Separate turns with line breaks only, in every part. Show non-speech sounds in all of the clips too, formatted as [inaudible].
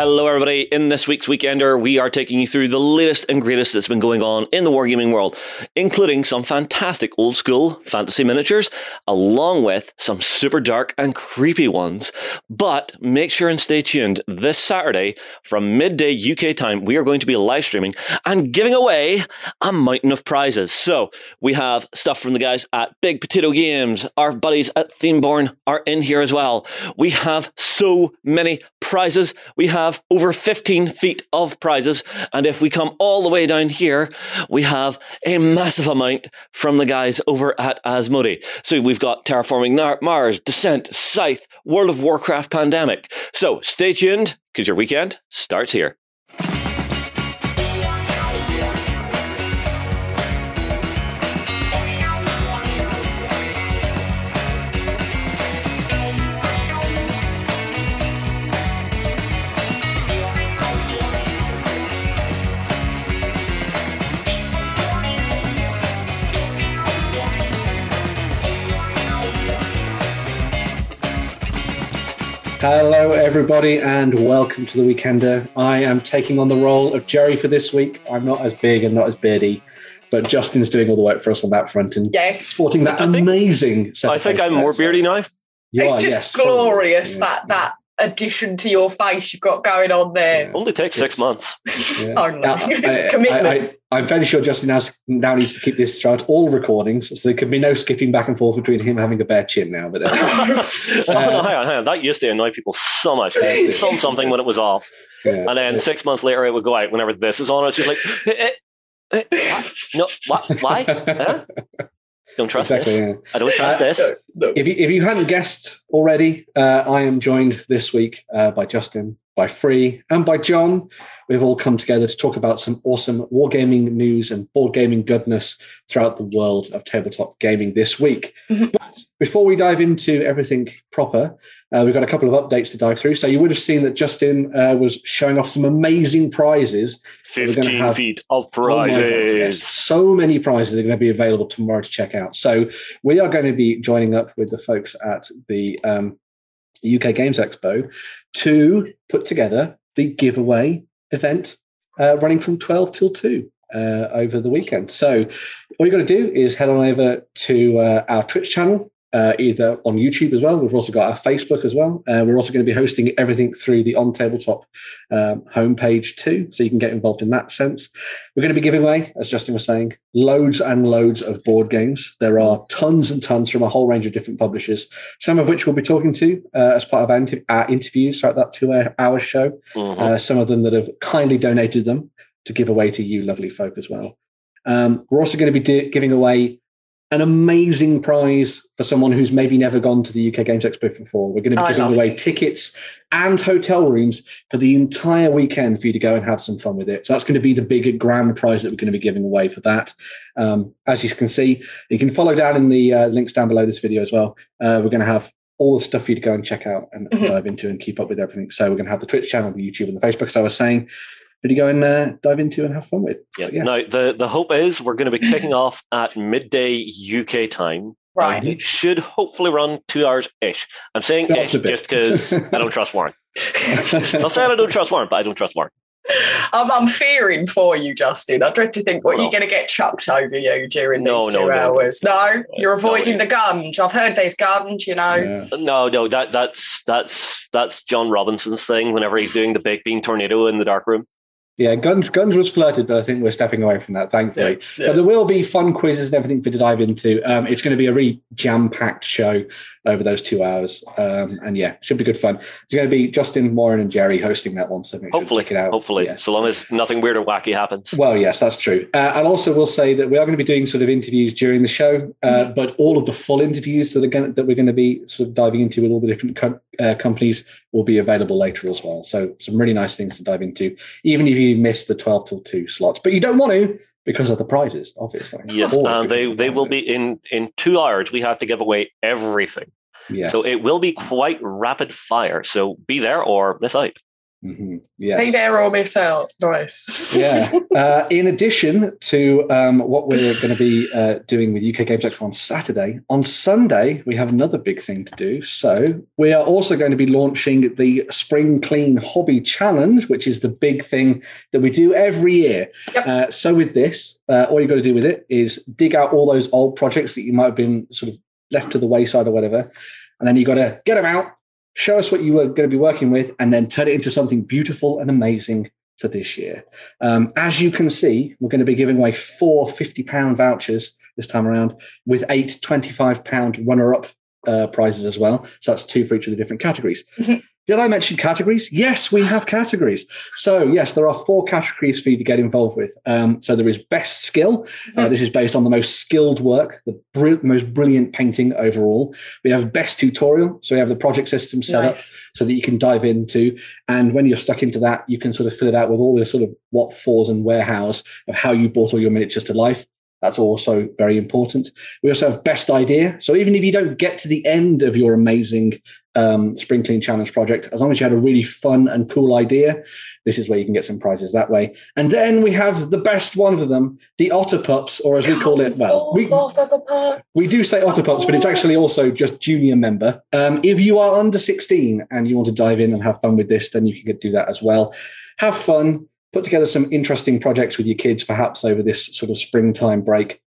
Hello, everybody. In this week's Weekender, we are taking you through the latest and greatest that's been going on in the wargaming world, including some fantastic old school fantasy miniatures, along with some super dark and creepy ones. But make sure and stay tuned. This Saturday, from midday UK time, we are going to be live streaming and giving away a mountain of prizes. So we have stuff from the guys at Big Potato Games. Our buddies at Themeborne are in here as well. We have so many prizes. We have over 15 feet of prizes. And if we come all the way down here, we have a massive amount from the guys over at Asmodee. So we've got Terraforming Mars, Descent, Scythe, World of Warcraft Pandemic. So stay tuned because your weekend starts here.
Hello, everybody, and welcome to the Weekender. I am taking on the role of Jerry for this week. I'm not as big and not as beardy, but Justin's doing all the work for us on that front and
yes,
sporting that I amazing.
Think, I think I'm more beardy now.
You it's are, just yes, glorious yeah. that that addition to your face you've got going on there.
Yeah. Only takes six months.
Yeah. [laughs] oh, no. I, [laughs] Commitment.
I, am fairly sure Justin has now needs to keep this throughout all recordings, so there can be no skipping back and forth between him having a bare chin now. But [laughs] [laughs] uh,
oh, no, hang on, hang on. That used to annoy people so much. [laughs] Some something when it was off, yeah. and then six months later it would go out. Whenever this is on, it's just like. Eh, eh, eh, no, what? Why? Huh? Don't trust exactly, this. Yeah. I don't trust uh, this.
If you, if you hadn't guessed already, uh, I am joined this week uh, by Justin, by Free, and by John. We've all come together to talk about some awesome wargaming news and board gaming goodness throughout the world of tabletop gaming this week. Mm-hmm. But before we dive into everything proper, uh, we've got a couple of updates to dive through. So you would have seen that Justin uh, was showing off some amazing prizes.
15 have, feet of prizes. Oh yes,
so many prizes are going to be available tomorrow to check out. So we are going to be joining up with the folks at the um, UK Games Expo to put together the giveaway event uh, running from 12 till 2 uh, over the weekend. So all you've got to do is head on over to uh, our Twitch channel uh, either on YouTube as well. We've also got our Facebook as well. Uh, we're also going to be hosting everything through the On Tabletop um, homepage too, so you can get involved in that sense. We're going to be giving away, as Justin was saying, loads and loads of board games. There are tons and tons from a whole range of different publishers, some of which we'll be talking to uh, as part of our, interviews throughout that two-hour show. Mm-hmm. some of them that have kindly donated them to give away to you, lovely folk, as well. Um, we're also going to be do- giving away an amazing prize for someone who's maybe never gone to the UK Games Expo before. We're going to be giving away tickets and hotel rooms for the entire weekend for you to go and have some fun with it. So that's going to be the big grand prize that we're going to be giving away for that. Um, as you can see, you can follow down in the uh, links down below this video as well. Uh, we're going to have all the stuff for you to go and check out and mm-hmm. dive into and keep up with everything. So we're going to have the Twitch channel, the YouTube, and the Facebook, as I was saying you go and uh, dive into and have fun with.
Yeah. So, yeah. Now the the hope is we're going to be [clears throat] kicking off at midday UK time.
Right.
It should hopefully run two hours ish. I'm saying ish just because I don't trust Warren. [laughs] I'll say I don't trust Warren, but I don't trust Warren.
I'm, I'm fearing for you, Justin. I dread to think what you're going to get chucked over you during no, these two no, hours. No, no, you're avoiding the guns. I've heard there's guns. You know. Yeah.
No, no, that that's that's that's John Robinson's thing. Whenever he's doing the big bean tornado in the dark room.
Yeah, guns guns was flirted, but I think we're stepping away from that, thankfully. Yeah, yeah. But there will be fun quizzes and everything for to dive into. Um, it's going to be a really jam packed show over those two hours, um, and yeah, should be good fun. It's going to be Justin, Warren, and Jerry hosting that one. So
hopefully,
sure.
Hopefully, yeah. so long as nothing weird or wacky happens.
Well, yes, that's true. Uh, and also, we'll say that we are going to be doing sort of interviews during the show, uh, mm-hmm. but all of the full interviews that are going that we're going to be sort of diving into with all the different uh, companies will be available later as well. So some really nice things to dive into, even if you missed the twelve till two slots, but you don't want to because of the prizes, obviously.
Yes, and they they will be in in two hours. We have to give away everything. Yes. So it will be quite rapid fire. So be there or miss out.
Mm-hmm. Yeah.
Hey there or miss out. Nice.
yeah. [laughs] Uh, in addition to um, what we're going to be uh, doing with UK Games Expo on Saturday, on Sunday we have another big thing to do. So we are also going to be launching the Spring Clean Hobby Challenge, which is the big thing that we do every year. Yep. Uh, so with this, uh, all you've got to do with it is dig out all those old projects that you might have been sort of left to the wayside or whatever, and then you've got to get them out show us what you were going to be working with, and then turn it into something beautiful and amazing for this year. Um, as you can see, we're going to be giving away four £50 vouchers this time around with eight £25 runner up uh, prizes as well. So that's two for each of the different categories. [laughs] Did I mention categories? Yes, we have categories. So, yes, there are four categories for you to get involved with. Um, so, there is best skill. Uh, this is based on the most skilled work, the br- most brilliant painting overall. We have best tutorial. So, we have the project system set nice. up so that you can dive into. And when you're stuck into that, you can sort of fill it out with all the sort of what, fors, and warehouse of how you brought all your miniatures to life. That's also very important. We also have best idea. So even if you don't get to the end of your amazing um, Spring Clean Challenge project, as long as you had a really fun and cool idea, this is where you can get some prizes that way. And then we have the best one of them, the Otter Pups, or as we call it, well, we, we do say Otter Pups, but it's actually also just junior member. Um, if you are under 16 and you want to dive in and have fun with this, then you can do that as well. Have fun put together some interesting projects with your kids, perhaps over this sort of springtime break.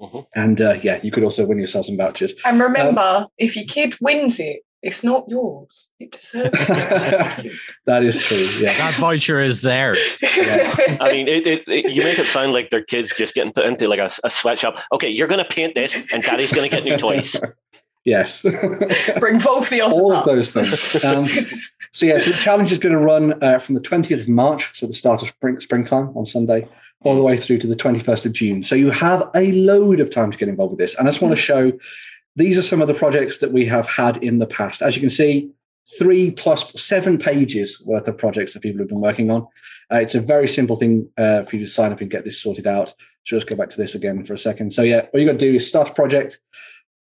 Mm-hmm. And uh, yeah, you could also win yourself some vouchers.
And remember, um, if your kid wins it, it's not yours. It deserves to [laughs]
that is true. Yeah,
that voucher is there.
Yeah. [laughs] I mean, it, it, it, you make it sound like their kids just getting put into like a, a sweatshop. Okay, you're going to paint this, and Daddy's going to get new toys.
Yes.
Bring both the
All of those things. Um, so, yeah, so the challenge is going to run uh, from the 20th of March, so the start of spring, springtime on Sunday, all the way through to the 21st of June. So you have a load of time to get involved with this. And I just want to show these are some of the projects that we have had in the past. As you can see, three plus seven pages worth of projects that people have been working on. Uh, it's a very simple thing uh, for you to sign up and get this sorted out. So let's go back to this again for a second. So yeah, all you got to do is start a project,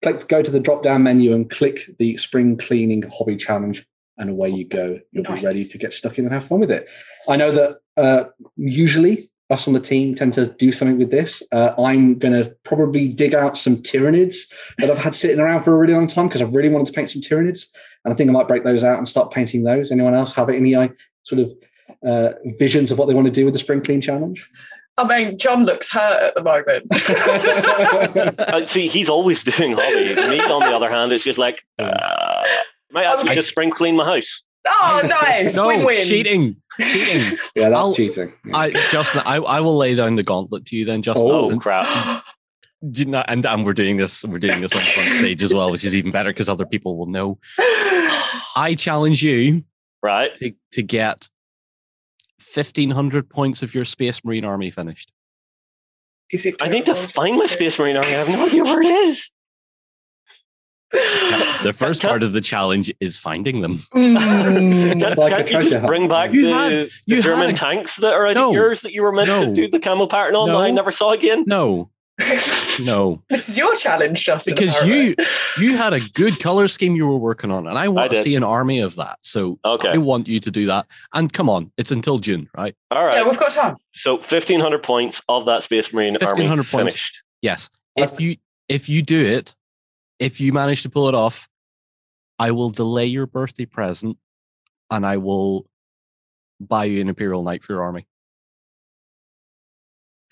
click, go to the drop down menu and click the spring cleaning hobby challenge, and away you go. You'll nice. be ready to get stuck in and have fun with it. I know that uh, usually us on the team tend to do something with this. Uh, I'm going to probably dig out some Tyranids that I've had sitting around for a really long time because I really wanted to paint some Tyranids. And I think I might break those out and start painting those. Anyone else have any uh, sort of uh, visions of what they want to do with the Spring Clean Challenge?
I mean, John looks hurt at the moment. [laughs]
uh, see, he's always doing hobby. Me, on the other hand, is just like, uh, might actually just spring clean my house.
Oh, [laughs] nice!
no,
Win-win.
cheating, cheating. [laughs]
yeah, that's I'll, cheating.
Yeah. I, Justin, I, I will lay down the gauntlet to you then, Justin.
Oh crap! [gasps]
Not, and, and we're doing this. We're doing this on front stage as well, which is even better because other people will know. [gasps] I challenge you,
right,
to, to get 1500 points of your Space Marine army finished.
Is it
I need to find my Space Marine army. I have no idea where it is.
The first part of the challenge is finding them.
Mm. [laughs] can't, like can't you just bring back you the, had, the German a, tanks that are no, yours that you were meant no, to do the camel pattern on no, I never saw again?
No, [laughs] no.
This is your challenge, Justin.
Because you [laughs] you had a good color scheme you were working on, and I want I to see an army of that. So okay. I want you to do that. And come on, it's until June, right?
All right.
Yeah, we've got time.
So fifteen hundred points of that Space Marine army points. finished.
Yes. If you if you do it, if you manage to pull it off, I will delay your birthday present and I will buy you an Imperial Knight for your army.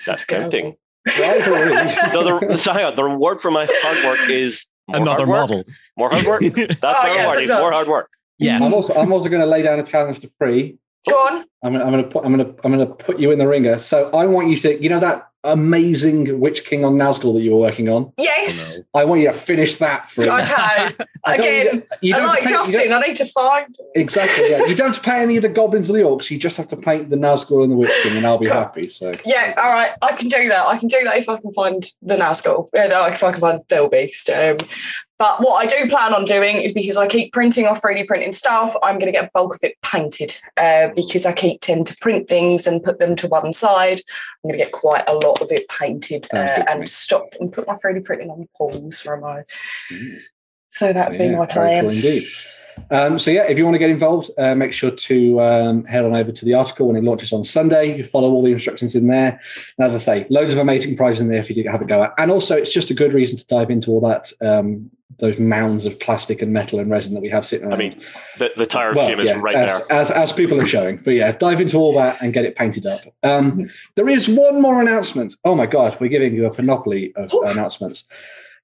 That's tempting so the, [laughs] so hang on, the reward for my hard work is
another model.
More hard work. [laughs] That's oh, my yeah, reward. more hard work.
Yes.
I'm also, I'm also going to lay down a challenge to free.
Go on.
I'm, I'm going to put I'm going to I'm going to put you in the ringer. So I want you to you know that amazing Witch King on Nazgul that you were working on?
Yes.
No. I want you to finish that for [laughs]
Okay. Again, you I like paint, Justin. I need to find.
Exactly. Yeah. you don't have to pay any of the goblins or the orcs. You just have to paint the Nazgul and the Witch King, and I'll be cool. happy. So.
Yeah. All right. I can do that. I can do that if I can find the Nazgul. Yeah, if I can find the Beast. Um, but what I do plan on doing is because I keep printing off 3D printing stuff, I'm going to get a bulk of it painted uh, because I keep tend to print things and put them to one side. I'm going to get quite a lot of it painted uh, and stop and put my 3D printing on pause for a moment. Mm. So that would yeah, be my plan.
Cool indeed. Um, so yeah, if you want to get involved, uh, make sure to um, head on over to the article when it launches on Sunday. You follow all the instructions in there. And as I say, loads of amazing prizes in there if you do have a go at. And also, it's just a good reason to dive into all that um, those mounds of plastic and metal and resin that we have sitting around.
I mean, the, the tire
Well,
shame is right
as,
there.
As, as people are showing. But yeah, dive into all that and get it painted up. Um, there is one more announcement. Oh my God, we're giving you a panoply of announcements.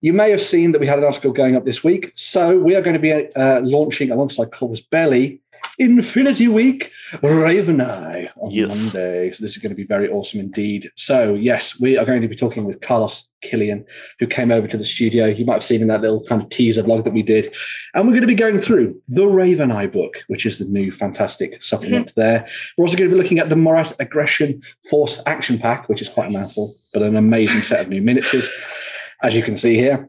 You may have seen that we had an article going up this week. So we are going to be uh, launching alongside Corvus Belli Infinity Week Raven Eye on
Yes.
Monday. So this is going to be very awesome indeed. So yes, we are going to be talking with Carlos Killian, who came over to the studio. You might have seen in that little kind of teaser blog that we did. And we're going to be going through the Raven Eye book, which is the new fantastic supplement there. We're also going to be looking at the Morat Aggression Force Action Pack, which is quite a mouthful, but an amazing set of new miniatures, as you can see here.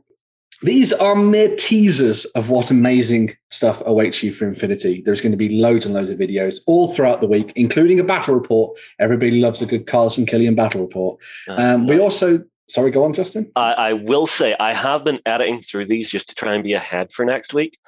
These are mere teasers of what amazing stuff awaits you for Infinity. There's going to be loads and loads of videos all throughout the week, including a battle report. Everybody loves a good Carlson Killian battle report. Um, we also, sorry, go on, Justin.
I, I will say I have been editing through these just to try and be ahead for next week.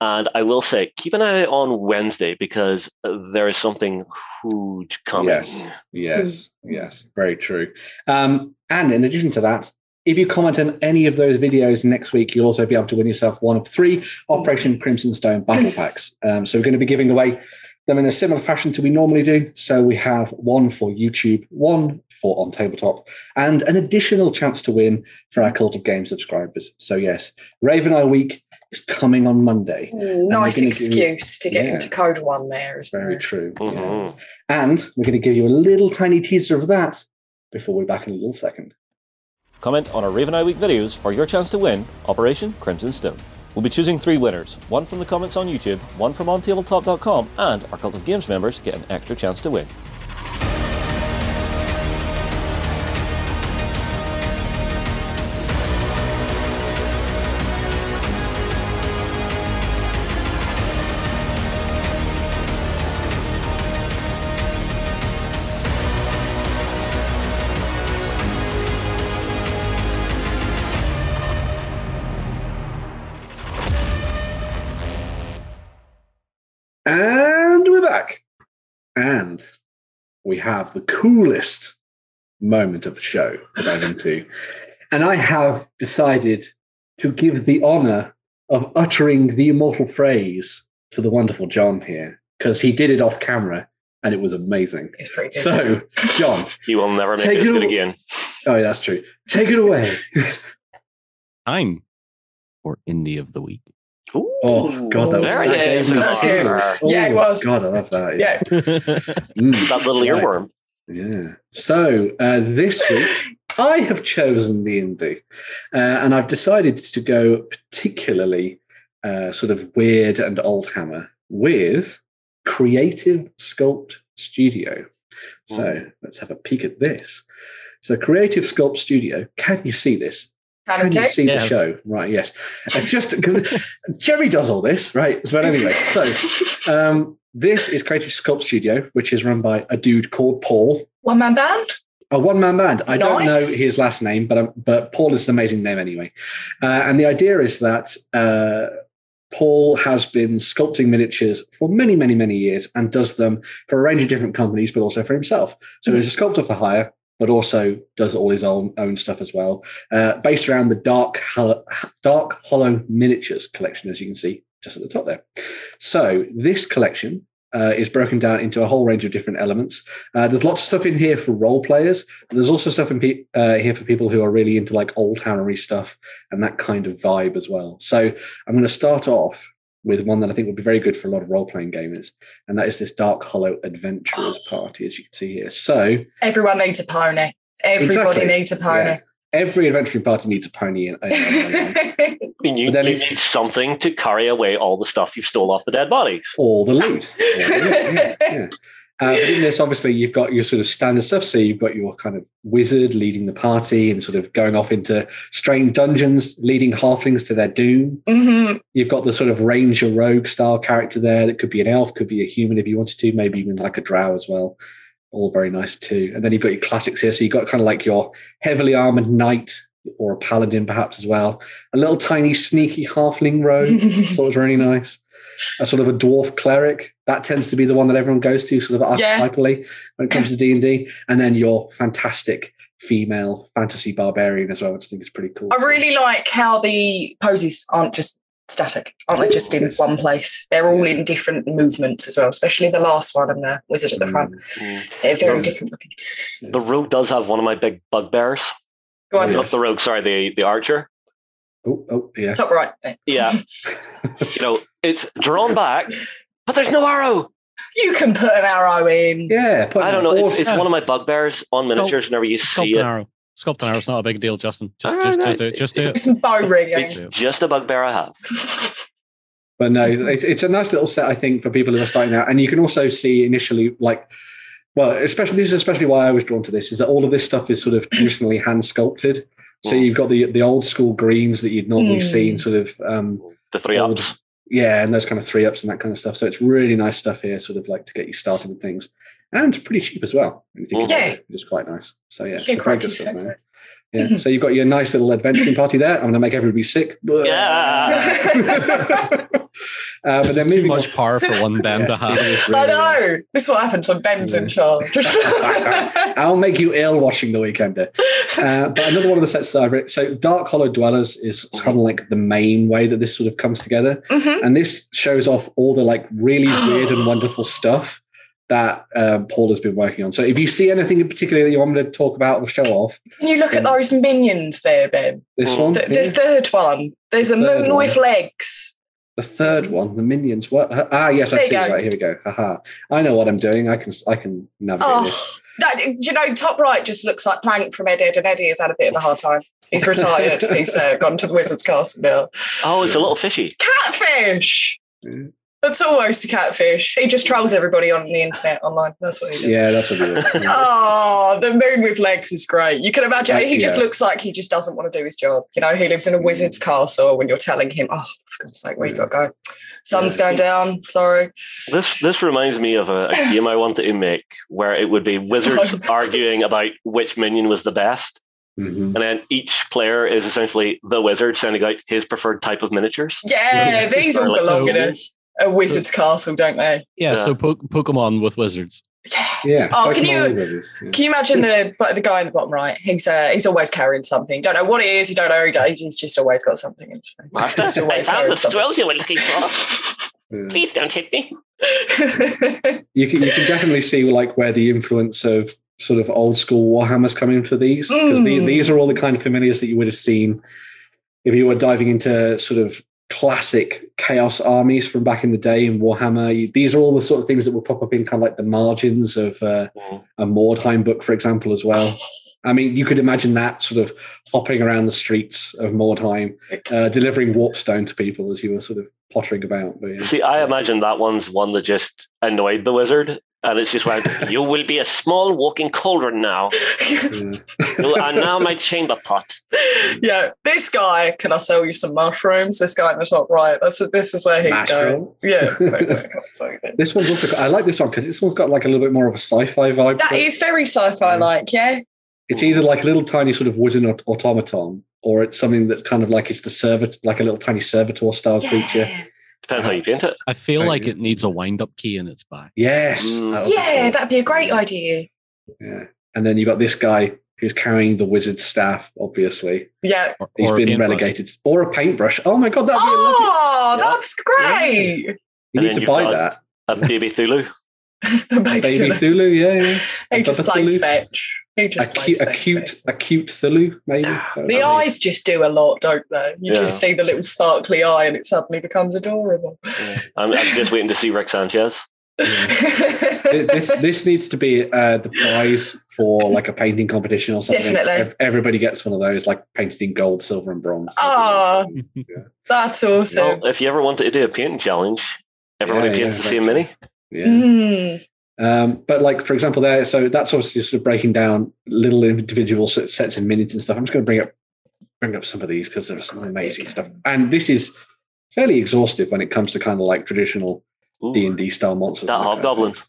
And I will say, keep an eye on Wednesday because uh, there is something huge coming.
Yes. Yes, yes, very true. Um, and in addition to that, if you comment on any of those videos next week, you'll also be able to win yourself one of three Operation Crimson Stone battle packs. Um, so we're going to be giving away them in a similar fashion to we normally do. So we have one for YouTube, one for on tabletop, and an additional chance to win for our Cult of Game subscribers. So yes, Raven Eye Week is coming on Monday.
Ooh, nice
we're gonna do-
excuse to get
Yeah.
into code one there, isn't
Very
it?
true. Yeah.
Mhm.
And we're going to give you a little tiny teaser of that before we're back in a little second.
Comment on our Raven Eye Week videos for your chance to win Operation Crimson Stone. We'll be choosing three winners one from the comments on YouTube, one from OnTabletop.com, and our Cult of Games members get an extra chance to win.
And we have the coolest moment of the show to dive [laughs] into. And I have decided to give the honor of uttering the immortal phrase to the wonderful John here, because he did it off camera and it was amazing.
It's pretty good.
So, John, [laughs]
He will never make
Take
it
it
good again.
oh, yeah, that's true. Take it away. [laughs]
Time for Indie of the Week.
Oh, God, that was
There
that
he is.
gave
That's
chills.
good.
Oh,
Yeah, it was.
God, I love that.
yeah. [laughs]
Mm.
That little earworm.
Yeah. So uh, this week, [laughs] I have chosen the indie, uh, and I've decided to go particularly uh, sort of weird and old hammer with Creative Sculpt Studio. So let's have a peek at this. So Creative Sculpt Studio. Can you see this?
Can
Can you
do.
see the show? Right. Yes. It's just because [laughs] Jerry does all this, right? But anyway, so um, this is Creative Sculpt Studio, which is run by a dude called Paul.
One man band.
A one man band. I don't know his last name, but um, but Paul is an amazing name anyway. Uh, and the idea is that uh, Paul has been sculpting miniatures for many, many, many years and does them for a range of different companies, but also for himself. So he's a sculptor for hire, but also does all his own own stuff as well, uh, based around the Dark Hollow, Dark Hollow Miniatures collection, as you can see just at the top there. So this collection uh, is broken down into a whole range of different elements. Uh, there's lots of stuff in here for role players. There's also stuff in pe- uh, here for people who are really into like old hammery stuff and that kind of vibe as well. So I'm going to start off with one that I think would be very good for a lot of role playing gamers, and that is this Dark Hollow Adventurers [gasps] Party, as you can see here. So
Everyone needs a pony. Everybody
Exactly.
needs a pony.
Yeah. every adventuring party needs a pony. In, [laughs]
I mean, you,
then
you need something to carry away all the stuff you've stole off the dead bodies.
all the loot. All the loot, yeah, [laughs] yeah. Uh, but in this, obviously, you've got your sort of standard stuff. So you've got your kind of wizard leading the party and sort of going off into strange dungeons, leading halflings to their doom.
hmm
You've got the sort of ranger rogue style character there that could be an elf, could be a human if you wanted to, maybe even like a drow as well. All very nice too. And then you've got your classics here. So you've got kind of like your heavily armored knight or a paladin perhaps as well. A little tiny sneaky halfling rogue. [laughs] so was really nice. A sort of a dwarf cleric. That tends to be the one that everyone goes to, sort of
Yeah.
archetypally when it comes to D and D. And then your fantastic female fantasy barbarian as well, which I think is pretty cool.
I really like how the poses aren't just static, aren't they just in
Yes.
one place? They're all in different movements as well, especially the last one and the wizard at the front.
Mm.
They're very
Yeah.
different looking.
The rogue does have one of my big bugbears.
Go on,
Not the rogue, sorry, the the archer.
Oh, oh, yeah.
top right.
Yeah, [laughs] you know it's drawn back, but there's no arrow.
You can put an arrow in.
Yeah, put
I don't know. It's, it's one of my bugbears on miniatures. Whenever you
Sculpt
see
an
it,
arrow. Sculpt an arrow. It's not a big deal, Justin. Just,
All
just,
right.
just do it. Just do it.
Some bow rigging.
it's just a bugbear I have. [laughs]
But no, it's, it's a nice little set, I think, for people who are starting out. And you can also see initially, like, well, especially this is especially why I was drawn to this, is that all of this stuff is sort of traditionally hand sculpted. So
Mm.
you've got the the old school greens that you'd normally
Mm.
see in sort of um,
The three
Old.
ups.
yeah, and those kind of three ups and that kind of stuff. So it's really nice stuff here, sort of like to get you started with things, and pretty cheap as well. when you think about
Yeah.
It's quite nice. So yeah,
You
it's
quite a
good
few
stuff, man.
sets.
Yeah. [laughs] So you've got your nice little adventuring party there. I'm going to make everybody sick. [laughs]
Yeah. [laughs]
uh, but
This
then
is too much
on.
power for one band to
Yes,
have.
it is
I
really-
know. This is what happens when Ben's in charge.
I'll make you ill watching the weekend. Uh, but another one of the sets that I've written. So Dark Hollow Dwellers is kind of like the main way that this sort of comes together.
Mhm.
And this shows off all the like really weird and wonderful stuff that um, Paul has been working on. So if you see anything in particular that you want me to talk about or show off,
Can you look at those minions there, Ben?
this one,
The,
here,
the third one. There's a
The third
moon
one.
with legs.
the third one, the minions. What? Ah, yes, I see. it.
go.
Right here we go. Haha. I know what I'm doing. I can I can navigate this.
Oh, that, you know, top right just looks like Plank from Ed, Ed, and Eddie has had a bit of a hard time. He's retired. [laughs] He's uh, gone to the Wizard's Castle now.
Oh, it's a little fishy.
Catfish!
Yeah.
That's almost a catfish. He just trolls everybody on the internet online. That's what he does.
Yeah, that's what he does. [laughs]
Oh, the moon with legs is great. You can imagine he just
yeah.
looks like he just doesn't want to do his job. You know, he lives in a wizard's castle when you're telling him, oh, for God's sake, where you got to go? Sun's
Yeah.
going down. Sorry.
This this reminds me of a, a [laughs] game I wanted to make where it would be wizards [laughs] arguing about which minion was the best,
Mhm.
and then each player is essentially the wizard sending out his preferred type of miniatures.
Yeah, these
Or
all
like
belong in a,
tokens.
A wizard's castle, don't they?
Yeah,
Yeah.
so po- Pokemon with wizards.
Yeah.
Yeah.
Oh, can you-
Wizards, yeah.
Can you imagine the the guy in the bottom right? He's uh, he's always carrying something. Don't know what it is. You don't know. He does. He's just always got something in his face.
Master, [laughs]
He's
I
always
found the
something.
thrills you were looking for. [laughs]
Yeah.
Please don't hit me. [laughs]
you can you can definitely see like where the influence of sort of old school Warhammer's coming for these because the,
Mm.
these are all the kind of familiars that you would have seen if you were diving into sort of classic chaos armies from back in the day in Warhammer. These are all the sort of things that will pop up in kind of like the margins of uh, a Mordheim book, for example, as well. [laughs] I mean, you could imagine that sort of hopping around the streets of Mordheim, uh, delivering warpstone to people as you were sort of pottering about. But, yeah.
See, I imagine that one's one that just annoyed the wizard, and it's just went, "You will be a small walking cauldron now,
Yeah.
You are now my chamber pot."
yeah, this guy. Can I sell you some mushrooms? This guy in the top right. That's this is where he's going. Yeah, wait, wait, I can't say it.
This one's also. I like this one because this one's got like a little bit more of a sci-fi vibe.
that
to it.
is very sci-fi like. Yeah,
It's either like a little tiny sort of wooden automaton, or it's something that kind of like it's the servant, like a little tiny servitor style creature.
Yeah,
Depends how you paint it.
I feel like it needs a wind-up key in its back.
Yes.
Mm.
that would be
yeah.
cool.
That'd be a great idea.
Yeah. And then you've got this guy who's carrying the wizard's staff. Obviously,
Yeah.
Or,
he's
or
been
paintbrush.
relegated, or a paintbrush. Oh my god, that'd be a lovely.
Oh,
Yeah.
that's great.
You
And
need to buy that.
A baby Cthulhu. [laughs]
Baby
Baby
Cthulhu.
Cthulhu, yeah, yeah.
He just
Baba
plays
Cthulhu.
fetch. He just
cute,
plays
a
fetch,
cute,
basically.
a cute Cthulhu, maybe.
The
be-
eyes just do a lot, don't they? You
Yeah.
just see the little sparkly eye and it suddenly becomes adorable.
I'm, I'm just waiting to see Rick Sanchez. [laughs]
this this needs to be uh, the prize for like a painting competition or something.
Definitely.
Ev- Everybody gets one of those, like painted in gold, silver, and bronze.
Ah, that's awesome.
Well, if you ever wanted to do a painting challenge, everybody
Yeah,
paints
yeah,
the same
right.
mini.
Yeah.
Mm.
Um, but like for example, there. So that's obviously sort of breaking down little individual sort of sets and minutes and stuff. I'm just going to bring up bring up some of these because there's some amazing stuff. And this is fairly exhaustive when it comes to kind of like traditional D and D style monsters.
that
and kind of
hobgoblin.
thing.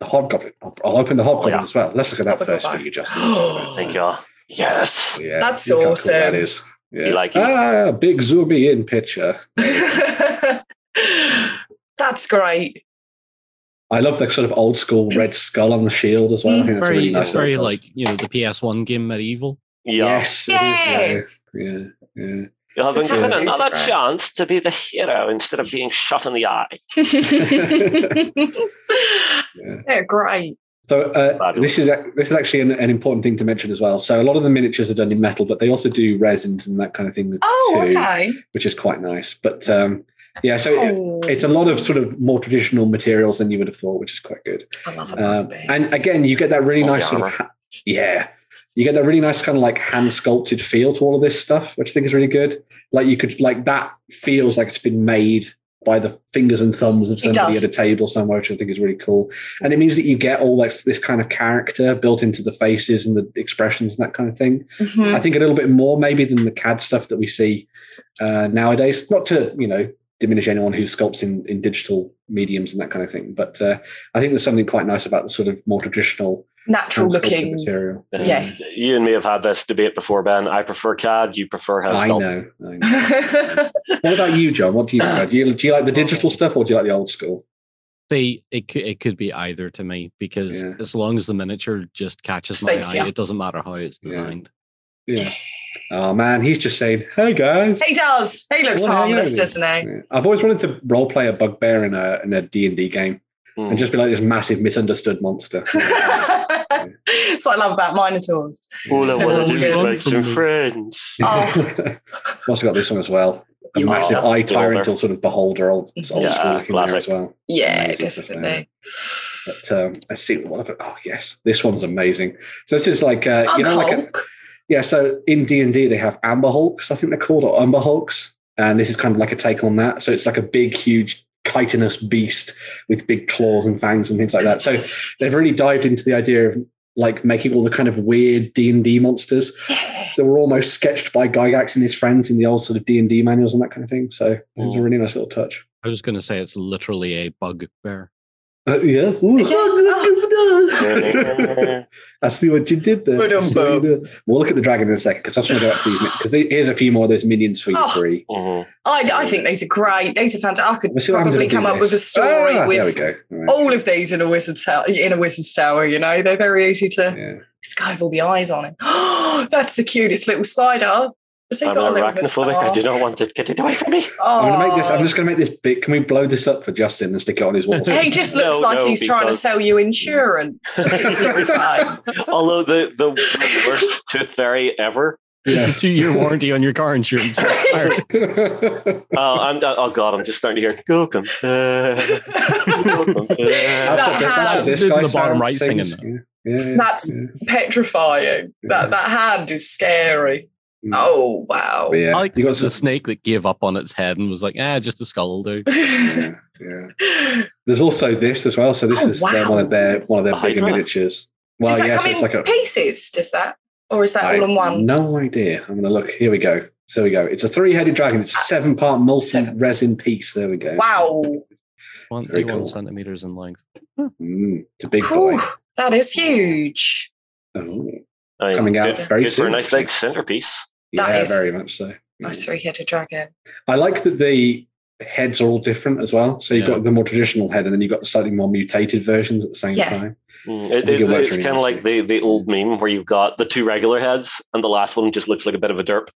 The hobgoblin. I'll, I'll open the hobgoblin
yeah.
as well. Let's look at that
Hobgoblin
first for
back.
you, Justin. [gasps]
Thank you. Are. Yes.
Yeah,
That's
look how cool
awesome.
that is. Yeah.
You like it?
ah, big zoomy in picture. [laughs]
That's great.
I love the sort of old school red skull on the shield as well. I think that's
very,
really nice.
it's very
little
like you know the PS1 game MediEvil.
Yeah.
Yes.
Yay!
yeah. Yeah. Yeah.
You have been given
tattoos
another
are great.
chance to be the hero instead of being shot in the eye. [laughs]
Yeah.
They're great.
So uh, this is this is actually an, an important thing to mention as well. So a lot of the miniatures are done in metal, but they also do resins and that kind of thing
Oh,
too,
okay.
which is quite nice. But um, yeah, so it-
Oh,
it's a lot of sort of more traditional materials than you would have thought, which is quite good.
I love a
Um, and again, you get that really
Oh,
nice
the
sort of ha- yeah, you get that really nice kind of like hand sculpted feel to all of this stuff, which I think is really good. Like you could like that feels like it's been made by the fingers and thumbs of somebody at a table somewhere, which I think is really cool. And it means that you get all this this kind of character built into the faces and the expressions and that kind of thing.
Mhm.
I think a little bit more maybe than the CAD stuff that we see uh, nowadays. Not to you know diminish anyone who sculpts in, in digital mediums and that kind of thing, but uh, I think there's something quite nice about the sort of more traditional
Natural looking.
material.
Yeah.
You and me have had this debate before, Ben. I prefer CAD. You prefer hand
I know, I [laughs] know. what about you, John? What do you prefer? Do you, do you like the digital stuff or do you like the old school?
They it could it could be either to me because
Yeah.
as long as the miniature just catches my
Speaks,
eye,
yeah.
it doesn't matter how it's
Yeah.
designed.
Yeah. [laughs] Oh man, he's just saying, "Hey guys."
he does. He looks
Well,
harmless, doesn't he?
Yeah. I've always wanted to role play a bugbear in a in a D and D game
Mm.
and just be like this massive misunderstood monster. [laughs]
That's what I love about Minotaurs.
All I
So
want
that's
to do is make some friends. [laughs]
Oh.
also got this one as well. A
You
massive
are.
eye tyrant or sort of beholder, old, old
Yeah,
school looking there as well.
Yeah,
Amazing stuff
definitely.
But um, let's see what. I've- Oh yes, this one's amazing. So this is like uh, you know, like a,
Hulk.
Yeah. So in D and D they have Amber Hulks, I think they're called, or Umber Hulks, and this is kind of like a take on that. So it's like a big, huge chitinous beast with big claws and fangs and things like that. So they've really dived into the idea of like making all the kind of weird D and D monsters
Yeah.
that were almost sketched by Gygax and his friends in the old sort of D and D manuals and that kind of thing. So it was a really nice little touch.
I was going to say it's literally a bugbear.
Uh, yes. [laughs] I see what you did there. I see you did. We'll look at the dragon in a second because I just want to go up to these because here's a few more of those minions for you
Oh.
three.
Mhm.
I, I think these are great. These are fantastic. I could
Let's see
probably
if I do
come up with a story
Ah,
with
go. All right.
all of these in a wizard's tower. In a wizard's tower, you know, they're very easy to.
Yeah.
This guy with all the eyes on him. [gasps] That's the cutest little spider. Has
I'm
got a
an arachnophobic. I do not want it. Get it away from me.
Oh,
I'm gonna make this. I'm just gonna make this big. Can we blow this up for Justin and stick it on his wall? [laughs]
He just
No,
looks like
no,
he's trying to sell you insurance. His little face.
Although the, the worst tooth fairy ever.
Yeah. [laughs]
Two year warranty on your car insurance. [laughs]
Oh, I'm, oh God, I'm just starting to hear go compare. Go compare.
That hand.
this
In the bottom right
sings.
singing
Yeah. Yeah, yeah,
That's
yeah.
petrifying. That that hand is scary.
Mm.
Oh wow.
But yeah,
I like
you got
the
some.
snake that gave up on its head and was like, ah, just a skull will [laughs] do.
Yeah, yeah. There's also this as well. So this
Oh,
is their- one of their one of their
A
bigger miniatures. Well,
Does that
yes,
come in
it's like a
pieces? Does that, or is that
I
all in one?
No idea. I'm going to look. Here we go. So we go. It's a three-headed dragon. It's a seven-part
Seven.
multi-resin piece. There we go.
Wow.
One,
Very
21
cool.
centimeters in length.
Mm, it's a big boy.
That is huge.
Oh, Coming out
good-
very
good for a nice big centerpiece.
That
yeah,
is-
very much so.
Nice three-headed dragon.
I like that the heads are all different as well. So you've
Yeah.
got the more traditional head, and then you've got the slightly more mutated versions at the same
Yeah.
time.
Mm, It, it,
it
it's kind of like the, the old meme where you've got the two regular heads and the last one just looks like a bit of a derp.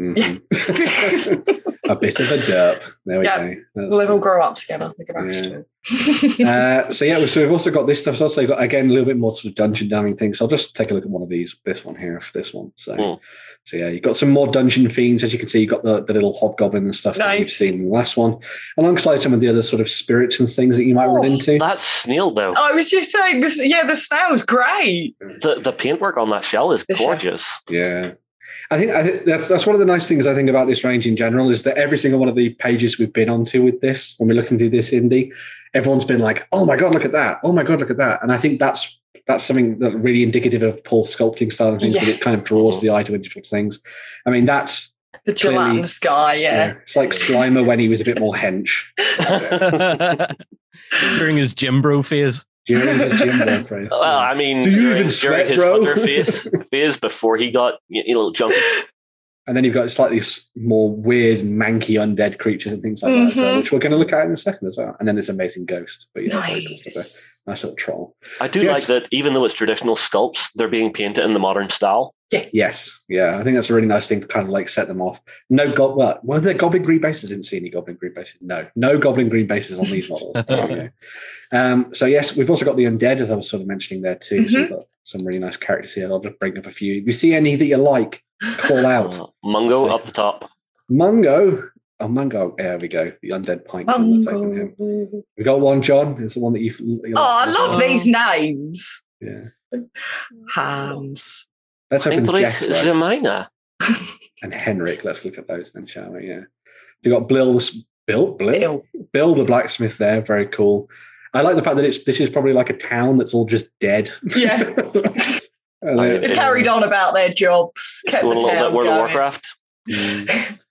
Mhm. [laughs] a bit of a derp. There we
Yeah.
go. That's-
They'll all grow up together. They can actually.
uh, [laughs] so yeah, so we've also got this stuff. So also got again a little bit more sort of dungeon delving things. So I'll just take a look at one of these. This one here for this one. So,
Mm.
so yeah, you've got some more dungeon fiends. As you can see, you've got the, the little hobgoblin and stuff that you've seen in the last one, alongside some of the other sort of spirits and things that you might run
Oh,
into.
That's snail though.
I was just saying this. Yeah, the snail's great.
The the paintwork on that shell is
The shell.
gorgeous.
Yeah. I think, I think that's that's one of the nice things I think about this range in general is that every single one of the pages we've been onto with this, when we're looking through this indie, everyone's been like, "Oh my god, look at that! Oh my god, look at that!" And I think that's that's something that really indicative of Paul's sculpting style and things that
Yeah.
it kind of draws the eye to individual things. I mean, that's
The
Clearly-
gelatinous guy. Yeah.
it's like Slimer when he was a bit more hench. [laughs]
During his gym bro phase.
During his gym [laughs] work, right?
Well, I mean,
Do you
during,
even
during his
bro?
hunter phase, phase before he got you know, chunky. [laughs]
and then you've got slightly more weird, manky, undead creatures and things like that, as well,
Mhm.
which we're going to look at in a second as well. And then this amazing ghost, but yeah, very cool.
Nice.
nice little troll.
I do
Yes.
like that even though it's traditional sculpts, they're being painted in the modern style.
Yes, yeah, I think that's a really nice thing to kind of like set them off. No gob, well, were there goblin green bases? I didn't see any goblin green bases. No, no goblin green bases on these models. There [laughs] um, so yes, we've also got the undead, as I was sort of mentioning there too. So we've got some really nice characters here. I'll just bring up a few. If you see any that you like, call out.
Uh, Mungo
Sick.
up the top.
Mungo. Oh, Mungo. There we go. The undead pint. Let's open him.
Mungo.
We got one, John. It's the one that you've. you
Oh, I love
Oh.
these names.
Yeah.
Hans.
Let's open
Heinrich
Jethro
Zemina. [laughs]
and Henrik. Let's look at those then, shall we? Yeah. We got Bill. the Bill. Bill.
Bill.
Bill the blacksmith. There. Very cool. I like the fact that it's this is probably like a town that's all just dead.
Yeah. [laughs] [laughs]
And they-
They've carried on about their jobs, kept the
going a little bit World of
going.
Warcraft. [laughs]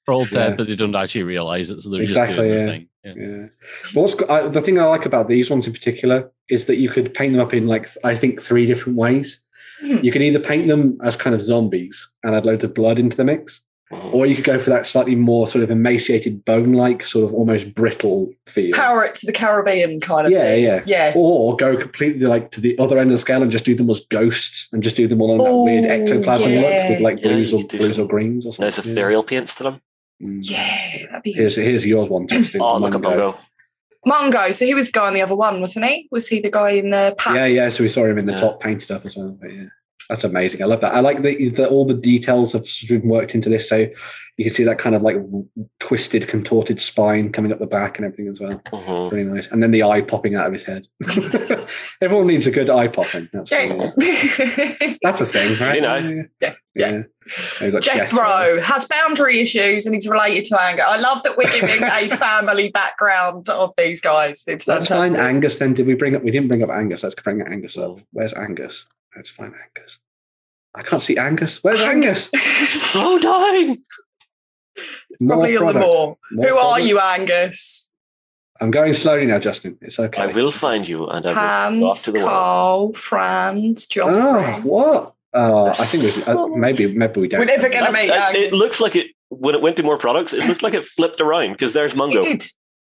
They're all dead,
Yeah.
but they don't actually realize it, so they're
Exactly,
just doing
yeah.
their thing. Yeah.
Yeah. But what's I, the thing I like about these ones in particular is that you could paint them up in like I think three different ways.
Hmm.
You can either paint them as kind of zombies and add loads of blood into the mix. Or you could go for that slightly more sort of emaciated, bone-like, sort of almost brittle feel.
Power it to the Caribbean kind of
Yeah,
thing.
yeah.
Yeah.
Or go completely like to the other end of the scale and just do them as ghosts and just do them all on that weird
Oh,
ectoplasm
yeah.
look with like
Yeah,
blues
you
or blues
some
or greens or something.
There's ethereal paints to them.
Yeah. Mm.
That'd be
Here's here's yours one, [clears throat] Justin.
Oh, look at
Mungo.
Mungo.
Mungo. So he was the guy on the other one, wasn't he? Was he the guy in the pack?
Yeah, yeah. So we saw him in the
Yeah.
top painted up as well. But yeah, that's amazing. I love that. I like that that all the details have been worked into this. So you can see that kind of like twisted, contorted spine coming up the back and everything as well.
Mhm.
Really nice. And then the eye popping out of his head. [laughs] Everyone needs a good eye popping. That's
Yeah. [laughs]
that's a thing, right?
You know.
Yeah.
Yeah,
yeah. We've
Jethro has boundary issues and he's related to anger. I love that we're giving a [laughs] family background of these guys. It's
Let's
fantastic.
find Angus. Then did we bring up? We didn't bring up Angus. Let's bring Angus up.
Mm.
Where's Angus? Let's find Angus. I can't see Angus. Where's Angus?
Slow [laughs] down.
Probably on the
product.
more.
More
Who are you, Angus?
I'm going slowly now, Justin. It's okay.
I will find you and I will go off
Hans,
to the world.
Carl, Franz,
Oh, what? Oh, I think we, uh, maybe maybe we don't.
We're never gonna
That's-
meet
that-
Angus.
It looks like it when it went to more products. It looked like it flipped around because there's
He
Mungo.
did.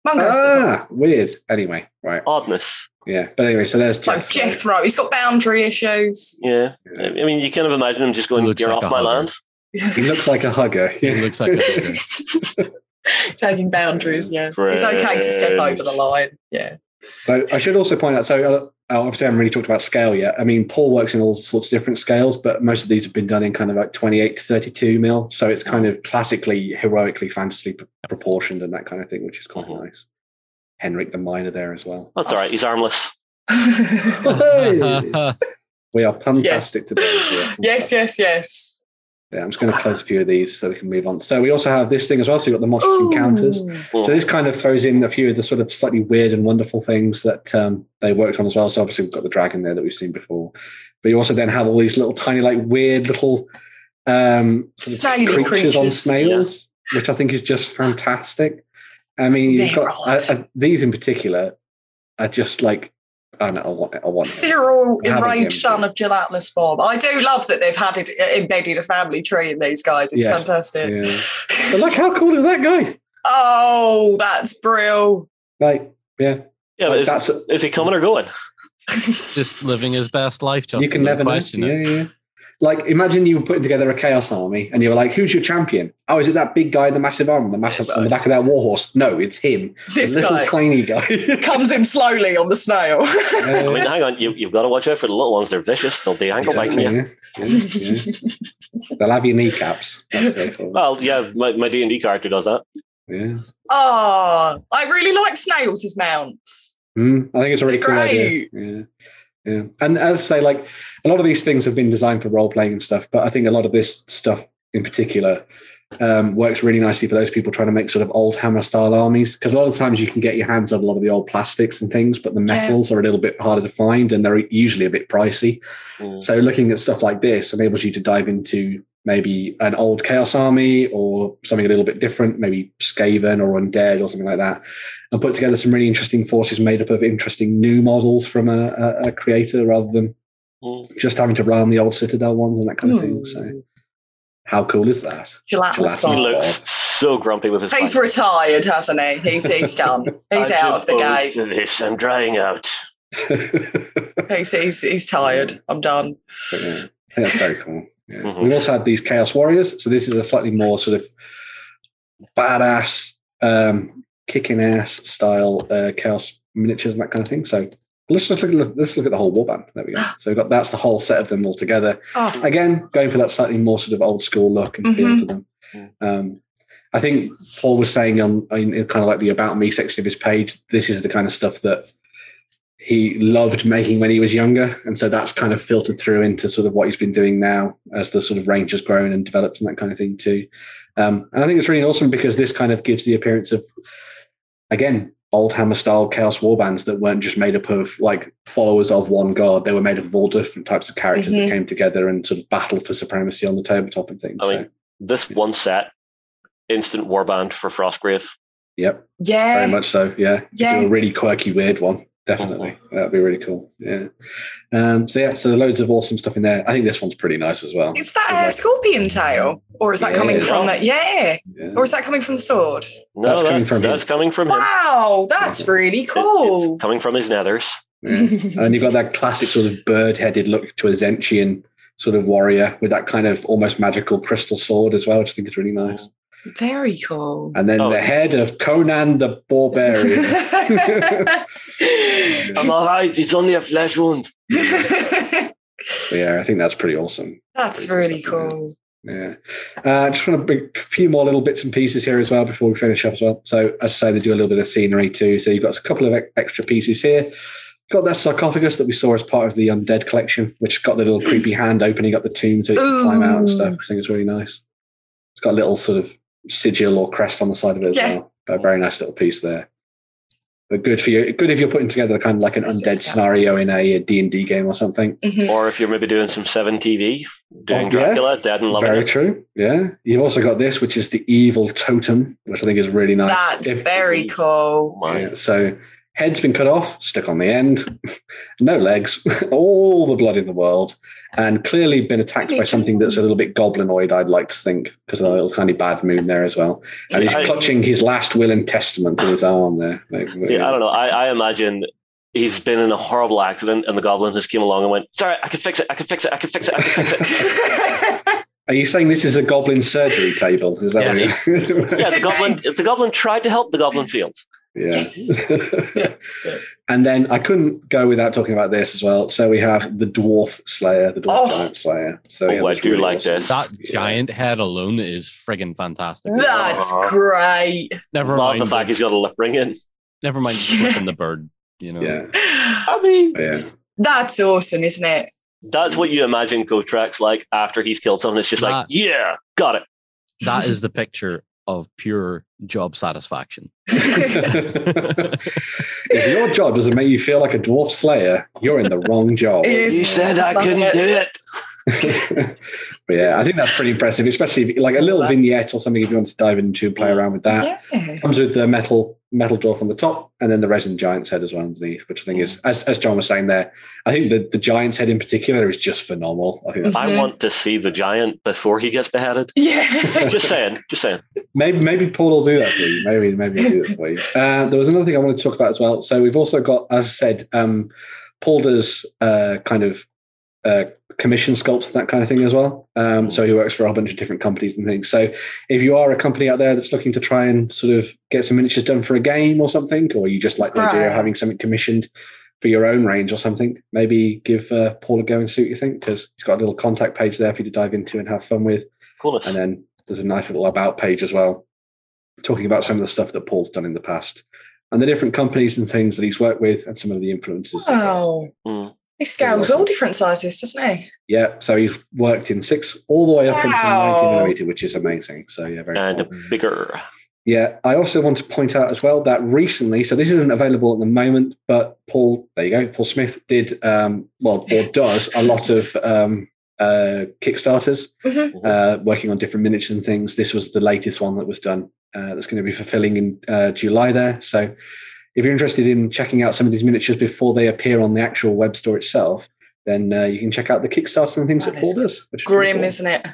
Mungo's the.
Ah, weird. Anyway, right.
Oddness.
Yeah, but anyway, so there's
So
Jethro.
Jethro, he's got boundary issues.
Yeah. I mean, you kind of imagine him just going,
Looks
"You're
like
off my
hugger.
land."
He looks like a hugger. [laughs]
It
Yeah.
looks like a [laughs]
Taking boundaries, yeah. It's okay to step over the line. Yeah.
So I should also point out. So uh, obviously, I haven't really talked about scale yet. I mean, Paul works in all sorts of different scales, but most of these have been done in kind of like 28 to 32 mil. So it's kind of classically, heroically, fantasy proportioned and that kind of thing, which is quite
Mhm.
nice. Henrik the Miner there as well.
That's all right. He's armless. [laughs]
We are puntastic today.
Yes, yes, yes.
Yeah, I'm just going to close a few of these so we can move on. So we also have this thing as well. So we've got the monstrous encounters.
Ooh.
Mm.
So this kind of throws in a few of the sort of slightly weird and wonderful things that um, they worked on as well. So obviously we've got the dragon there that we've seen before, but you also then have all these little tiny, like weird little um, sort of
Snaily
creatures, on
creatures.
snails, which I think is just fantastic. I mean, you've got
odd.
uh, uh, these in particular are just like I don't know. I want it. I want.
Cyril,
I'm having him.
enraged son of Jill Atlas Bob. I do love that they've had it embedded a family tree in these guys. It's
Yes.
fantastic.
Yeah. [laughs] But look how cool is that guy?
oh, that's brill.
Like, yeah,
Yeah, but
like
is,
that's
is he coming or going? [laughs]
just living his best life. Just
you can never know.
question it.
Yeah, yeah. Like, imagine you were putting together a chaos army, and you were like, "Who's your champion? Oh, is it that big guy, in the massive arm, the massive
Yes.
on the back of that warhorse? No, it's him,
This
the little
guy
tiny guy. [laughs]
comes in slowly on the snail.
I
Uh,
mean, hang on. You, you've got to watch out for the little ones. They're vicious. They'll be ankle biting you.
yeah, yeah, yeah. They'll have your kneecaps. That's what they call it.
Well, yeah, my, my D&D character does that.
Yeah.
oh, I really like snails as mounts.
Mm, I think it's a really
They're
cool idea. Yeah. Yeah. And as they like a lot of these things have been designed for role playing and stuff, but I think a lot of this stuff in particular um, works really nicely for those people trying to make sort of old hammer style armies. Because a lot of times you can get your hands on a lot of the old plastics and things, but the
Yeah.
metals are a little bit harder to find and they're usually a bit pricey.
Mm.
So looking at stuff like this enables you to dive into maybe an old chaos army or something a little bit different, maybe Skaven or Undead or something like that, and put together some really interesting forces made up of interesting new models from a, a, a creator rather than
Mm.
just having to run the old Citadel ones and that kind of thing. So How cool is that?
Gelatinous
Gelatinous
He looks so grumpy with his.
He's
pint.
retired, hasn't he? He's he's done. [laughs] He's out of the game.
This I'm drying out. [laughs]
He's, he's he's tired. I'm done.
Yeah, that's very cool. Yeah.
Mhm.
We've also had these Chaos Warriors. So this is a slightly more sort of badass, um, kicking ass style uh, Chaos miniatures and that kind of thing. So let's just look at let's look at the whole warband. There we go. [gasps] So we've got that's the whole set of them all together.
Oh,
Again, going for that slightly more sort of old school look and feel
Mhm.
to them.
Mm.
Um, I think Paul was saying on in in kind of like the about me section of his page, this is the kind of stuff that he loved making when he was younger, and so that's kind of filtered through into sort of what he's been doing now as the sort of range has grown and developed and that kind of thing too. Um, and I think it's really awesome because this kind of gives the appearance of again old hammer style chaos war bands that weren't just made up of like followers of one god they were made up of all different types of characters
Mhm.
that came together and sort of battled for supremacy on the tabletop and things
I
so
mean, This one set, instant warband for Frostgrave.
yep
yeah.
very much so yeah
Yeah.
a really quirky weird one definitely that'd be really cool yeah um so yeah so loads of awesome stuff in there i think this one's pretty nice as well
Is that a scorpion tail, or is that
Yeah.
coming from that? Yeah,
yeah.
or is that coming from the sword?
No,
That's
that's,
coming from
that's
him.
coming from him.
Wow, that's really
It-
cool.
it's coming from his nethers.
Yeah. and you've got that classic sort of bird-headed look to a Tzeentchian sort of warrior with that kind of almost magical crystal sword as well, which I think is really nice.
Very cool.
And then
Oh.
the head of Conan the Barbarian. [laughs] [laughs]
I'm all right. It's only a flesh wound. [laughs]
Yeah, I think that's pretty awesome.
That's
Pretty
really
stuff,
cool.
Yeah. Uh, just want to bring a few more little bits and pieces here as well before we finish up as well. So, as I say, they do a little bit of scenery too. So, you've got a couple of extra pieces here. Got that sarcophagus that we saw as part of the undead collection, which has got the little creepy hand opening up the tomb so it can climb out and stuff. I think it's really nice. It's got a little sort of sigil or crest on the side of it as
Yeah.
well. A very nice little piece there. But good for you. Good if you're putting together kind of like an
Yes,
undead scenario in a D and D game or something.
Mhm.
Or if you're maybe doing some 7 TV, doing
Oh, yeah.
Dracula, Dead and Loving
Very
It.
true. Yeah. You've also got this, which is the evil totem, which I think is really nice.
That's
If-
very cool.
Yeah, so head's been cut off, stuck on the end, [laughs] no legs, [laughs] all the blood in the world, and clearly been attacked by something that's a little bit goblinoid, I'd like to think, because of a little kind of bad moon there as well. And he's
I-
clutching his last will and testament in his arm there. Like,
See, I don't know. I, I imagine he's been in a horrible accident and the goblin just came along and went, Sorry, I can fix it. I can fix it. I can fix it. I can fix it. [laughs]
Are you saying this is a goblin surgery table? Is that what you
yeah, the goblin, the goblin tried to help, the goblin failed.
Yeah.
Yeah. [laughs]
and then I couldn't go without talking about this as well. So we have the dwarf slayer, the dwarf
Oh.
giant slayer. So
Oh,
yeah,
I do
really
like
awesome.
this.
That
Yeah.
giant head alone is friggin' fantastic.
That's
Uh-huh.
great.
never
Love
mind.
the fact he's got a lip ring in.
never mind [laughs] flipping the bird. You know.
Yeah,
I mean,
yeah.
That's awesome, isn't it?
that's what you imagine Gotrek's like after he's killed someone. It's just like, yeah, got it.
That is the picture of pure job satisfaction. [laughs]
if your job doesn't make you feel like a dwarf slayer, you're in the wrong job.
You said I couldn't do it. [laughs]
but yeah, I think that's pretty impressive, especially if, like a little vignette or something if you want to dive into and play around with that.
yeah.
Comes with the metal metal dwarf on the top and then the resin giant's head as well underneath, which I think is, as, as John was saying there, I think the, the giant's head in particular is just phenomenal. I think that's
I want to see the giant before he gets beheaded.
Yeah. [laughs]
Just saying, just saying.
Maybe maybe Paul will do that for you. Maybe maybe he'll do that for you. [laughs] Uh, there was another thing I wanted to talk about as well. So we've also got, as I said, um, Paul does uh, kind of uh, commission sculpts that kind of thing as well. Um, so he works for a whole bunch of different companies and things. So if you are a company out there that's looking to try and sort of get some miniatures done for a game or something, or you just like the idea of having something commissioned for your own range or something, maybe give uh, Paul a go and see what you think because he's got a little contact page there for you to dive into and have fun with.
Coolness.
And then there's a nice little about page as well, talking about some of the stuff that Paul's done in the past and the different companies and things that he's worked with and some of the influences.
Wow.
Mm.
He scales all different sizes, doesn't he?
Yeah, so he's worked in six all the way up until
Wow.
90 millimeter, which is amazing. So yeah, very
And
cool.
bigger.
Yeah, I also want to point out as well that recently, so this isn't available at the moment, but Paul, there you go, Paul Smith did, um, well, or [laughs] does a lot of um, uh, Kickstarters,
Mhm.
uh, working on different miniatures and things. This was the latest one that was done. Uh, that's going to be fulfilling in uh, July there. So if you're interested in checking out some of these miniatures before they appear on the actual web store itself, then uh, you can check out the Kickstarter and things
That
that Paul
is
does. Is
Grim,
cool.
isn't it?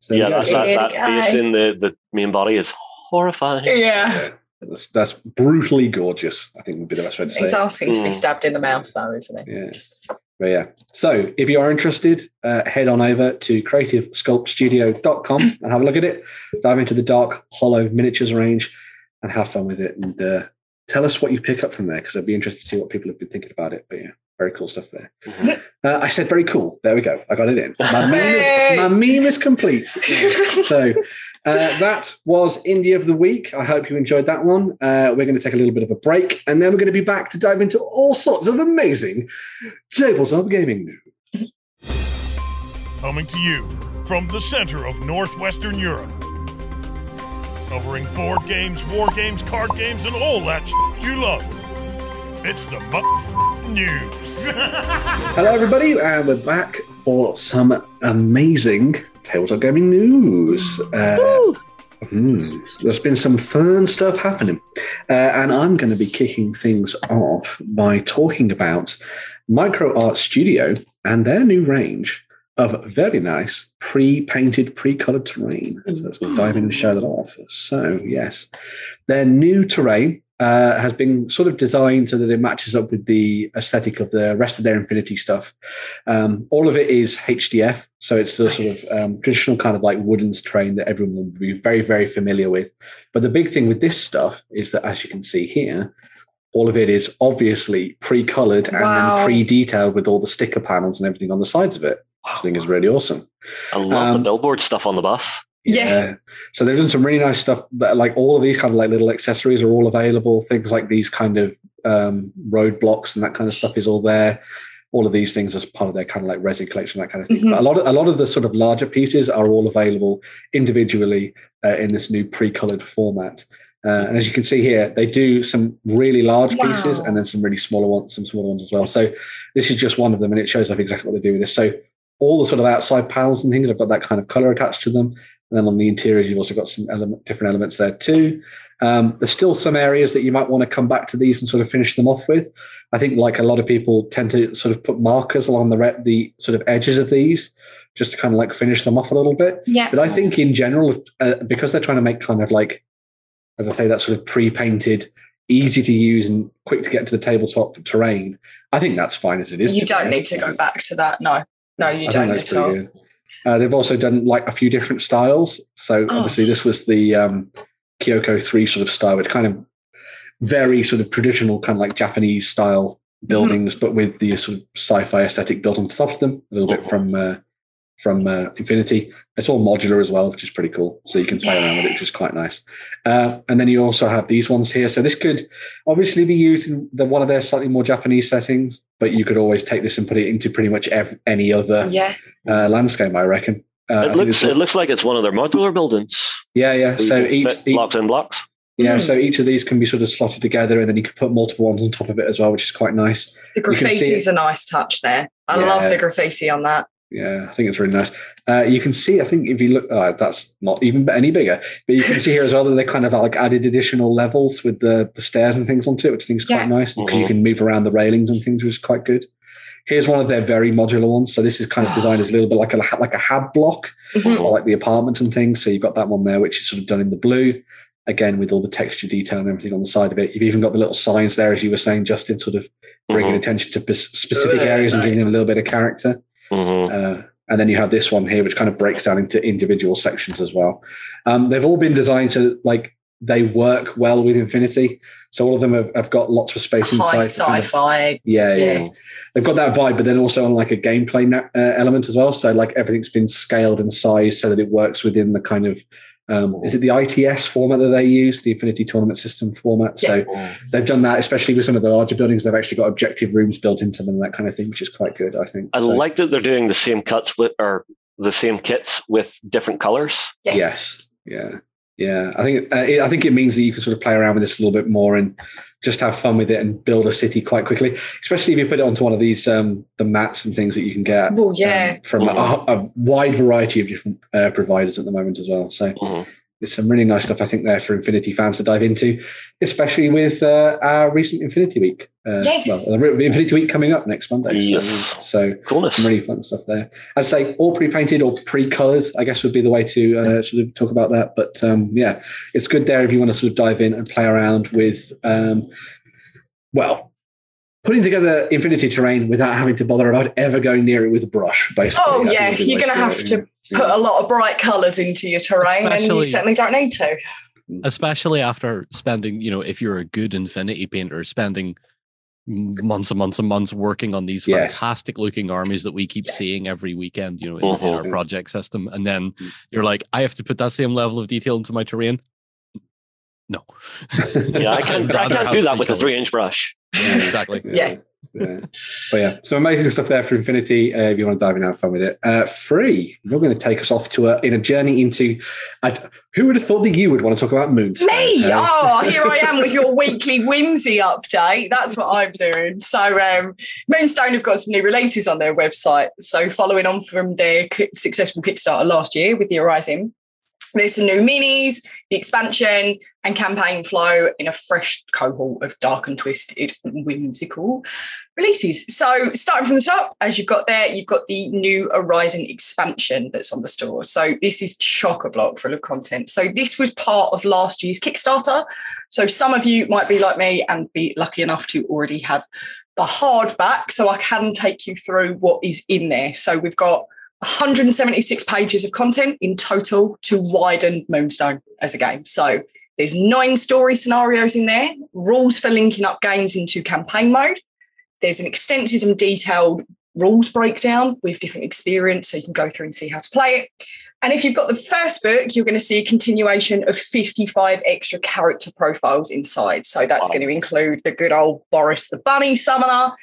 So
yeah,
there
that's,
we
that, that face in the, the main body is horrifying.
Yeah.
Yeah, that's, that's brutally gorgeous. I think would be the best way to say
He's
it.
asking to be
Mm.
stabbed in the mouth, though, isn't it?
Yeah.
Just-
But yeah. So if you are interested, uh, head on over to creativesculptstudio.com [clears throat] and have a look at it. Dive into the dark, hollow miniatures range and have fun with it. And uh, tell us what you pick up from there because I'd be interested to see what people have been thinking about it. But yeah, very cool stuff there.
Mhm.
Uh, I said very cool. There we go. I got it in. My meme is, my meme is complete. [laughs] so uh, that was Indie of the Week. I hope you enjoyed that one. Uh, we're going to take a little bit of a break and then we're going to be back to dive into all sorts of amazing tabletop gaming news.
Coming to you from the center of Northwestern Europe. Covering board games, war games, card games, and all that sh- you love. It's the m- news. [laughs]
Hello, everybody, and we're back for some amazing tabletop gaming news. Uh, hmm, there's been some fun stuff happening, uh, and I'm going to be kicking things off by talking about Micro Art Studio and their new range of very nice pre-painted, pre-colored terrain. So let's dive in and show that off. So yes, their new terrain uh, has been sort of designed so that it matches up with the aesthetic of the rest of their Infinity stuff. Um, all of it is HDF, so it's the
Nice.
sort of um, traditional kind of like wooden terrain that everyone will be very, very familiar with. But the big thing with this stuff is that, as you can see here, all of it is obviously pre-colored and
Wow.
then pre-detailed with all the sticker panels and everything on the sides of it. Which I think is really awesome.
I love
Um,
the billboard stuff on the bus.
Yeah.
So they've done some really nice stuff. That, like all of these kind of like little accessories are all available. Things like these kind of um, roadblocks and that kind of stuff is all there. All of these things as part of their kind of like resin collection, that kind of thing.
Mhm.
But a lot of a lot of the sort of larger pieces are all available individually uh, in this new pre-colored format. Uh, and as you can see here, they do some really large pieces and then some really smaller ones, some smaller ones as well. So this is just one of them, and it shows off exactly what they do with this. So all the sort of outside panels and things have got that kind of color attached to them. And then on the interiors, you've also got some element, different elements there too. Um, there's still some areas that you might want to come back to these and sort of finish them off with. I think like a lot of people tend to sort of put markers along the re- the sort of edges of these just to kind of like finish them off a little bit.
Yeah.
But I think in general, uh, because they're trying to make kind of like, as I say, that sort of pre-painted, easy to use and quick to get to the tabletop terrain, I think that's fine as it is.
You don't need to go back to that. No. No, you
I
don't at all.
good. Uh, they've also done like a few different styles. So
Oh.
obviously, this was the um, Kyoko three sort of style, which kind of very sort of traditional, kind of like Japanese style buildings, but with the sort of sci-fi aesthetic built on top of them. A little bit
Mhm.
from uh, from uh, Infinity. It's all modular as well, which is pretty cool. So you can play around with it, which is quite nice. Uh, and then you also have these ones here. So this could obviously be used in the one of their slightly more Japanese settings, but you could always take this and put it into pretty much ev- any other
Yeah.
uh, landscape, I reckon. Uh,
it looks it looks like it's one of their modular buildings.
yeah, yeah. So each,
fit
each
blocks in blocks.
yeah,
Mm.
so each of these can be sort of slotted together, and then you can put multiple ones on top of it as well, which is quite nice.
The graffiti is a nice touch there. I love the graffiti on that.
Yeah, I think it's really nice. Uh, you can see, I think, if you look, oh, that's not even any bigger, but you can see here as well that they kind of like added additional levels with the the stairs and things onto it, which I think is quite
Yeah.
nice because you
Mhm.
can move around the railings and things, which is quite good. Here's one of their very modular ones. So this is kind of designed as a little bit like a like a hab block,
Mhm.
or like the apartments and things. So you've got that one there, which is sort of done in the blue, again with all the texture detail and everything on the side of it. You've even got the little signs there, as you were saying, Justin, sort of bringing
Mhm.
attention to pes- specific
Very
areas and giving them a little bit of character.
Mhm.
Uh, and then you have this one here, which kind of breaks down into individual sections as well. Um, they've all been designed to like they work well with Infinity. So all of them have, have got lots of space inside.
High
to kind of-
sci-fi.
yeah, yeah,
Yeah.
They've got that vibe, but then also on like a gameplay na- uh, element as well. So like everything's been scaled and sized so that it works within the kind of um, is it the ITS format that they use, the Infinity Tournament System format. So they've done that, especially with some of the larger buildings. They've actually got objective rooms built into them and that kind of thing, which is quite good, I think.
I
So-
like that they're doing the same cuts with or the same kits with different colors.
Yes.
Yes. Yeah, yeah. I think uh, it, I think it means that you can sort of play around with this a little bit more and just have fun with it and build a city quite quickly. Especially if you put it onto one of these um, the mats and things that you can get.
Well, yeah.
um, from a, a wide variety of different uh, providers at the moment as well. So
Mhm.
There's some really nice stuff I think there for Infinity fans to dive into, especially with uh, our recent Infinity Week. Uh,
Yes.
Well, the Infinity Week coming up next Monday. So,
Yes.
so
Coolness.
some really fun stuff there. I'd say all pre-painted or pre-colored, I guess would be the way to uh, sort of talk about that. But um, yeah, it's good there if you want to sort of dive in and play around with, um, well, putting together Infinity terrain without having to bother about ever going near it with a brush. Basically,
Oh, yeah,
would be the
you're gonna have to
yeah.
Put a lot of bright colours into your terrain, and you certainly don't need to.
especially after spending, you know, if you're a good Infinity painter, spending months and months and months working on these
Yes.
fantastic looking armies that we keep
Yeah.
seeing every weekend, you know, in, in our
Mhm.
project system, and then
Mm.
you're like, I have to put that same level of detail into my terrain. No.
Yeah, I [laughs] can't. I can't do that
three
with a three-inch brush.
Yeah, exactly.
Yeah.
Yeah. But yeah, some amazing stuff there for Infinity. Uh, if you want to dive in and have fun with it, uh, free. You're going to take us off to a in a journey into. I, who would have thought that you would want to talk about Moonstone?
Me!
Uh,
Oh, here I am with your weekly whimsy update. That's what I'm doing. So, um, Moonstone have got some new releases on their website. So, following on from their successful Kickstarter last year with the Horizon, there's some new minis, the expansion, and campaign flow in a fresh cohort of dark and twisted whimsical releases. So, starting from the top, as you've got there, you've got the new Horizon expansion that's on the store. So, this is chock a block full of content. So, this was part of last year's Kickstarter. So, some of you might be like me and be lucky enough to already have the hardback. So, I can take you through what is in there. So, we've got 176 pages of content in total to widen Moonstone as a game. So, there's nine story scenarios in there, rules for linking up games into campaign mode. There's an extensive and detailed rules breakdown with different experience, so you can go through and see how to play it. And if you've got the first book, you're going to see a continuation of 55 extra character profiles inside. So that's
Wow.
going to include the good old Boris the Bunny Summoner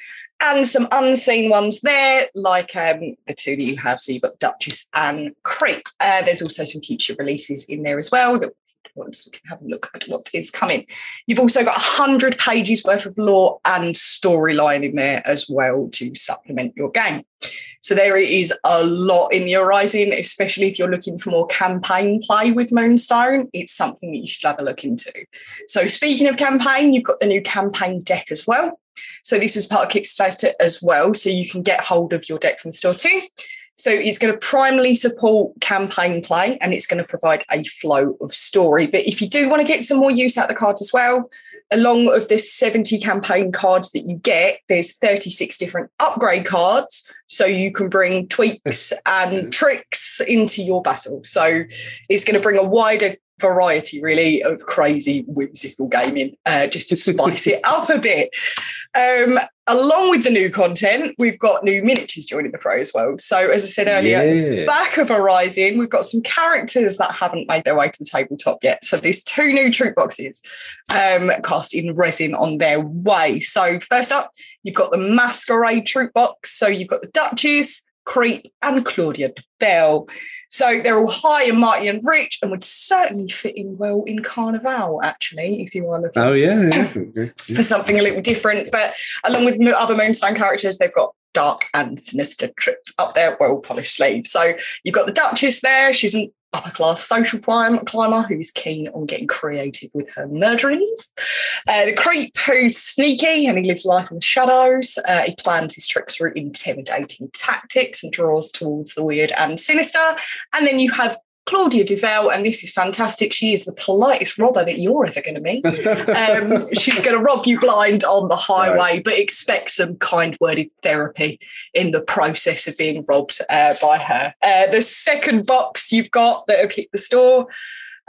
and some unseen ones there, like um, the two that you have. So you've got Duchess and Creep. Uh, there's also some future releases in there as well that we can have a look at what is coming. You've also got 100 pages worth of lore and storyline in there as well to supplement your game. So there is a lot in the horizon, especially if you're looking for more campaign play with Moonstone. It's something that you should have a look into. So speaking of campaign, you've got the new campaign deck as well. So this was part of Kickstarter as well. So you can get hold of your deck from the store too. So it's going to primarily support campaign play and it's going to provide a flow of story. But if you do want to get some more use out of the card as well, along of the 70 campaign cards that you get, there's 36 different upgrade cards. So you can bring tweaks and tricks into your battle. So it's going to bring a wider variety really of crazy whimsical gaming uh, just to spice [laughs] it up a bit um, along with the new content we've got new miniatures joining the fray as well so as i said earlier
yeah.
back of Horizon, we've got some characters that haven't made their way to the tabletop yet. So there's two new troop boxes um, cast in resin on their way. So first up, you've got the Masquerade troop box. So you've got the Duchess, Creep, and Claudia Bell. So they're all high and mighty and rich and would certainly fit in well in Carnival, actually, if you are looking
Oh yeah. yeah. [laughs]
for something a little different. But along with other Moonstone characters, they've got dark and sinister trips up their well polished sleeves. So you've got the Duchess there. She's an upper class social climb- climber who's keen on getting creative with her murderings. Uh, the creep who's sneaky and he lives life in the shadows. Uh, he plans his tricks through intimidating tactics and draws towards the weird and sinister. And then you have Claudia Duvel, and this is fantastic. She is the politest robber that you're ever going to meet um, [laughs] she's going to rob you blind on the highway, but expect some kind worded therapy in the process of being robbed uh, by her. Uh, the second box you've got that have hit the store.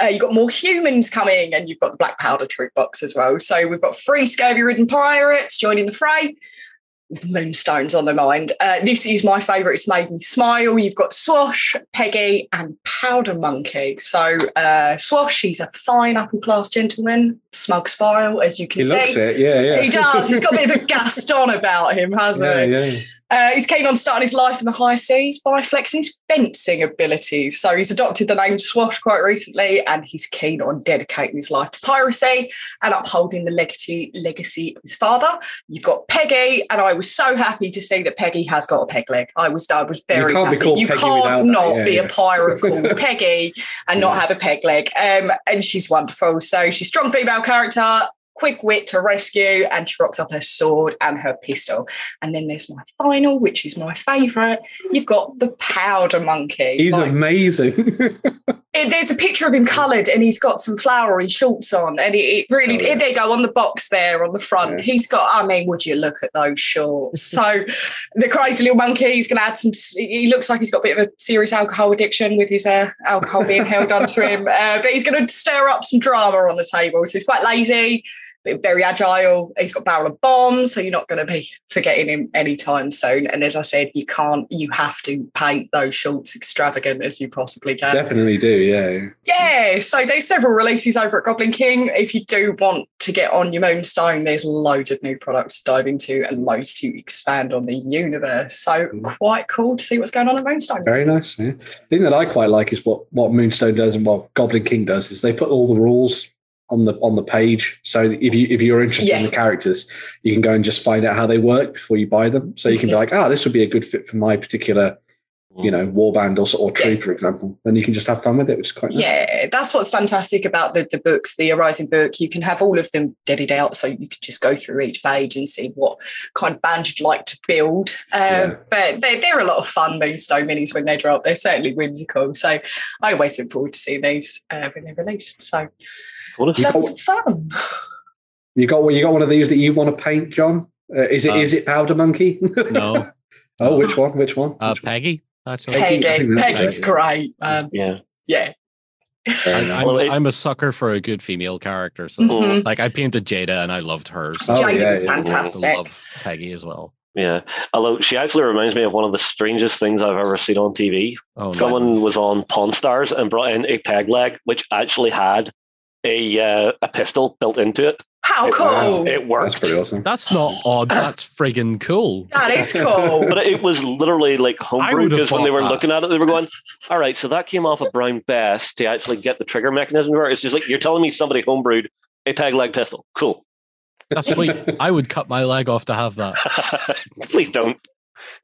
Uh, you've got more humans coming, and you've got the black powder troop box as well. So we've got three scurvy-ridden pirates joining the fray moonstones on their mind. Uh, this is my favourite. It's made me smile. You've got Swash, Peggy, and Powder Monkey. So uh, Swash, he's a fine upper class gentleman, smug smile, as you can
He
see.
looks it. Yeah, yeah.
He does. He's got a bit of a [laughs] Gaston about him, hasn't
Yeah,
he?
yeah.
Uh, he's keen on starting his life in the high seas by flexing his fencing abilities. So he's adopted the name Swash quite recently, and he's keen on dedicating his life to piracy and upholding the legacy legacy of his father. You've got Peggy, and I was so happy to see that Peggy has got a peg leg. I was I was very
can't
happy. you
Peggy
can't not
Yeah,
be
yeah.
a pirate [laughs] called Peggy and not have a peg leg. Um, and she's wonderful. So she's a strong female character. Quick wit to rescue, and she rocks up her sword and her pistol. And then there's my final, which is my favourite. You've got the powder monkey.
He's
Like,
amazing. [laughs]
it- there's a picture of him coloured and he's got some flowery shorts on. And it, it really,
Oh, yeah.
there you go on the box there on the front.
Yeah.
He's got, I mean, would you look at those shorts? [laughs] so the crazy little monkey, he's going to add some, he looks like he's got a bit of a serious alcohol addiction with his uh, alcohol being held onto him. [laughs] Uh, but he's going to stir up some drama on the table. So he's quite lazy. Very agile. He's got a barrel of bombs, so you're not going to be forgetting him anytime soon. And as I said, you can't, you have to paint those shorts extravagant as you possibly can.
Definitely do, yeah.
Yeah, so there's several releases over at Goblin King. If you do want to get on your Moonstone, there's loads of new products to dive into and loads to expand on the universe. So mm. quite cool to see what's going on at Moonstone.
Very nice. Yeah. The thing that I quite like is what what Moonstone does and what Goblin King does is they put all the rules on the on the page. So if you if you're interested in the characters, you can go and just find out how they work before you buy them. So you can be like, ah, this would be a good fit for my particular, you know, warband or, or troop, for example. Then you can just have fun with it, which is quite nice.
Yeah, that's what's fantastic about the, the books, the Arising book. You can have all of them deaded out, so you can just go through each page and see what kind of band you'd like to build. Um,
Yeah.
But they're, they're a lot of fun, Moonstone minis, when they drop. They're certainly whimsical. So I always look forward to seeing these uh, when they're released. So
What if-
You
that's fun.
You got you got one of these that you want to paint, John? Uh, is it
Uh,
is it Powder Monkey? [laughs]
No,
oh, which one? Which one?
uh,
Which one?
Peggy. Actually,
Peggy, I
Peggy,
think that's
Peggy's great, man.
yeah.
Yeah.
Very nice.
I'm, [laughs] I'm a sucker for a good female character. So,
Mhm.
like, I painted Jada and I loved her. So
Oh,
Jada
yeah,
was
yeah.
I
fantastic.
love Peggy as well.
Yeah. Although she actually reminds me of one of the strangest things I've ever seen on TV.
Oh, no.
Someone was on Pawn Stars and brought in a peg leg, which actually had a uh, a pistol built into it.
How
It-
cool.
It
That's
worked.
pretty awesome.
That's not odd. [coughs] That's friggin' cool.
That is cool.
But it was literally like homebrew because when they were
that.
looking at it, they were going, "All right, so that came off a brown best to actually get the trigger mechanism to work." It's just like you're telling me somebody homebrewed a peg leg pistol. Cool.
That's sweet. [laughs] I would cut my leg off to have that. [laughs]
Please don't.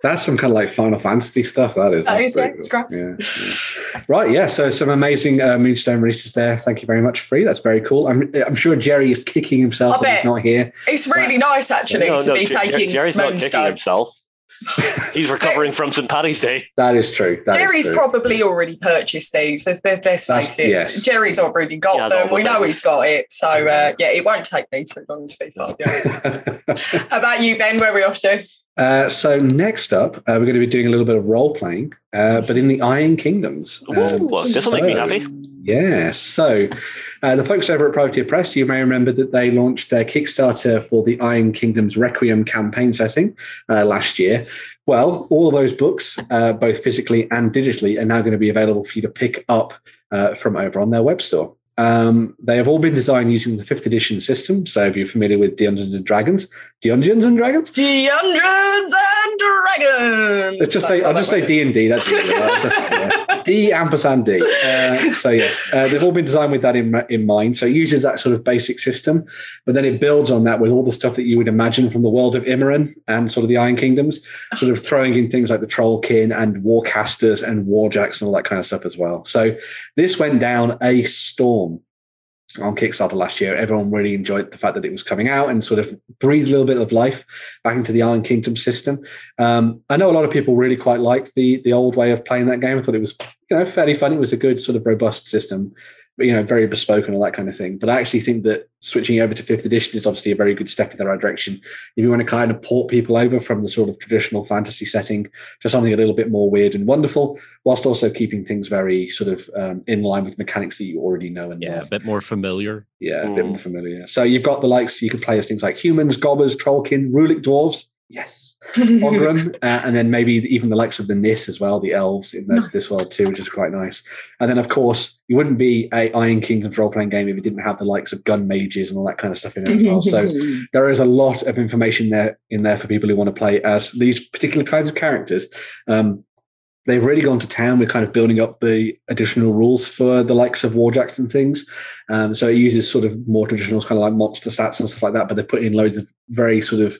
That's some kind of like Final Fantasy stuff. That is.
That is yeah,
cool. Yeah, yeah. Right. Yeah. So some amazing uh, Moonstone releases there. Thank you very much, Free. That's very cool. I'm, I'm sure Jerry is kicking himself
I
that he's not here.
It's really nice, actually,
No,
to
no,
be
Jer- Jer-
taking
Jerry's not kicking himself. He's recovering from St. Paddy's Day.
That is true. That is
Jerry's
true.
probably already purchased these. Let's, let's, let's
That's-
face it.
yes.
Jerry's already got
He has
them. We know
things.
he's got it. So, uh, yeah, it won't take me too long to be fair. Yeah. [laughs] How about you, Ben? Where are we off to?
Uh, so next up, uh, we're going to be doing a little bit of role playing, uh, but in the Iron Kingdoms.
Ooh,
Um,
this will make me happy.
Yeah. So uh, the folks over at Privateer Press, you may remember that they launched their Kickstarter for the Iron Kingdoms Requiem campaign setting uh, last year. Well, all of those books, uh, both physically and digitally, are now going to be available for you to pick up uh, from over on their web store. Um, they have all been designed using the fifth edition system. So if you're familiar with Dungeons and Dragons, Dungeons and Dragons,
Dungeons and Dragons.
Let's just
That's
say I'll just say. D and D. That's. [laughs] D ampersand D. Uh, so yeah, uh, they've all been designed with that in in mind. So it uses that sort of basic system, but then it builds on that with all the stuff that you would imagine from the world of Immoren and sort of the Iron Kingdoms, sort of throwing in things like the Trollkin and Warcasters and Warjacks and all that kind of stuff as well. So this went down a storm on Kickstarter last year. Everyone really enjoyed the fact that it was coming out and sort of breathed a little bit of life back into the Iron Kingdom system. Um, I know a lot of people really quite liked the the old way of playing that game. I thought it was you know fairly fun. It was a good sort of robust system, you know very bespoke and all that kind of thing. But I actually think that switching over to fifth edition is obviously a very good step in the right direction. If you want to kind of port people over from the sort of traditional fantasy setting to something a little bit more weird and wonderful, whilst also keeping things very sort of um, in line with mechanics that you already know and
Yeah, a bit more familiar.
Yeah, a bit
Mm.
more familiar. So you've got the likes, you can play as things like humans, gobbers, trollkin, Rhulic dwarves. Yes. Ogrun, [laughs] uh, and then maybe even the likes of the Nyss as well, the elves in this, this world too, which is quite nice. And then, of course, you wouldn't be a Iron Kingdoms role playing game if you didn't have the likes of gun mages and all that kind of stuff in there as well. So [laughs] there is a lot of information there in there for people who want to play as these particular kinds of characters. Um, they've really gone to town with kind of building up the additional rules for the likes of warjacks and things. Um, so it uses sort of more traditional kind of like monster stats and stuff like that, but they put in loads of very sort of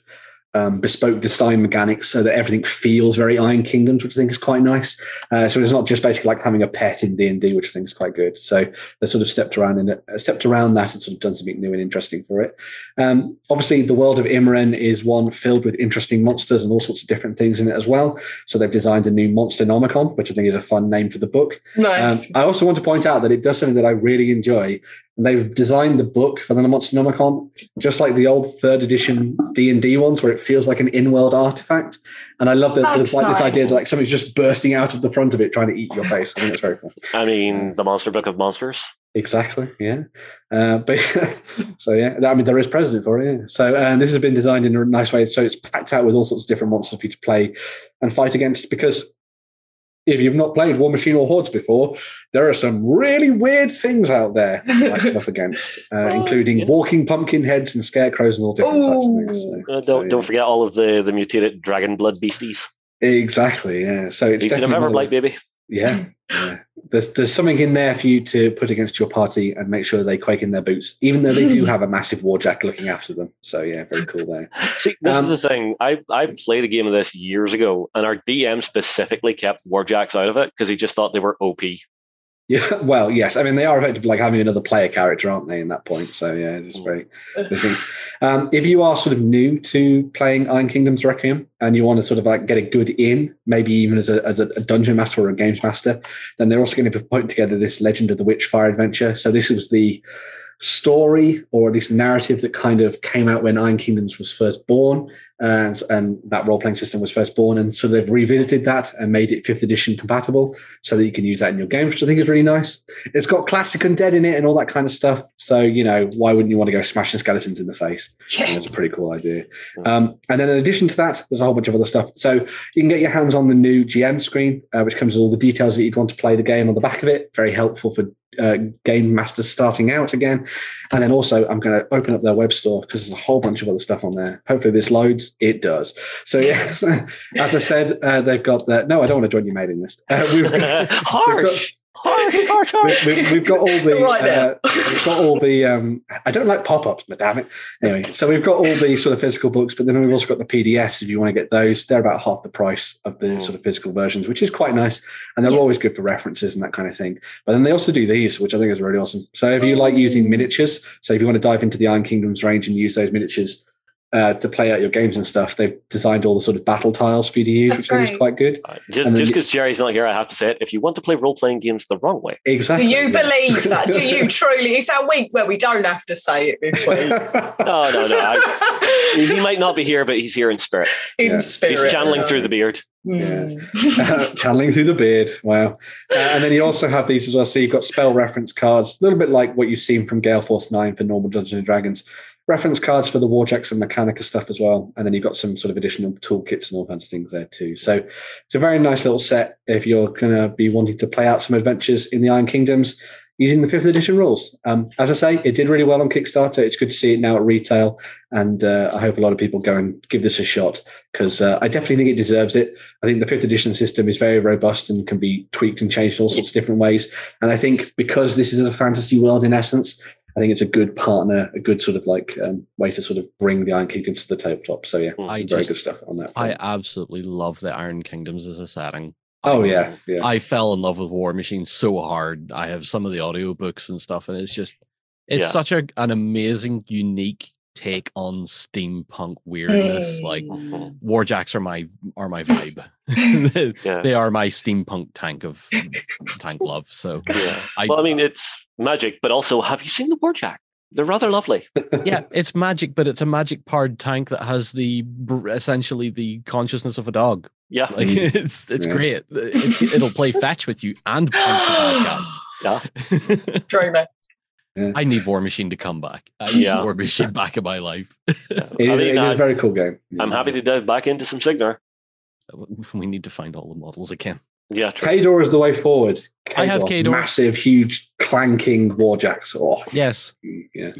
um, bespoke design mechanics so that everything feels very Iron Kingdoms, which I think is quite nice. Uh, so it's not just basically like having a pet in D and D, which I think is quite good. So they sort of stepped around in it, stepped around that and sort of done something new and interesting for it. Um, obviously, the world of Immoren is one filled with interesting monsters and all sorts of different things in it as well. So they've designed a new Monsternomicon, which I think is a fun name for the book.
nice.
Um, I also want to point out that it does something that I really enjoy. And they've designed the book for the Monsternomicon just like the old third edition D and D ones, where it feels like an in-world artifact. And I love that there's
That's
like this idea
nice.
that like something's just bursting out of the front of it, trying to eat your face. I think it's very cool.
I mean, the Monster Book of Monsters.
Exactly. Yeah. Uh, but [laughs] so yeah, I mean there is precedent for it. Yeah. So and this has been designed in a nice way. So it's packed out with all sorts of different monsters for you to play and fight against. Because if you've not played War Machine or Hordes before, there are some really weird things out there [laughs] to come up against, uh,
Oh,
including
yeah.
walking pumpkin heads and scarecrows and all different types of things. So,
Uh, don't
so,
don't forget all of the the mutated dragon blood beasties.
Exactly. Yeah. So it's
Legion of
definitely one of
Everblight, baby.
Yeah, [laughs] yeah. There's there's something in there for you to put against your party and make sure they quake in their boots, even though they do [laughs] have a massive warjack looking after them. So yeah, very cool there.
See, this
Um,
is the thing. I I played a game of this years ago, and our DM specifically kept warjacks out of it because he just thought they were OP.
Yeah, [laughs] well, yes. I mean, they are effectively like having another player character, aren't they? In that point, so yeah, it's very. interesting. Um, if you are sort of new to playing Iron Kingdoms Requiem and you want to sort of like get a good in, maybe even as a as a, a dungeon master or a games master, then they're also going to be putting together this Legend of the Witchfire adventure. So this was the story or at least narrative that kind of came out when Iron Kingdoms was first born and and that role playing system was first born. And so they've revisited that and made it fifth edition compatible so that you can use that in your game which I think is really nice. It's got classic undead in it and all that kind of stuff. So you know why wouldn't you want to go smashing skeletons in the face?
Yeah.
that's a pretty cool idea. Um, and then in addition to that there's a whole bunch of other stuff. So you can get your hands on the new GM screen uh, which comes with all the details that you'd want to play the game on the back of it. Very helpful for uh, game masters starting out again. And then also, I'm going to open up their web store because there's a whole bunch of other stuff on there. Hopefully, this loads. It does. So, yes, [laughs] as I said, uh, they've got the. No, I don't want to join your mailing list. Uh, we've, [laughs]
harsh,
we, we've, we've got all the. [laughs]
Right
uh, we've got all the. Um, I don't like pop ups, but damn it. Anyway, so we've got all the sort of physical books, but then we've also got the PDFs if you want to get those. They're about half the price of the
Mm.
sort of physical versions, which is quite nice. And they're
Yeah.
always good for references and that kind of thing. But then they also do these, which I think is really awesome. So if you like using
Oh.
miniatures, so if you want to dive into the Iron Kingdoms range and use those miniatures uh, to play out your games and stuff, they've designed all the sort of battle tiles for you to use,
That's
which I think is quite good.
Uh, Just
And then
just
you-
because Jerry's not here, I have to say it. If you want to play role playing games the wrong way,
exactly.
Do
you
believe that? Do you truly? It's our week where we don't have to say it this week. [laughs]
no, no, no. I, [laughs] he might not be here, but he's here in spirit.
In
Yeah.
spirit.
He's channeling through the beard.
Mm. [laughs]
channeling through the beard. Wow. Uh, and then you also have these as well. So you've got spell reference cards, a little bit like what you've seen from Gale Force 9 for normal Dungeons and Dragons. Reference cards for the Warjacks and Mechanika stuff as well. And then you've got some sort of additional toolkits and all kinds of things there too. So it's a very nice little set if you're going to be wanting to play out some adventures in the Iron Kingdoms using the fifth edition rules. Um, as I say, it did really well on Kickstarter. It's good to see it now at retail. And uh, I hope a lot of people go and give this a shot because uh, I definitely think it deserves it. I think the fifth edition system is very robust and can be tweaked and changed in all sorts of different ways. And I think because this is a fantasy world in essence, I think it's a good partner, a good sort of like um, way to sort of bring the Iron Kingdom to the tabletop. So yeah,
I
some very good stuff on that.
I absolutely love the Iron Kingdoms as a setting.
oh yeah, yeah.
I fell in love with War Machine so hard. I have some of the audiobooks and stuff, and it's just it's
Yeah.
such a an amazing, unique take on steampunk weirdness. Like
Mm.
Warjacks are my are my vibe. [laughs]
Yeah.
they are my steampunk tank of tank [laughs] love. So
Yeah.
I,
Well, I mean, it's magic, but also, have you seen the Warjack? They're rather lovely.
yeah, [laughs] it's magic, but it's a magic powered tank that has the essentially the consciousness of a dog.
Yeah.
Like it's it's
Yeah.
great. It, it'll play fetch with you and punch the bad
Yeah.
guys.
Dreamer.
I need War Machine to come back. I need
Yeah.
War Machine back in my life. [laughs]
It is,
I mean,
is
uh,
a very cool game.
I'm happy to dive back into some Cygnar.
we need to find all the models again.
Yeah, true.
Khador is the way forward.
I have Khador.
Massive, huge, clanking warjacks. Oh,
Yes.
yeah.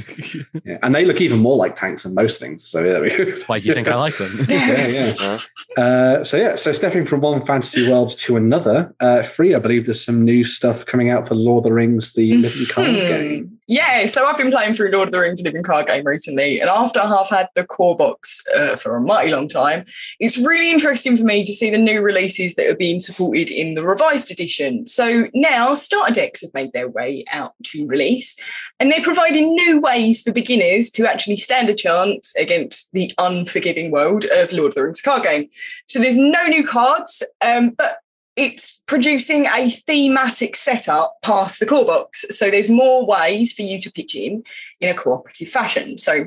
yeah. And they look even more like tanks than most things. So there we go.
Why do you think I like them? [laughs]
yeah, yeah.
Uh,
so yeah, so stepping from one fantasy world to another, uh, free. I believe there's some new stuff coming out for Lord of the Rings, the Living Card game.
Yeah, so I've been playing through Lord of the Rings Living Card Game recently, and after I've had the core box uh, for a mighty long time, it's really interesting for me to see the new releases that are being supported in the revised edition. So now starter decks have made their way out to release, and they're providing new ways for beginners to actually stand a chance against the unforgiving world of Lord of the Rings card game. So there's no new cards, um, but it's producing a thematic setup past the core box. So there's more ways for you to pitch in in a cooperative fashion. So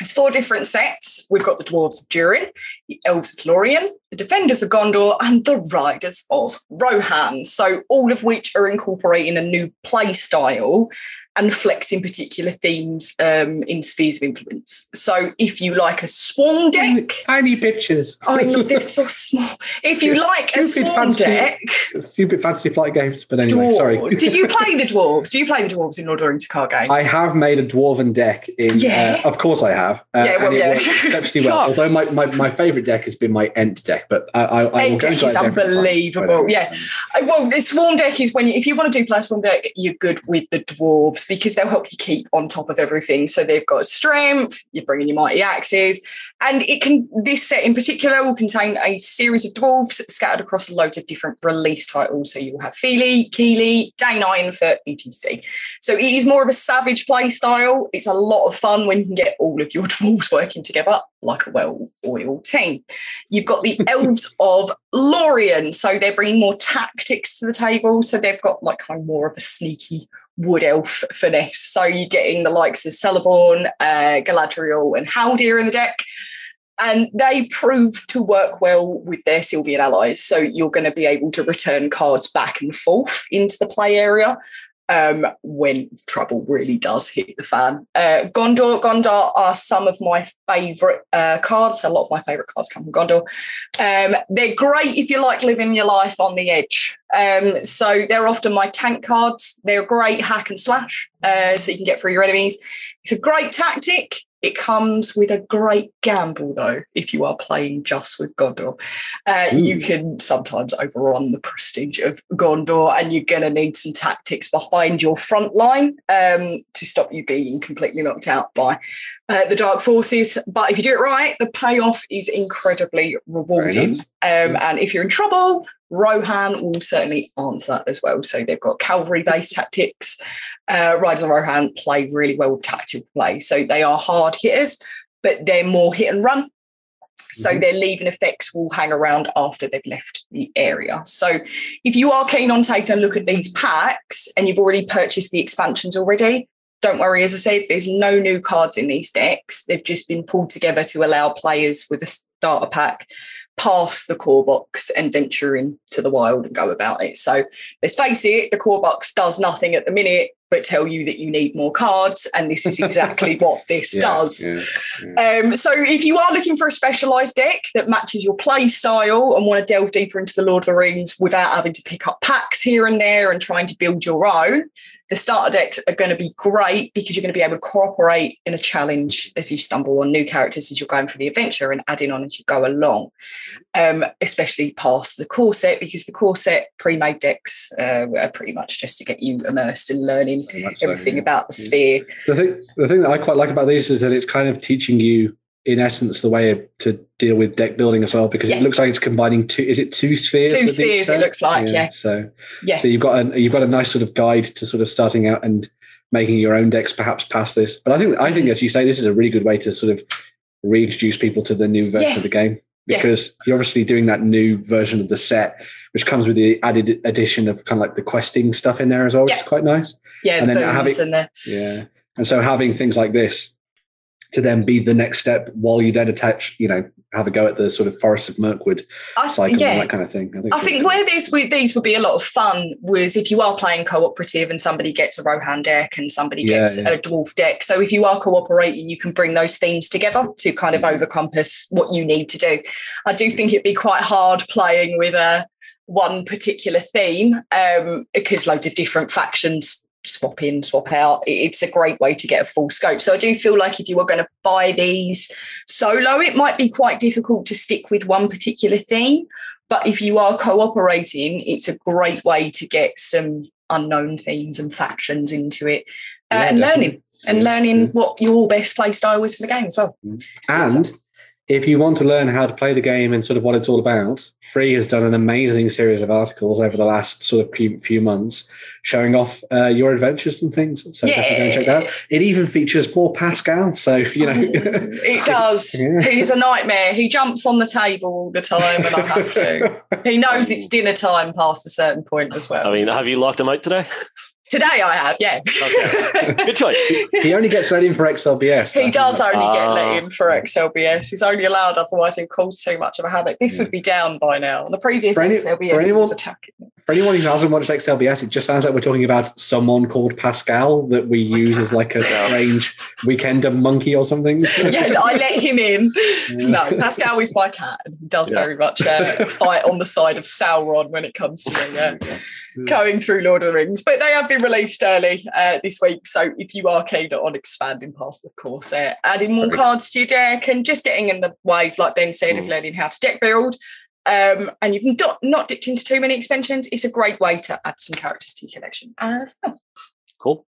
there's four different sets. We've got the Dwarves of Durin, the Elves of Lorien, the Defenders of Gondor, and the Riders of Rohan. So all of which are incorporating a new play style and flexing particular themes um, in spheres of influence. So if you like a swan deck,
Tiny pictures.
I [laughs] they're so small. If you like a
Stupid
swarm
fancy-
deck,
Stupid fantasy flight games. But anyway, sorry.
Did you play the dwarves? Do you play the dwarves in Lord of the Rings card game?
I have made a dwarven deck in.
Yeah.
Uh, of course, I have. Uh,
Yeah, well,
and it
yeah.
works exceptionally well. [laughs] Although my, my, my favorite deck has been my Ent deck, but I, I, I will go
deck is
different time.
unbelievable, yeah. Uh, Well, the swan deck is when you, if you want to do play a deck, you're good with the dwarves because they'll help you keep on top of everything. So they've got strength. You're bringing your mighty axes, and it can. This set in particular will contain a series of dwarves scattered across loads of different release titles. So you'll have Fili, Kili, Day9 for ETC. So it is more of a savage play style. It's a lot of fun when you can get all of your [laughs] dwarves working together like a well-oiled team. You've got the [laughs] elves of Lorien, so they're bringing more tactics to the table. So they've got like kind of more of a sneaky wood elf finesse. So you're getting the likes of Celeborn, uh, Galadriel, and Haldir in the deck. And they prove to work well with their Silvan allies. So you're going to be able to return cards back and forth into the play area um, when trouble really does hit the fan. Uh, Gondor, Gondor are some of my favourite uh, cards. A lot of my favourite cards come from Gondor. Um, they're great if you like living your life on the edge. Um, so they're often my tank cards. They're great hack and slash, uh, so you can get through your enemies. It's a great tactic. It comes with a great gamble, though, if you are playing just with Gondor. Uh, you can sometimes overrun the prestige of Gondor, and you're going to need some tactics behind your front line um, to stop you being completely knocked out by uh, the Dark Forces. But if you do it right, the payoff is incredibly rewarding. Um, and if you're in trouble, Rohan will certainly answer as well. So they've got cavalry based tactics. Uh, Riders of Rohan play really well with tactical play. So they are hard hitters, but they're more hit and run. So
Mhm.
their leaving effects will hang around after they've left the area. So if you are keen on taking a look at these packs and you've already purchased the expansions already, don't worry. As I said, there's no new cards in these decks. They've just been pulled together to allow players with a starter pack pass the core box and venture into the wild and go about it. So let's face it, the core box does nothing at the minute but tell you that you need more cards. And this is exactly [laughs] what this
Yeah,
does.
yeah.
Um, so if you are looking for a specialized deck that matches your play style and want to delve deeper into the Lord of the Rings without having to pick up packs here and there and trying to build your own, the starter decks are going to be great because you're going to be able to cooperate in a challenge as you stumble on new characters as you're going through the adventure and adding on as you go along, um, especially past the core set because the core set pre-made decks uh, are pretty much just to get you immersed in learning
Very much so,
everything
yeah.
about the
Yeah.
sphere.
The thing, the thing that I quite like about these is that it's kind of teaching you, in essence, the way to deal with deck building as well, because
Yeah.
it looks like it's combining two. Is it two spheres?
Two spheres, it looks like, yeah.
So,
Yeah.
so you've got a you've got a nice sort of guide to sort of starting out and making your own decks, perhaps past this. But I think I
Mm-hmm.
think, as you say, this is a really good way to sort of reintroduce people to the new version
Yeah.
of the game.
Yeah.
Because you're obviously doing that new version of the set, which comes with the added addition of kind of like the questing stuff in there as well, which is quite nice.
Yeah,
And
the
then having-
and the
Yeah. And so having things like this to then be the next step while you then attach, you know, have a go at the sort of Forest of Mirkwood
I,
cycle
yeah.
and that kind of thing.
I think where this would these would be a lot of fun was if you are playing cooperative and somebody gets a Rohan deck and somebody gets
yeah.
a dwarf deck. So if you are cooperating, you can bring those themes together to kind of
Mhm.
overcompass what you need to do. I do think it'd be quite hard playing with a one particular theme um, because loads of different factions swap in, swap out. It's a great way to get a full scope. So I do feel like if you were going to buy these solo, it might be quite difficult to stick with one particular theme. But if you are cooperating, it's a great way to get some unknown themes and factions into it uh,
Yeah,
and
definitely.
learning and learning what your best play style is for the game as well.
And if you want to learn how to play the game and sort of what it's all about, Free has done an amazing series of articles over the last sort of few, few months showing off uh, your adventures and things. So definitely go and check that out. It even features poor Pascal. So, you know.
it [laughs] does.
Yeah.
He's a nightmare. He jumps on the table all the time, and I have to. He knows it's dinner time past a certain point as well.
I mean,
So-
have you locked him out today?
Today I have, yeah.
Good choice. [laughs]
he only gets let in for XLBS.
He does only get
Ah.
let in for XLBS. He's only allowed, otherwise he'll cause too much of a havoc. This would be down by now. The previous
For any-
XLBS
for anyone-
was attacking.
For anyone who hasn't watched XLBS, it just sounds like we're talking about someone called Pascal that we use as like a strange weekender monkey or something.
Yeah, I [laughs] let him in. No, Pascal is my cat, and he does
Yeah.
very much uh, fight on the side of Sauron when it comes to uh, [laughs] going through Lord of the Rings. But they have been released early uh, this week, so if you are keen on expanding past the course, uh, adding more cards to your deck and just getting in the ways, like Ben said, of
Mm.
learning how to deck build. Um, and you've not, not dipped into too many expansions, it's a great way to add some characters to your collection as well.
Cool.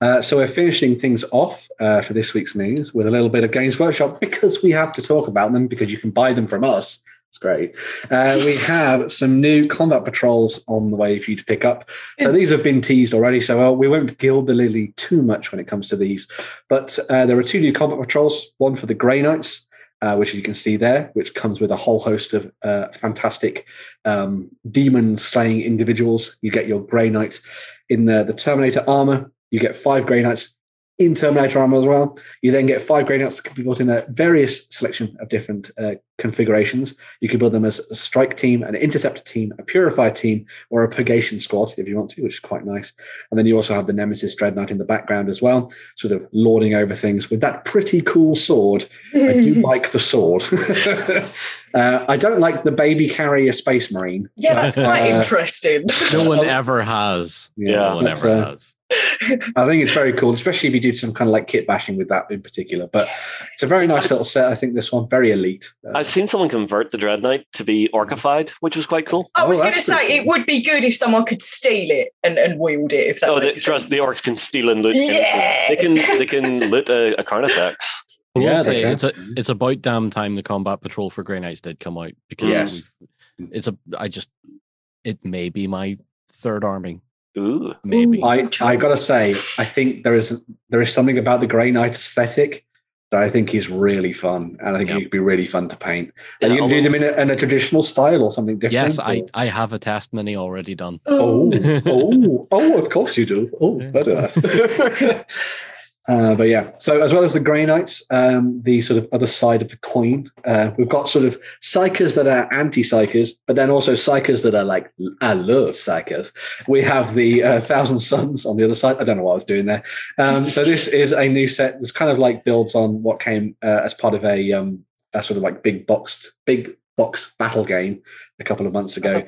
Uh, so we're finishing things off uh, for this week's news with a little bit of Games Workshop because we have to talk about them because you can buy them from us. It's great. Uh, we [laughs] have some new combat patrols on the way for you to pick up. So these have been teased already. So uh, we won't gild the lily too much when it comes to these. But uh, there are two new combat patrols. One for the Grey Knights, uh, which you can see there, which comes with a whole host of uh, fantastic um, demon slaying individuals. You get your Grey Knights in the, the Terminator armor. You get five Grey Knights in Terminator armor as well. You then get five Grey Knights that can be built in a various selection of different uh, configurations. You can build them as a strike team, an interceptor team, a purified team, or a purgation squad if you want to, which is quite nice. And then you also have the Nemesis Dreadnought in the background as well, sort of lording over things with that pretty cool sword. I do [laughs] like the sword. [laughs] uh, I don't like the baby carrier space marine.
yeah, that's quite
Uh,
interesting.
No one [laughs] ever has.
Yeah,
no one
but,
ever
uh,
has.
I think it's very cool, especially if you do some kind of like kit bashing with that in particular. But it's a very nice little set. I think this one very elite. Uh,
I've seen someone convert the Dread Knight to be orcified, which was quite cool.
I was
Oh,
going to say
pretty
it would be good if someone could steal it and, and wield it. If that
Oh, the,
makes
trust the orcs can steal and loot.
Yeah.
They can they can loot a, a Carnifex.
I
Yeah,
say it's a, it's about damn time the combat patrol for Grey Knights did come out because
Yes.
it's a I just it may be my third army
Ooh.
maybe.
I I gotta say, I think there is there is something about the Grey Knight aesthetic that I think is really fun, and I think
Yeah.
it'd be really fun to paint. Are
Yeah,
you gonna do them in a, in a traditional style or something different?
yes, I
or-
I have a test mini already done.
Oh, [laughs] oh, oh! Of course you do. Oh,
Yeah. [laughs] [laughs]
Uh, but yeah, so as well as the Grey Knights, um, the sort of other side of the coin, uh, we've got sort of psykers that are anti-psykers, but then also psykers that are like, I love psykers. We have the uh, Thousand Sons on the other side. I don't know what I was doing there. Um, so this [laughs] is a new set. This kind of like builds on what came uh, as part of a, um, a sort of like big boxed, big box battle game a couple of months ago.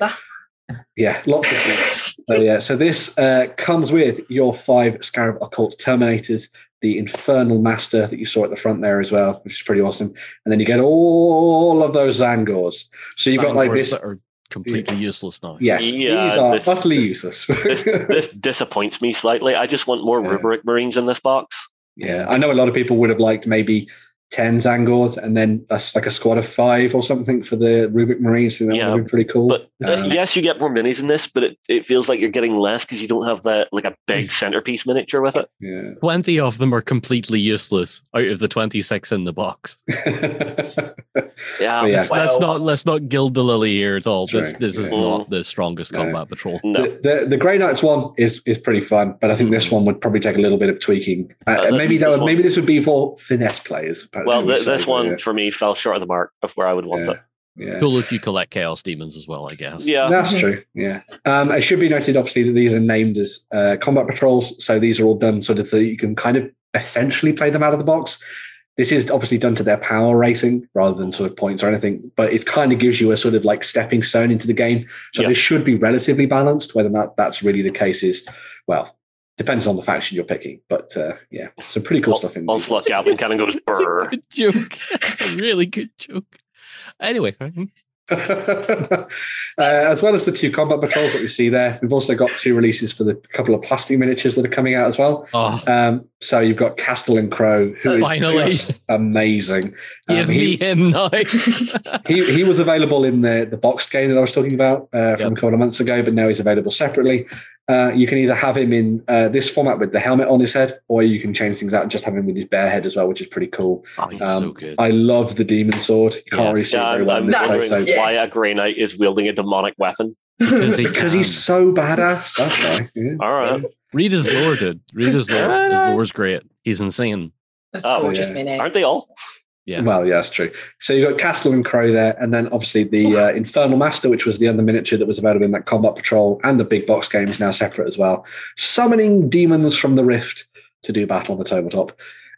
Yeah, lots of [laughs] things. So yeah, so this uh, comes with your five Scarab Occult Terminators, the Infernal Master that you saw at the front there as well, which is pretty awesome. And then you get all of those Tzaangors. So you've got like
Bangors
this.
that are completely useless now.
Yes,
Yeah,
these are
this-
utterly useless.
This [laughs] this disappoints me slightly. I just want more
Yeah.
rubric marines in this box.
yeah, I know a lot of people would have liked maybe ten Tzaangors and then a, like a squad of five or something for the Rubric Marines. I think that
Yeah,
would have been pretty cool.
But
Um,
yes, you get more minis in this, but it, it feels like you're getting less because you don't have that like a big centerpiece miniature with it.
yeah.
20 of them are completely useless out of the 26 in the box. [laughs]
Yeah,
yeah.
Let's, let's not let's not gild the lily here at all. This
True,
this is
yeah.
not the strongest
No.
combat patrol.
no.
The, the the Grey Knights one is is pretty fun, but I think this one would probably take a little bit of tweaking. Uh,
Uh, this-
maybe that
this
would, maybe this would be for finesse players.
Well, th- this one
yeah,
for me fell short of the mark of where I would want
yeah,
it.
yeah.
Cool if you collect chaos demons as well, I guess.
Yeah,
That's [laughs] true. Yeah. Um, it should be noted, obviously, that these are named as uh, combat patrols. So these are all done sort of so you can kind of essentially play them out of the box. This is obviously done to their power rating rather than sort of points or anything, but it kind of gives you a sort of like stepping stone into the game. So
Yeah.
this should be relatively balanced. Whether or not that's really the case is, well, depends on the faction you're picking. But uh, yeah, some pretty cool stuff in these
Onslaught
ones.
Gatling kind of goes [laughs]
It's a
brr.
good joke. It's a really good joke. Anyway, [laughs]
uh, as well as the two combat patrols that we see there, we've also got two releases for the couple of plastic miniatures that are coming out as well.
oh,
Um, so you've got Castellan Crowe, who is
Finally.
just amazing. Um,
give me
he,
him now.
he he was available in the the boxed game that I was talking about uh, from
Yep.
a couple of months ago, but now he's available separately. Uh, you can either have him in uh, this format with the helmet on his head, or you can change things out and just have him with his bare head as well, which is pretty cool.
Oh, he's
Um,
so good.
I love the demon sword. You can't
Yes.
really see
Yeah,
it very
I'm,
well
I'm
in this
That's-
place, so-
wondering
yeah.
why a Grey Knight is wielding a demonic weapon.
because he [laughs]
because he's so badass. That's why. Yeah.
All right.
Read his lore, dude. Read his lore. [laughs] His lore's great. He's insane.
That's
Oh,
gorgeous,
yeah.
Aren't they all?
Yeah.
Well, yeah, that's true. So you've got Castellan Crowe there, and then obviously the uh, Infernal Master, which was the other miniature that was available in that Combat Patrol, and the big box game is now separate as well. Summoning demons from the Rift to do battle on the tabletop.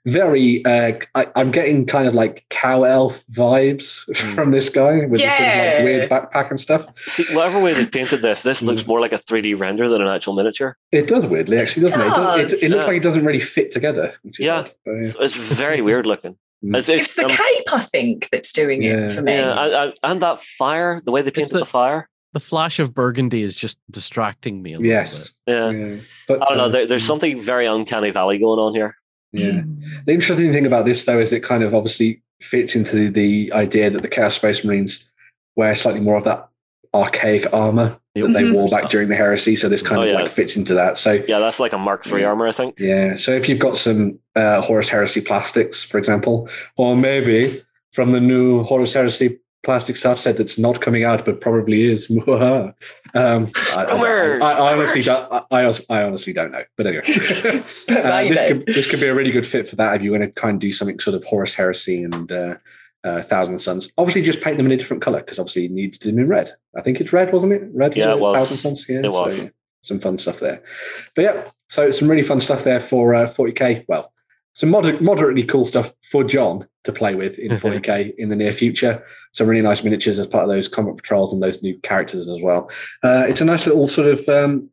Very, uh, I, I'm getting kind of like cow elf vibes [laughs]
Mm.
from this guy with this sort of like weird backpack and stuff.
See, whatever way they've painted this, this
Mm.
looks more like a 3D render than an actual miniature.
It does weirdly, actually, doesn't it? It, does- it,
does.
it looks
Yeah.
like it doesn't really fit together. Which is
Yeah.
odd, but yeah.
It's, it's very weird looking.
Mm.
It's,
It's the
um,
cape, I think, that's doing
Yeah.
it for me.
yeah, and, and- and that fire, the way they painted
the-
the fire.
The flash of burgundy is just distracting me a little
Yes.
Yeah.
Yeah. But
I don't know.
uh,
There, there's something very uncanny valley going on here.
Yeah. The interesting thing about this, though, is it kind of obviously fits into the, the idea that the Chaos Space Marines wear slightly more of that archaic armor
bit.
that they
Mhm.
wore back during the heresy. So this kind
Oh,
of
yeah.
like fits into that. So
Yeah, that's like a Mark III
Yeah.
armor, I think.
yeah. So if you've got some uh, Horus Heresy plastics, for example, or maybe from the new Horus Heresy plastic stuff set that's not coming out but probably is. [laughs] um, I, I, I, I honestly don't. I, I honestly don't know. But anyway, [laughs] [laughs] uh, this could this could be a really good fit for that if you want to kind of do something sort of Horus Heresy and uh, uh, Thousand Sons. Obviously, just paint them in a different color because obviously you need them in red. I think it's red, wasn't it? Red.
Yeah, it was.
Thousand Sons. Yeah,
It was.
So, yeah, some fun stuff there. But yeah, so some really fun stuff there for uh, 40k. Well, some moder- moderately cool stuff for John to play with in 40k in the near future. Some really nice miniatures as part of those combat patrols and those new characters as well. Uh, it's a nice little sort of um,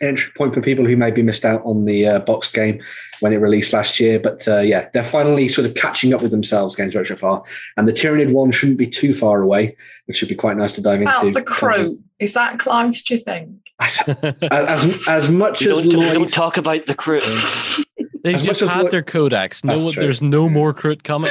entry point for people who maybe missed out on the uh, box game when it released last year. But uh, yeah, they're finally sort of catching up with themselves, Games Workshop are. And the Tyranid one shouldn't be too far away, which should be quite nice to dive
About
into.
the Kroot. Is that close, do you think?
As, as, as much as
don't,
Lloyd,
don't talk about the Kroot. [laughs]
They've
As
just had
what-
their codex. No,
That's
one-
true.
there's no more crit coming.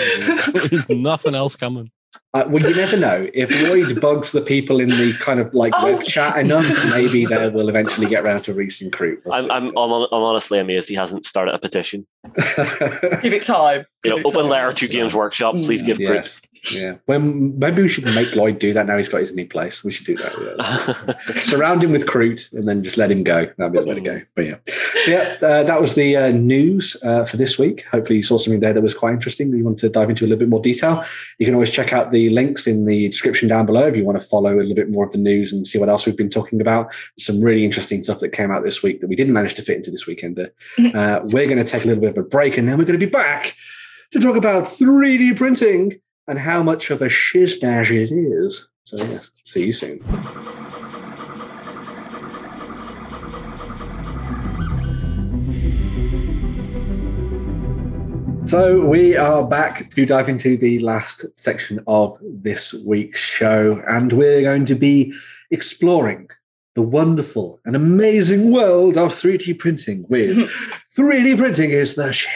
there's nothing else coming.
Uh, well, you never know. If Lloyd bugs the people in the kind of like
Oh.
web chat enough, maybe they will eventually get round to recent Kroot.
I'm. I'm, I'm, I'm honestly amazed he hasn't started a petition. [laughs]
Give it time.
You know,
Give it
open
time.
letter to Games Workshop. Please give Kroot.
yes, yeah. Well, maybe we should make Lloyd do that now. He's got his new place. We should do that. yeah. [laughs] Surround him with Kroot and then just let him go. That'd be the way to go. But yeah, so yeah, uh, that was the uh, news uh, for this week. Hopefully, you saw something there that was quite interesting. That you want to dive into a little bit more detail. You can always check out the links in the description down below if you want to follow a little bit more of the news and see what else we've been talking about. Some really interesting stuff that came out this week that we didn't manage to fit into this weekender. Uh, [laughs] we're going to take a little bit of a break and then we're going to be back to talk about 3D printing and how much of a shizdash it is. So, yes, see you soon. So we are back to dive into the last section of this week's show, and we're going to be exploring the wonderful and amazing world of 3D printing with mm-hmm. 3D printing is the shit.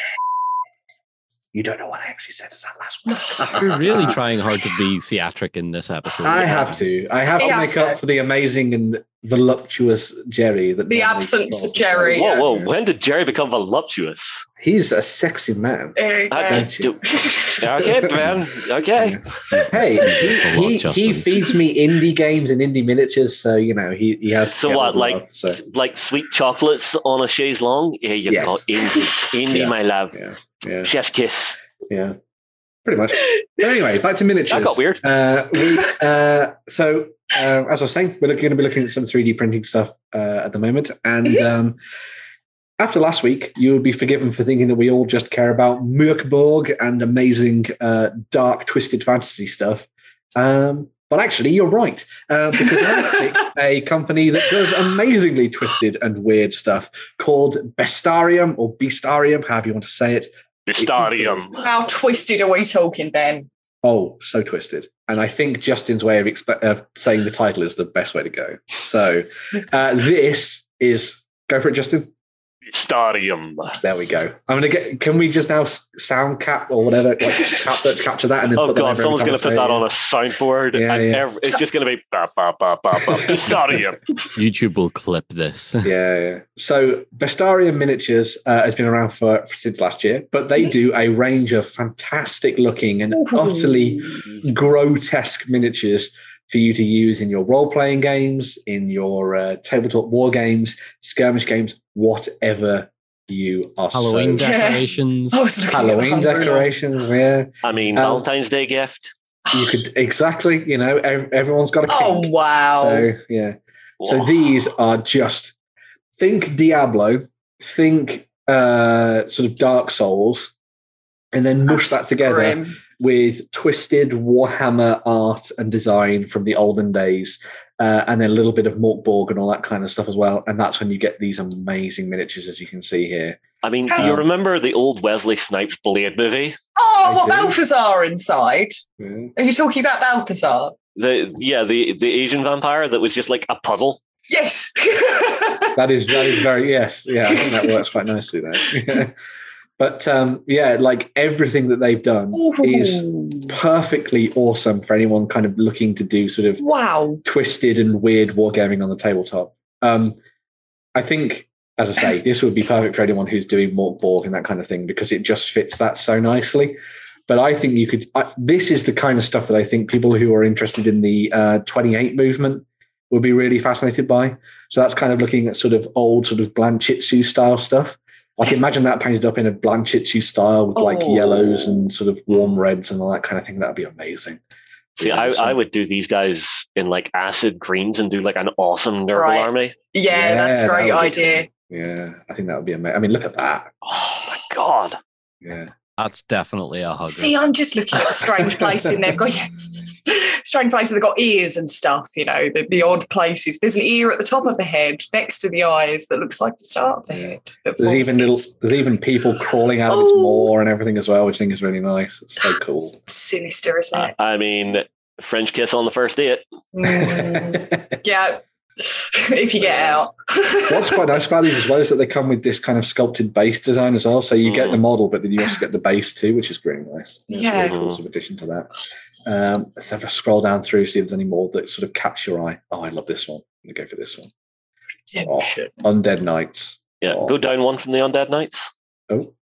You don't know what I actually said. Is that last one? [laughs] [laughs]
You're really trying hard to be theatric in this episode.
I have to. I have to make up for the amazing and voluptuous Jerry. That
The absence of
rolls
Jerry.
around.
Whoa, whoa! When did Jerry become voluptuous?
He's a sexy man.
There you
Don't?
Okay, man. Okay. [laughs]
Hey,
Thanks lot,
he, he, he feeds me indie games and indie miniatures, so you know he, he has.
So
get
what, like-
love, so,
Like sweet chocolates on a chaise long? Yeah, you
Yes.
go. Indie, indie,
Yes.
my love.
yeah, yeah,
Chef's kiss.
yeah, pretty much. But anyway, back to miniatures.
That got weird.
Uh, we, uh, so, uh, as I was saying, we're going to be looking at some 3D printing stuff uh, at the moment. And [laughs] um, after last week, you would be forgiven for thinking that we all just care about Mörk Borg and amazing, uh, dark, twisted fantasy stuff. Um, but actually, you're right. Uh, because I [laughs] picked a company that does amazingly twisted and weird stuff called Bestarium or Beastarium, however you want to say it.
Stadium.
How twisted are we talking, Ben?
Oh, so twisted. And I think Justin's way of, expe- of saying the title is the best way to go. So uh, this is go for it, Justin.
Stadium.
There we go. I'm gonna get. Can we just now sound cap or whatever like, cap, [laughs] capture that and then
Oh
put
god, someone's gonna put that on a soundboard,
Yeah,
and
yeah.
ev- it's just going to be ba ba ba ba ba. [laughs] Stadium.
YouTube will clip this.
Yeah, yeah. So Bestarium Miniatures uh, has been around for, for since last year, but they do a range of fantastic looking and utterly grotesque miniatures for you to use in your role playing games, in your uh, tabletop war games, skirmish games, whatever you are.
Halloween
so,
decorations. [laughs]
I was
Halloween decorations. Yeah,
I mean,
Um,
Valentine's Day gift.
you could exactly. You know, ev- everyone's got a
Oh wow!
So yeah. So these are just think Diablo, think uh, sort of Dark Souls, and then mush
That's
that together
grim.
With twisted Warhammer art and design from the olden days, uh, and then a little bit of Mörk Borg and all that kind of stuff as well. And that's when you get these amazing miniatures, as you can see here.
I mean, do you
Um,
remember the old Wesley Snipes Blade movie?
Oh,
I
what
do.
Balthazar inside?
Yeah.
Are you talking about Balthazar?
The yeah, the the Asian vampire that was just like a puddle.
Yes. [laughs]
That is that is very yes, yeah. I think that works quite nicely there. [laughs] but um, yeah, like everything that they've done is perfectly awesome for anyone kind of looking to do sort of
wow.
twisted and weird wargaming on the tabletop. Um, I think, as I say, this would be perfect for anyone who's doing Mörk Borg and that kind of thing because it just fits that so nicely. But I think you could. I, this is the kind of stuff that I think people who are interested in the uh, 28 movement would be really fascinated by. So that's kind of looking at sort of old, sort of Blanchitsu style stuff. Like imagine that painted up in a Blanchitsu style with like
Oh.
yellows and sort of warm reds and all that kind of thing. That'd be amazing.
See,
Yeah,
I,
so-
I would do these guys in like acid greens and do like an awesome Nurgle
Right.
army.
Yeah, that's a great
would be
idea.
cool. Yeah, I think that would be amazing. I mean, look at that.
Oh my god!
Yeah.
That's definitely a hugger.
See, I'm just looking at the strange [laughs] placing. They've got [laughs] strange places. They've got ears and stuff. You know, the, the odd places. There's an ear at the top of the head, next to the eyes, that looks like the start of the head. that
There's even little, there's even people crawling out of its
Oh.
maw and everything as well, which I think is really nice. It's so cool.
S- Sinister, isn't
I,
it?
I mean, French kiss on the first date.
Mm, [laughs] yeah, [laughs] if you get out.
What's quite nice about these as well is that they come with this kind of sculpted base design as well. So you get
Mhm.
the model, but then you also get the base too, which is really nice. It's
Yeah.
really cool sort of addition to that. Um, let's have a scroll down through, see if there's any more that sort of catch your eye. Oh, I love this one. I'm gonna go for this one.
Redemption.
Undead Knights.
Yeah,
Oh.
go down one from the Undead Knights.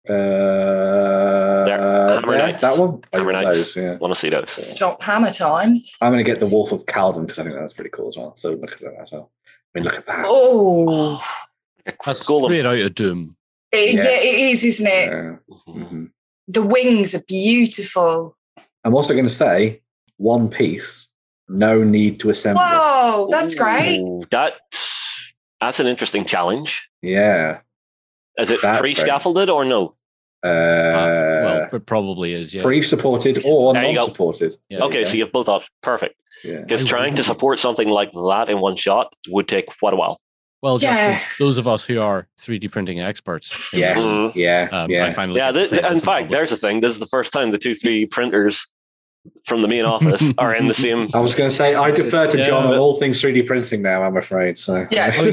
Uh,
Hammer
there,
Knights.
that one. I
Hammer Knights.
those, yeah.
Want to see those?
Stop hammer time.
I'm going to get the Wolf of Calden because I think that's pretty cool as well. So look at that as well. I mean, look at that.
Oh, [sighs]
That's
Golem.
straight out of Doom.
it,
Yeah.
yeah, it is, isn't it?
Yeah.
Mhm.
Mhm.
The wings are beautiful.
I'm also going to say one piece, no need to assemble.
Whoa, that's great.
That that's an interesting challenge.
Yeah.
Is it
That's
pre-scaffolded or no?
Uh,
Uh, well, it probably is. Yeah.
pre-supported or
there
non-supported.
Yeah.
okay,
yeah.
so you have both options. Perfect. Because
I
trying to support something like that in one shot would take quite a while.
Well,
Yeah.
Justin, those of us who are 3D printing experts.
Yes.
Mhm.
Yeah.
Um,
yeah.
I finally
Yeah,
get to
this, in fact,
public.
there's the thing. This is the first time the two 3D printers from the main office [laughs] are in the same.
I was going to say I defer to
Yeah,
John on all things 3D printing now. I'm afraid. So
Yeah.
Oh,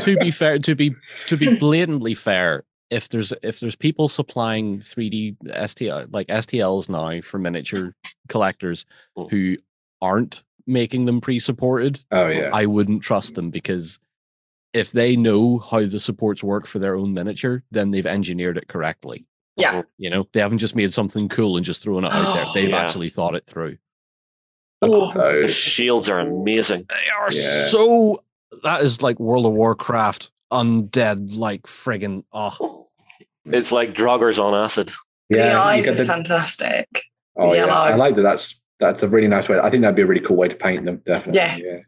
to be fair, to be to be [laughs] blatantly fair, if there's if there's people supplying 3D STL like STLs now for miniature collectors
Mm.
who aren't making them pre-supported,
Oh yeah.
I wouldn't trust them because if they know how the supports work for their own miniature, then they've engineered it correctly.
Yeah.
You know, they haven't just made something cool and just thrown it out there. [gasps] They've
Yeah.
actually thought it through.
Oh,
The shields are amazing.
They are
Yeah.
so that is like World of Warcraft undead like friggin' oh
It's like druggers on acid.
Yeah. you
eyes
get
are
the-
fantastic.
Oh yeah, I like that. That's that's a really nice way. I think that'd be a really cool way to paint them. Definitely.
Yeah. yeah.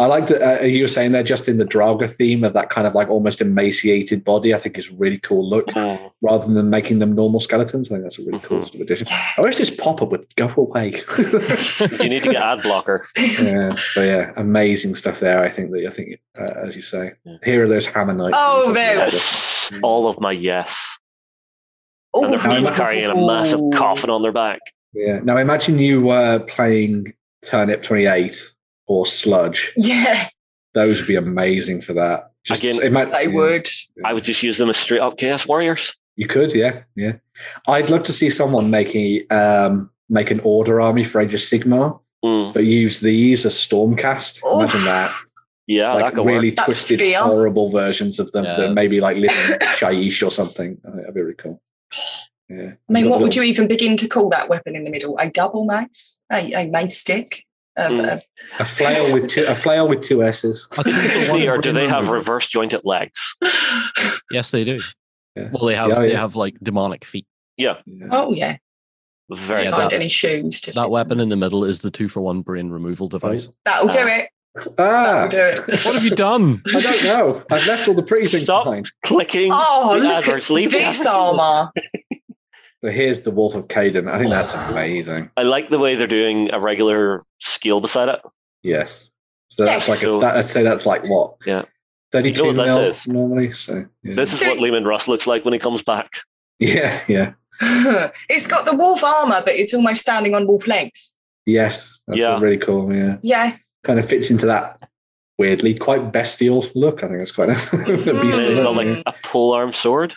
I like that. Uh, you were saying there, just in the Draga theme of that kind of like almost emaciated body. I think is a really cool look,
Mm.
Rather than making them normal skeletons. I think that's a really cool
Mhm.
sort of addition.
Yeah.
I wish this pop up would go away. [laughs]
You need to get ad blocker.
yeah, so yeah, amazing stuff there. I think that I think, uh, as you say,
Yeah.
here are those hammer knights.
Oh, there.
Yes. All of my yes.
Oh,
And they're both carrying a massive coffin on their back.
Yeah. Now imagine you were playing Turnip Twenty Eight or Sludge.
Yeah,
Those would be amazing for that. Just
Again,
ima-
they
yeah.
would.
I would just use them as straight up Chaos Warriors.
You could, yeah, yeah. I'd love to see someone making um, make an order army for Age of Sigmar,
Mm.
but use these as Stormcast. Imagine
Oof.
that.
Yeah,
like
that could
really
work.
Twisted,
fear.
horrible versions of them
Yeah.
that maybe like live in [laughs] Shyish or something. I think that'd be really cool. [sighs] Yeah.
I mean, what would you even begin to call that weapon in the middle? A double mace? A, a mace stick? Um,
Mm.
a-
A flail with two a flail with two S's.
I think it's the [laughs] one
or do they have reverse jointed legs?
Yes, they do.
Yeah.
Well, they have
Yeah,
they
yeah.
have like demonic feet.
Yeah,
Yeah.
oh, yeah.
very
Yeah,
good.
Find
that-
any shoes to
That
fit
weapon in the middle is the two for one brain removal device.
That'll do
Ah.
it.
Ah,
That'll do it.
What have you done? [laughs]
I don't know. I've left all the pretty things
Stop.
behind.
Clicking
Oh,
the
look
adverts,
at
leave
this
adverts.
armor. [laughs]
So here's the Wolf of Caden. I think that's amazing.
I like the way they're doing a regular scale beside it.
Yes. So that's
Yes.
like a,
So-
that, I'd say that's like what?
Yeah.
Thirty-two
You know
mil
this is?
normally. So yeah.
This is
So-
what Leman Russ looks like when he comes back.
yeah, yeah, [laughs]
it's got the wolf armor, but it's almost standing on wolf legs.
yes. That's
Yeah.
really cool. Yeah,
Yeah.
kind of fits into that weirdly quite bestial look. I think it's quite [laughs] a, a
And then
beastly
he's got
look,
like a pole arm sword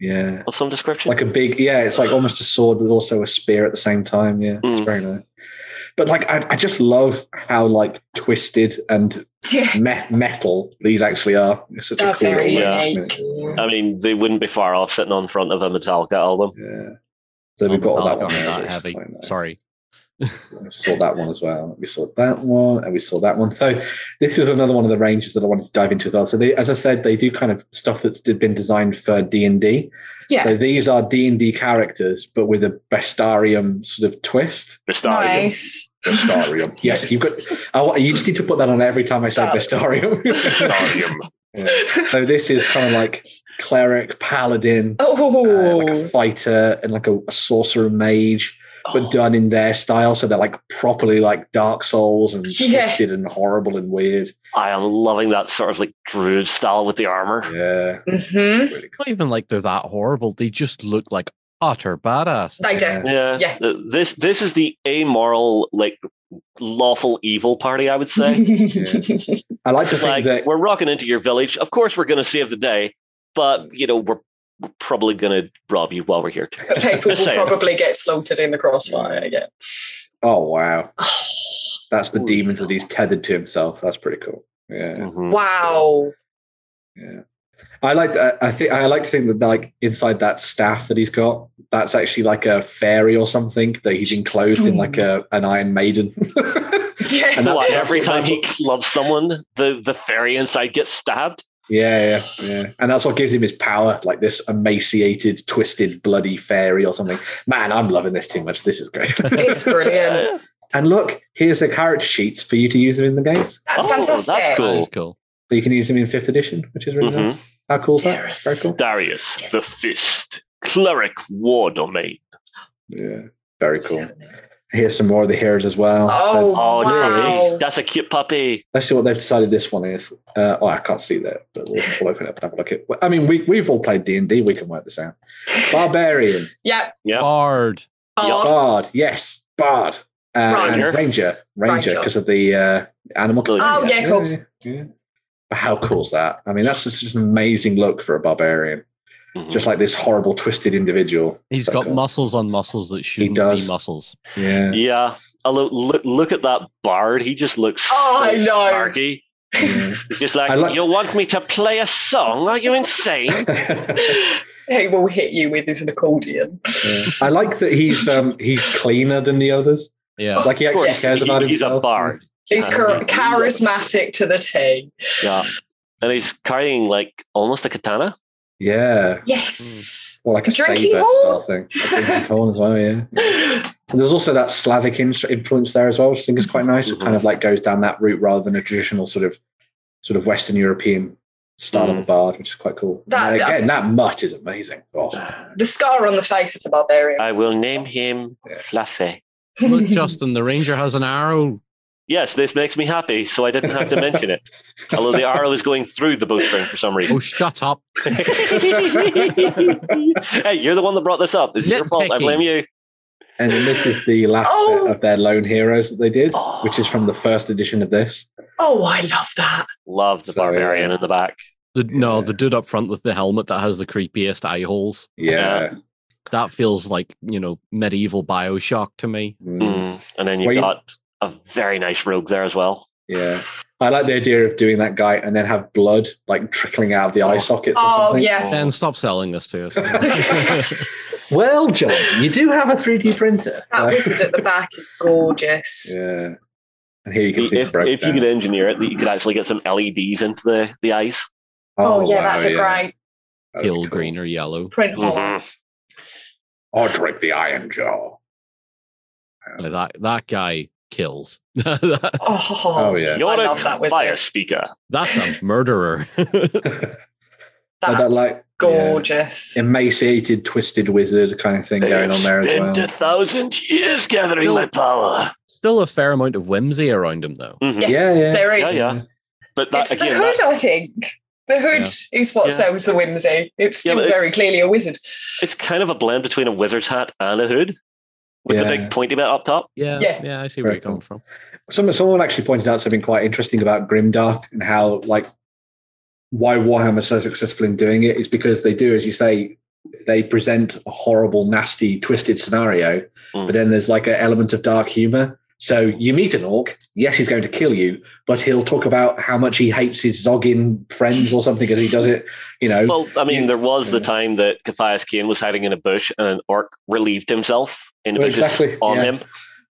yeah.
of some description.
like a big yeah it's like almost a sword but also a spear at the same time yeah it's
Mm.
very nice but like I, I just love how like twisted and
Yeah.
me- metal these actually are it's such a
They're
cool
very
little
Yeah. I mean, they wouldn't be far off sitting on front of a Metallica album.
yeah so we've got all that one there,
that heavy.
nice.
Sorry.
We saw that one as well we saw that one and we saw that one so this is another one of the ranges that i wanted to dive into as well so they, as i said they do kind of stuff that's been designed for d&d
Yeah.
so these are d&d characters but with a bestarium sort of twist
Bestarium.
Nice.
Bestarium. [laughs] Yes, you've got. I, want- you just need to put that on every time I say
Stop.
Bestarium. [laughs]
Bestarium.
Yeah. So this is kind of like cleric, paladin, uh,
Oh,
like a fighter, and like a, a sorcerer mage, but
Oh.
done in their style. So they're like properly like Dark Souls and [laughs]
Yeah.
twisted and horrible and weird.
I am loving that sort of like druid style with the armor.
Yeah,
hmm
really cool.
Not even like they're that horrible. They just look like utter badass.
They do.
Yeah.
Yeah.
Yeah.
This this is the amoral, like lawful evil party, I would say. [laughs]
I like to
It's
think
like
that.
we're rocking into your village. Of course, we're going to save the day, but you know we're we're probably going to rob you while we're here too.
People [laughs] will
saying.
probably get slaughtered in the crossfire. Yeah.
Oh wow, [sighs] that's the
Ooh.
demons that he's tethered to himself. That's pretty cool. Yeah.
Mhm.
wow.
Yeah. I like. To, I think I like to think that like inside that staff that he's got, that's actually like a fairy or something that he's enclosed in like a an Iron Maiden. [laughs]
Yeah.
And
What, every time he loves someone, the the fairy inside gets stabbed.
Yeah, yeah, yeah, and that's what gives him his power, like this emaciated, twisted, bloody fairy or something. Man, I'm loving this too much. This is great. [laughs]
It's brilliant. [laughs]
and look, here's the character sheets for you to use them in the games.
That's
Oh, that's cool.
That is cool.
So you can use them in fifth edition, which is really
Mhm.
nice. How cool is that? Very cool.
Darius,
Yes.
the Fist, cleric war domain.
Yeah, very cool. Here's some more of the hairs as well.
Oh,
So
Oh,
wow.
nice. that's a cute puppy.
let's see what they've decided this one is. Uh, oh, I can't see that, but we'll, we'll [laughs] open it up and have a look at. I mean, we we've all played D and D. We can work this out. Barbarian,
Yeah.
Yeah.
Bard.
Bard.
bard, yes, bard, uh, and
Ranger.
ranger, ranger,
Ranger.
because of the uh, animal.
Oh,
companion.
yeah, of course.
yeah, yeah. But how cool's that? I mean, that's just an amazing look for a barbarian.
Mhm.
just like this horrible, twisted individual.
He's got
cool.
muscles on muscles that shouldn't
does.
be muscles.
Yeah.
yeah. Although look, look at that bard. He just looks
Oh,
so
I know.
snarky. He's [laughs] just like,
like-
you want me to play a song? Are you insane? [laughs]
he will hit you with his accordion.
Yeah. I like that he's um [laughs] he's cleaner than the others.
Yeah.
Like he actually
course,
cares
he-
about
he's a bard.
He's char- charismatic to the T.
Yeah. And he's carrying like almost a katana.
Yeah.
Yes. Mm.
Or like a
Drinking
saber
horn?
style thing. A drinking [laughs] horn as well, yeah. And there's also that Slavic influence there as well, which I think is quite nice. It kind of like goes down that route rather than a traditional sort of sort of Western European style of a mm. bard, which is quite cool.
That-
and
that-
again, that mutt is amazing. Oh,
the scar on the face of the barbarian.
I will name him
Yeah.
Fluffy.
Look, Justin, the ranger has an arrow.
Yes, this makes me happy, so I didn't have to mention it. [laughs] Although the arrow is going through the bowstring for some reason.
Oh, shut up. [laughs] [laughs]
hey, you're the one that brought this up. This is your fault. I blame you.
and this is the last
Oh.
bit of their lone heroes that they did, which is from the first edition of this.
oh, I love that.
Love the
So,
barbarian
yeah.
in the back.
The, No,
Yeah.
the dude up front with the helmet that has the creepiest eye holes.
Yeah.
That feels like, you know, medieval Bioshock to me.
Mm.
Mm. And then you've
Well, you-
got a very nice rogue there as well.
Yeah. I like the idea of doing that guy and then have blood like trickling out of the eye sockets. or
Oh,
something.
yeah.
Then stop selling this to us. [laughs] [laughs]
well, John, you do have a 3D printer.
That wizard at the back is gorgeous. [laughs]
Yeah. And here you can see
If,
it
if you could engineer it, you could actually get some LEDs into the, the eyes.
Oh, yeah,
wow,
that's a
yeah.
great
That'd
Pale
cool.
green or yellow.
print hole.
Mhm.
Or drink the iron jaw.
Like that that guy kills. [laughs]
Oh,
Oh, yeah.
You're
I
a
love that
fire speaker.
That's a [laughs] murderer.
That's [laughs]
that like
gorgeous.
yeah, emaciated, twisted wizard kind of thing going on there as well.
a thousand years gathering
Still-
my power.
Still a fair amount of whimsy around him, though.
Mhm.
Yeah.
Yeah, yeah.
There is.
Yeah, yeah. But that
It's the hood,
that,
I think. The hood is what
Yeah.
sells the whimsy. It's still
but
very
it's-
clearly a wizard.
it's kind of a blend between a wizard's hat and a hood, with the big pointy bit up top.
Yeah,
Yeah.
yeah, I see where
Very
you're coming from.
Someone, someone actually pointed out something quite interesting about Grimdark and how, like, why Warhammer is so successful in doing it is because they do, as you say, they present a horrible, nasty, twisted scenario,
Mm.
but then there's like an element of dark humor. So you meet an orc, yes, he's going to kill you, but he'll talk about how much he hates his Zoggin friends or something as he does it, you know.
Well, I mean, there was the time that Caiaphas Cain was hiding in a bush and an orc relieved himself in the
Well, exactly,
on
yeah.
him.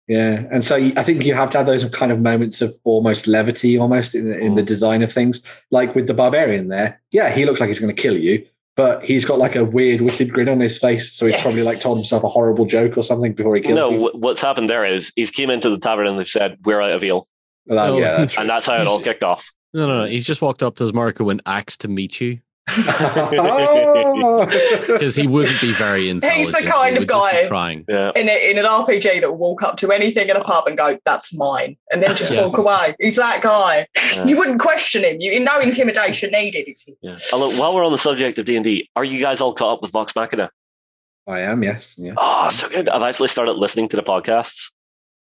Yeah, and so I think you have to have those kind of moments of almost levity, almost in, in the mm. design of things. Like with the barbarian there, yeah, he looks like he's going to kill you, but he's got like a weird, wicked grin on his face. So he's
Yes.
probably like told himself a horrible joke or something before he kills
No,
you.
what's happened there is he's came into the tavern and they've said, We're out of ale.
Well,
No,
yeah, that's
And that's how it all kicked off.
No, no, no. He's just walked up to his Marco and asked to meet you.
Oh. [laughs]
because he wouldn't be very intelligent.
He's the
He
kind of
would just be
guy-
trying.
Yeah.
In, a, in an RPG that will walk up to anything in a pub and go, that's mine, and then just
Yeah.
walk away. He's that guy.
Yeah.
You wouldn't question him. You no intimidation needed. It's
Yeah. Although, while we're on the subject of D and D, are you guys all caught up with Vox Machina?
I am, yes. Yeah.
Oh, so good! I've actually started listening to the podcasts.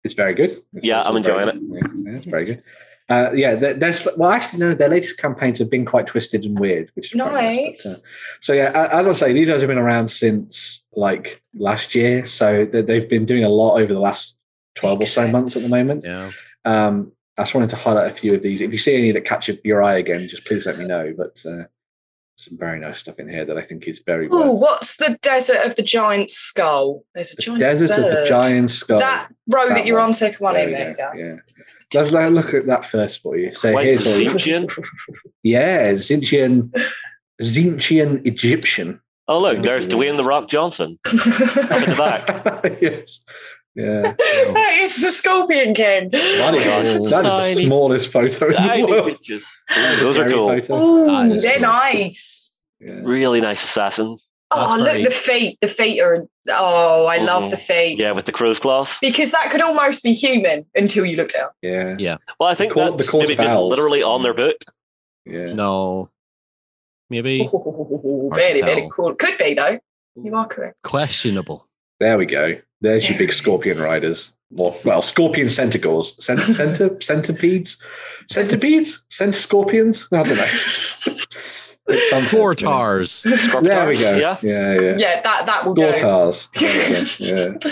It's very good. It's
Yeah, I'm enjoying
good. Yeah, yeah, it's very good. Uh, yeah, there's well, actually, no. Their latest campaigns have been quite twisted and weird, which is quite nice. but, uh, so yeah, as I say, these guys have been around since like last year, so they- they've been doing a lot over the last twelve
Makes
or so months at the moment.
Yeah.
Um, I just wanted to highlight a few of these. If you see any that catch your eye again, just please let me know. But uh, some very nice stuff in here that I think is very.
Oh, what's the desert of the giant skull? There's a
the
giant
Desert of the. Giant Skull.
That row that,
That
you're
one.
on, take one
There
in there.
go,
you go.
Yeah. Let's let- look at that first for you. So
Quite
here's all
Tzeentchian. [laughs]
Yeah, Tzeentchian, Tzeentchian Egyptian.
Oh, look, there's Dwayne the Rock Johnson [laughs] up in the back. [laughs]
yes. Yeah.
it's the Scorpion King.
That is,
Oh,
that is the [laughs] smallest photo in the world.
pictures. Those are cool.
photo.
Ooh, they're
cool.
nice.
Yeah.
Really nice assassin.
Oh,
That's
look,
very-
the feet. The feet are. Oh, I love
Mhm.
the feet.
Yeah, with the crow's claws.
Because that could almost be human until you look down.
Yeah. Yeah.
Well, I think
court- the
that's
court
maybe
of
just
owls.
literally on their boot.
Yeah.
No. Maybe [laughs]
Oh,
Hard
very, very cool. Could be, though. You are correct.
questionable.
There we go. There's your big scorpion
is.
riders. Well, well, scorpion centaurs. Cent- [laughs] center, centipedes? Centipedes? Center scorpions? I don't know. [laughs] It's something,
Four tars.
There we go.
Yeah.
Yeah, yeah.
Yeah, that that will do.
Daughters. There we go. Yeah.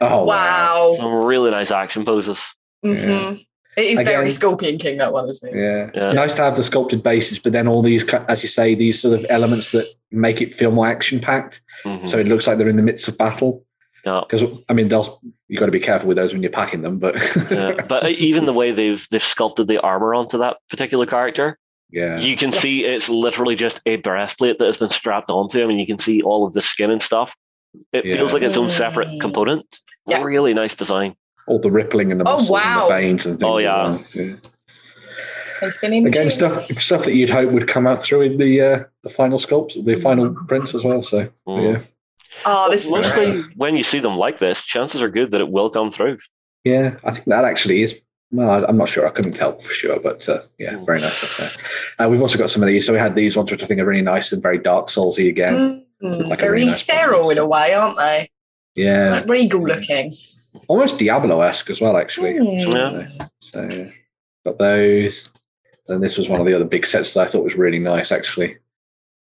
Oh,
wow.
Some really nice action poses.
hmm It is very Scorpion King, that one, isn't it?
Yeah.
Yeah.
Nice to have the sculpted bases, but then all these, as you say, these sort of elements that make it feel more action packed.
Mhm.
So it looks like they're in the midst of battle.
Yeah.
Because I mean, they'll you got to be careful with those when you're packing them. But
Yeah. But [laughs] even the way they've they've sculpted the armor onto that particular character,
yeah,
you can see it's literally just a breastplate that has been strapped onto him, and you can see all of the skin and stuff. It
Yeah.
feels like its own separate component.
Yeah.
Really nice design.
all the rippling and the
Oh,
muscles
wow.
and the veins and things.
Oh, yeah.
well. yeah.
He's been in the
Again, stuff stuff that you'd hope would come out through in the uh, the final sculpts, the final prints as well. So
Mm.
yeah,
Oh, this is
Mostly
great.
when you see them like this, chances are good that it will come through.
yeah, I think that actually is. Well, I- I'm not sure. I couldn't tell for sure, but uh, yeah, very nice. Uh, we've also got some of these. So we had these ones, which I think are really nice and very Dark Soulsy again.
Mm,
Like a
very
really nice
feral
button.
in a way, aren't they?
Yeah,
Like regal looking.
almost Diablo esque as well, actually.
Mm.
Yeah.
So got those. And this was one of the other big sets that I thought was really nice, actually.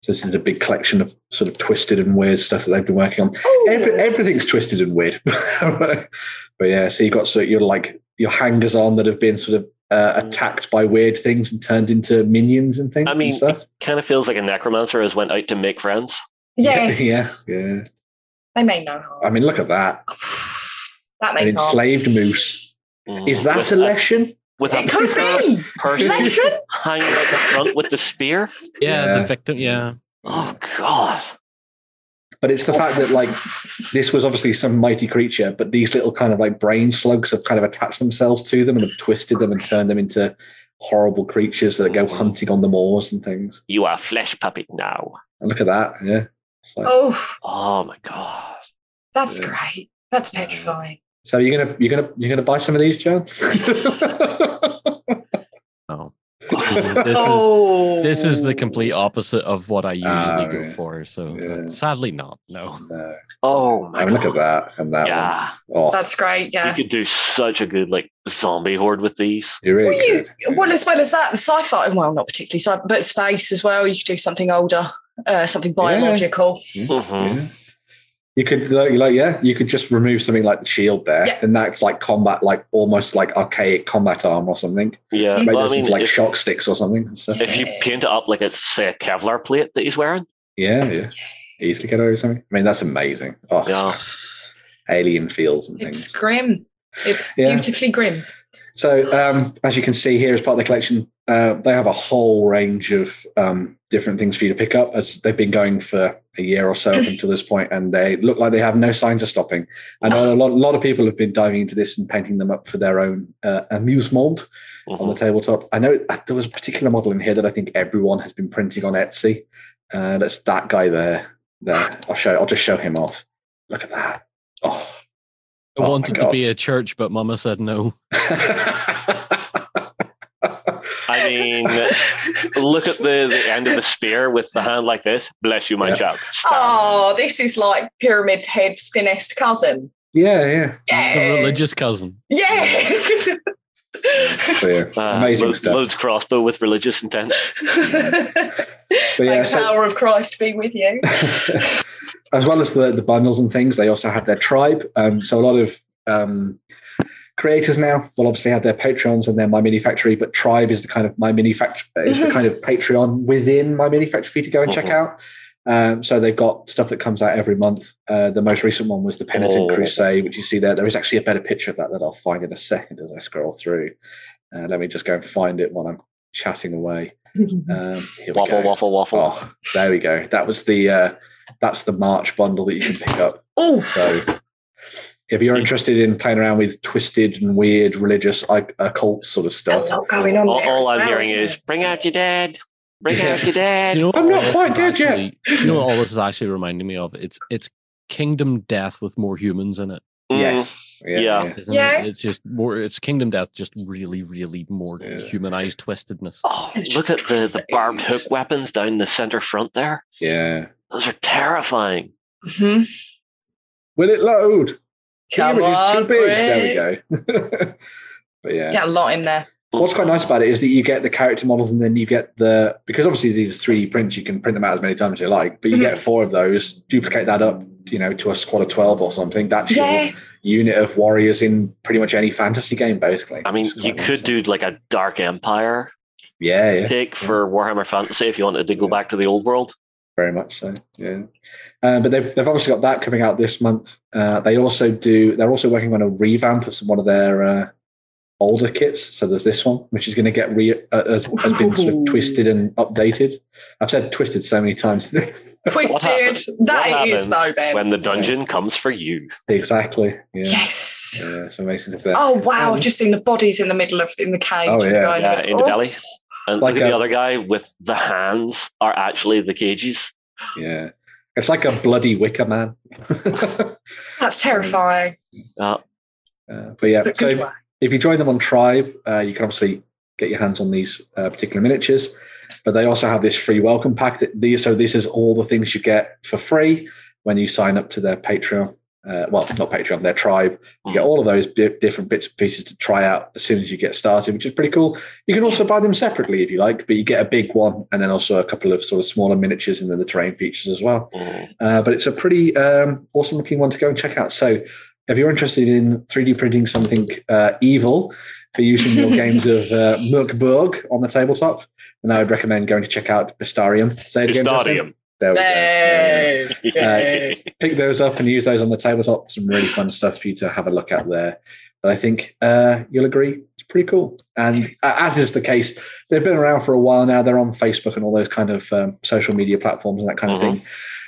So this is a big collection of sort of twisted and weird stuff that they've been working on.
Ooh.
Every, everything's twisted and weird. [laughs] but yeah, so you've got sort of your like your hangers on that have been sort of uh, attacked by weird things and turned into minions and things
I mean,
and stuff.
Kind of feels like a necromancer has went out to make friends.
yes. [laughs]
yeah, yeah.
They may no harm.
I mean, look at that. [sighs]
that makes harm.
enslaved moose.
Mm.
Is that
with
a
a
It could be. [laughs]
person
Lesson?
hanging out the front with the spear.
Yeah,
Yeah.
the victim. Yeah.
Oh God!
But it's the fact that like this was obviously some mighty creature, but these little kind of like brain slugs have kind of attached themselves to them and have twisted them and turned them into horrible creatures that go oh. hunting on the moors and things.
You are flesh puppet now.
And look at that, yeah. Like-
Oh,
Oh my God!
that's
Yeah.
great. That's petrifying.
So you're gonna you're gonna you're gonna buy some of these, John? [laughs]
Oh. This is
oh,
this is the complete opposite of what I usually go
yeah.
for. So
Yeah.
sadly, not. No.
no.
Oh my
I mean, look
God!
at that and that
Yeah,
one. Oh,
That's great. Yeah, you
could do such a good like zombie horde with these.
you're really
Well, you, well, as well as that, the sci-fi. Well, not particularly sci, but space as well. You could do something older, uh, something biological.
Mhm.
Yeah. You could like, like yeah, you could just remove something like the shield there,
Yeah.
and that's like combat, like almost like archaic combat arm or something.
Yeah.
Maybe
well, I mean,
like
if,
shock sticks or something. and stuff.
if you paint it up like it's say a Kevlar plate that he's wearing,
Yeah, yeah. Easily get over something. I mean, that's amazing. Oh,
Yeah.
alien feels and
It's grim. It's
Yeah.
beautifully grim.
So, um, as you can see here, as part of the collection, uh, they have a whole range of um, different things for you to pick up. As they've been going for a year or so up [laughs] until this point, and they look like they have no signs of stopping. I know a lot, a lot of people have been diving into this and painting them up for their own uh, amusement on the tabletop. I know uh, there was a particular model in here that I think everyone has been printing on Etsy. Uh, that's that guy there. There, I'll show. I'll just show him off. Look at that. Oh.
I
Oh
wanted to be a church, but Mama said no. [laughs]
I mean, look at the, the end of the spear with the hand like this. Bless you, my
Yeah.
child. Stand.
Oh, this is like Pyramid's head's thinnest cousin.
yeah, yeah.
Yeah.
A religious cousin.
Yeah.
So, yeah.
Ah,
Amazing
lo-
stuff.
Loads crossbow with religious intent.
But yeah,
May the
so-
power of Christ be with you. [laughs]
as well as the, the bundles and things, they also have their tribe. Um, so a lot of um, creators now will obviously have their Patreons and their My Mini Factory, but Tribe is the kind of My Mini Factory is the [laughs] kind of Patreon within My Mini Factory for you to go and check
Mhm.
out. Um, so they've got stuff that comes out every month. Uh, the most recent one was the Penitent
Oh.
Crusade, which you see there. There is actually a better picture of that that I'll find in a second as I scroll through. Uh, let me just go and find it while I'm chatting away. [laughs] Um,
Waffle, waffle, waffle.
Oh, there we go. That was the uh, that's the March bundle that you can pick up.
oh,
So if you're interested in playing around with twisted and weird religious like, occult sort of stuff,
going on
all all I'm
well,
hearing
isn't it?
bring out your dad. Bring out your dad.
You know,
I'm not quite
is
dead yet. [laughs]
You know, what all this is actually reminding me of. It's it's Kingdom Death with more humans in it.
Mm,
yes, yeah,
Yeah.
yeah.
It? It's just more. It's Kingdom Death, just really, really more
Yeah.
humanized twistedness.
Oh, look at the, the barbed hook weapons down the center front there.
yeah.
Those are terrifying.
Mhm.
Will it load? The
Come
image is
on,
too big. There we go. [laughs] but yeah,
Get a lot in there.
What's quite nice about it is that you get the character models and then you get the because obviously these are 3D prints, you can print them out as many times as you like, but you get mm-hmm. four of those, duplicate that up, you know, to a squad of 12 or something. That's
Yeah.
your unit of warriors in pretty much any fantasy game, basically.
I mean, you
quite
could
nice.
do like a Dark Empire
Yeah, yeah.
pick for Warhammer Fantasy if you wanted to go back to the old world.
Very much so. Yeah, uh, but they've they've obviously got that coming out this month. Uh, they also do. They're also working on a revamp of some one of their uh, older kits. So there's this one, which is going to get re uh, has, has been sort of twisted and updated. I've said twisted so many times. [laughs]
Twisted.
happens-
That
what
is though, Ben.
When the dungeon comes for you.
exactly. Yeah.
yes.
Yeah, it's amazing.
Oh wow!
Um,
I've just seen the bodies in the middle of in the cage.
Oh, yeah.
Going,
Yeah, in the
oh,
belly. And
Like
look at the other guy with the hands are actually the cages.
Yeah, it's like a bloody Wicker Man. [laughs]
That's terrifying.
Uh,
Uh, but yeah,
But
so
good way.
if you join them on Tribe, uh, you can obviously get your hands on these uh, particular miniatures. But they also have this free welcome pack. That these, so this is all the things you get for free when you sign up to their Patreon. Uh, well, not Patreon, their Tribe. You get all of those bi- different bits and pieces to try out as soon as you get started, which is pretty cool. You can also buy them separately if you like, but you get a big one and then also a couple of sort of smaller miniatures and then the terrain features as well.
mm.
Uh, but it's a pretty um, awesome looking one to go and check out. So, if you're interested in 3D printing something uh, evil for use in your [laughs] games of uh, Mörk Borg on the tabletop, then I would recommend going to check out Bestarium. Say it again. Justin.
Stadium.
There we go. Yeah.
Yay. Yay.
Pick those up and use those on the tabletop. Some really fun stuff for you to have a look at there. But I think uh, you'll agree it's pretty cool. And uh, as is the case, they've been around for a while now. They're on Facebook and all those kind of um, social media platforms and that kind of
Mhm.
thing.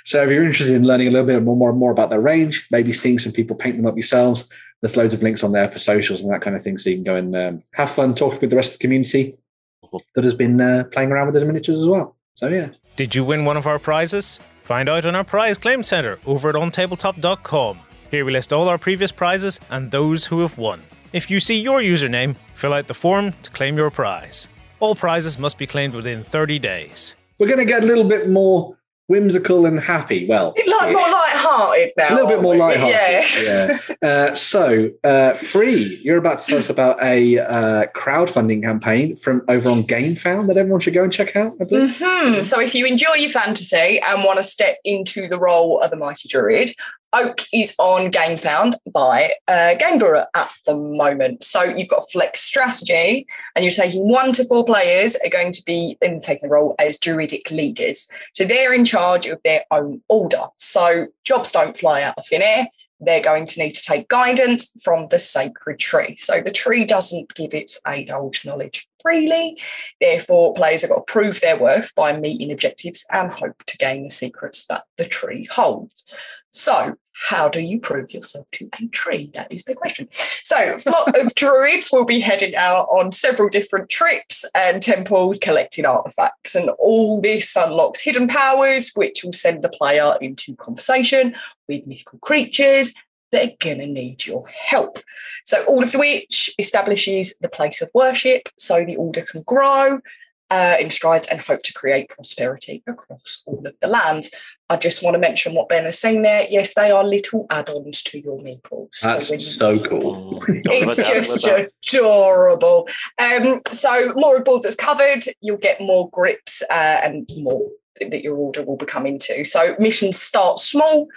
So if you're interested in learning a little bit more, more, more about their range, maybe seeing some people paint them up yourselves, there's loads of links on there for socials and that kind of thing. So you can go and um, have fun talking with the rest of the community
Mhm.
that has been uh, playing around with those miniatures as well. So yeah.
Did you win one of our prizes? Find out on our prize claim center over at ontabletop.com. Here we list all our previous prizes and those who have won. If you see your username, fill out the form to claim your prize. All prizes must be claimed within 30 days.
We're going to get a little bit more whimsical and happy. Well,
Like more light-hearted now.
a little bit more
we?
lighthearted.
Yeah.
Yeah. Uh, so, uh, free. You're about to tell us about a uh, crowdfunding campaign from over on GameFound that everyone should go and check out. I believe.
hmm So if you enjoy your fantasy and want to step into the role of the mighty druid, Oak is on GameFound by uh, Game Brewer at the moment. So you've got a flex strategy, and you're taking one to four players are going to be then taking the role as druidic leaders. So they're in charge of their own order. So jobs don't fly out of thin air. They're going to need to take guidance from the sacred tree. So the tree doesn't give its age-old knowledge freely. Therefore, players have got to prove their worth by meeting objectives and hope to gain the secrets that the tree holds. So, how do you prove yourself to a tree? That is the question. So, flock of [laughs] druids will be heading out on several different trips and temples collecting artifacts. And all this unlocks hidden powers, which will send the player into conversation with mythical creatures that are going to need your help. So, all of which establishes the place of worship so the order can grow uh, in strides and hope to create prosperity across all of the lands. I just want to mention what Ben is saying there. Yes, they are little add ons to your meeples.
That's
when you-
so cool.
Mm.
it's just adorable. Um, so more of board that's covered, you'll get more grips uh, and more that your order will become into. So missions start small,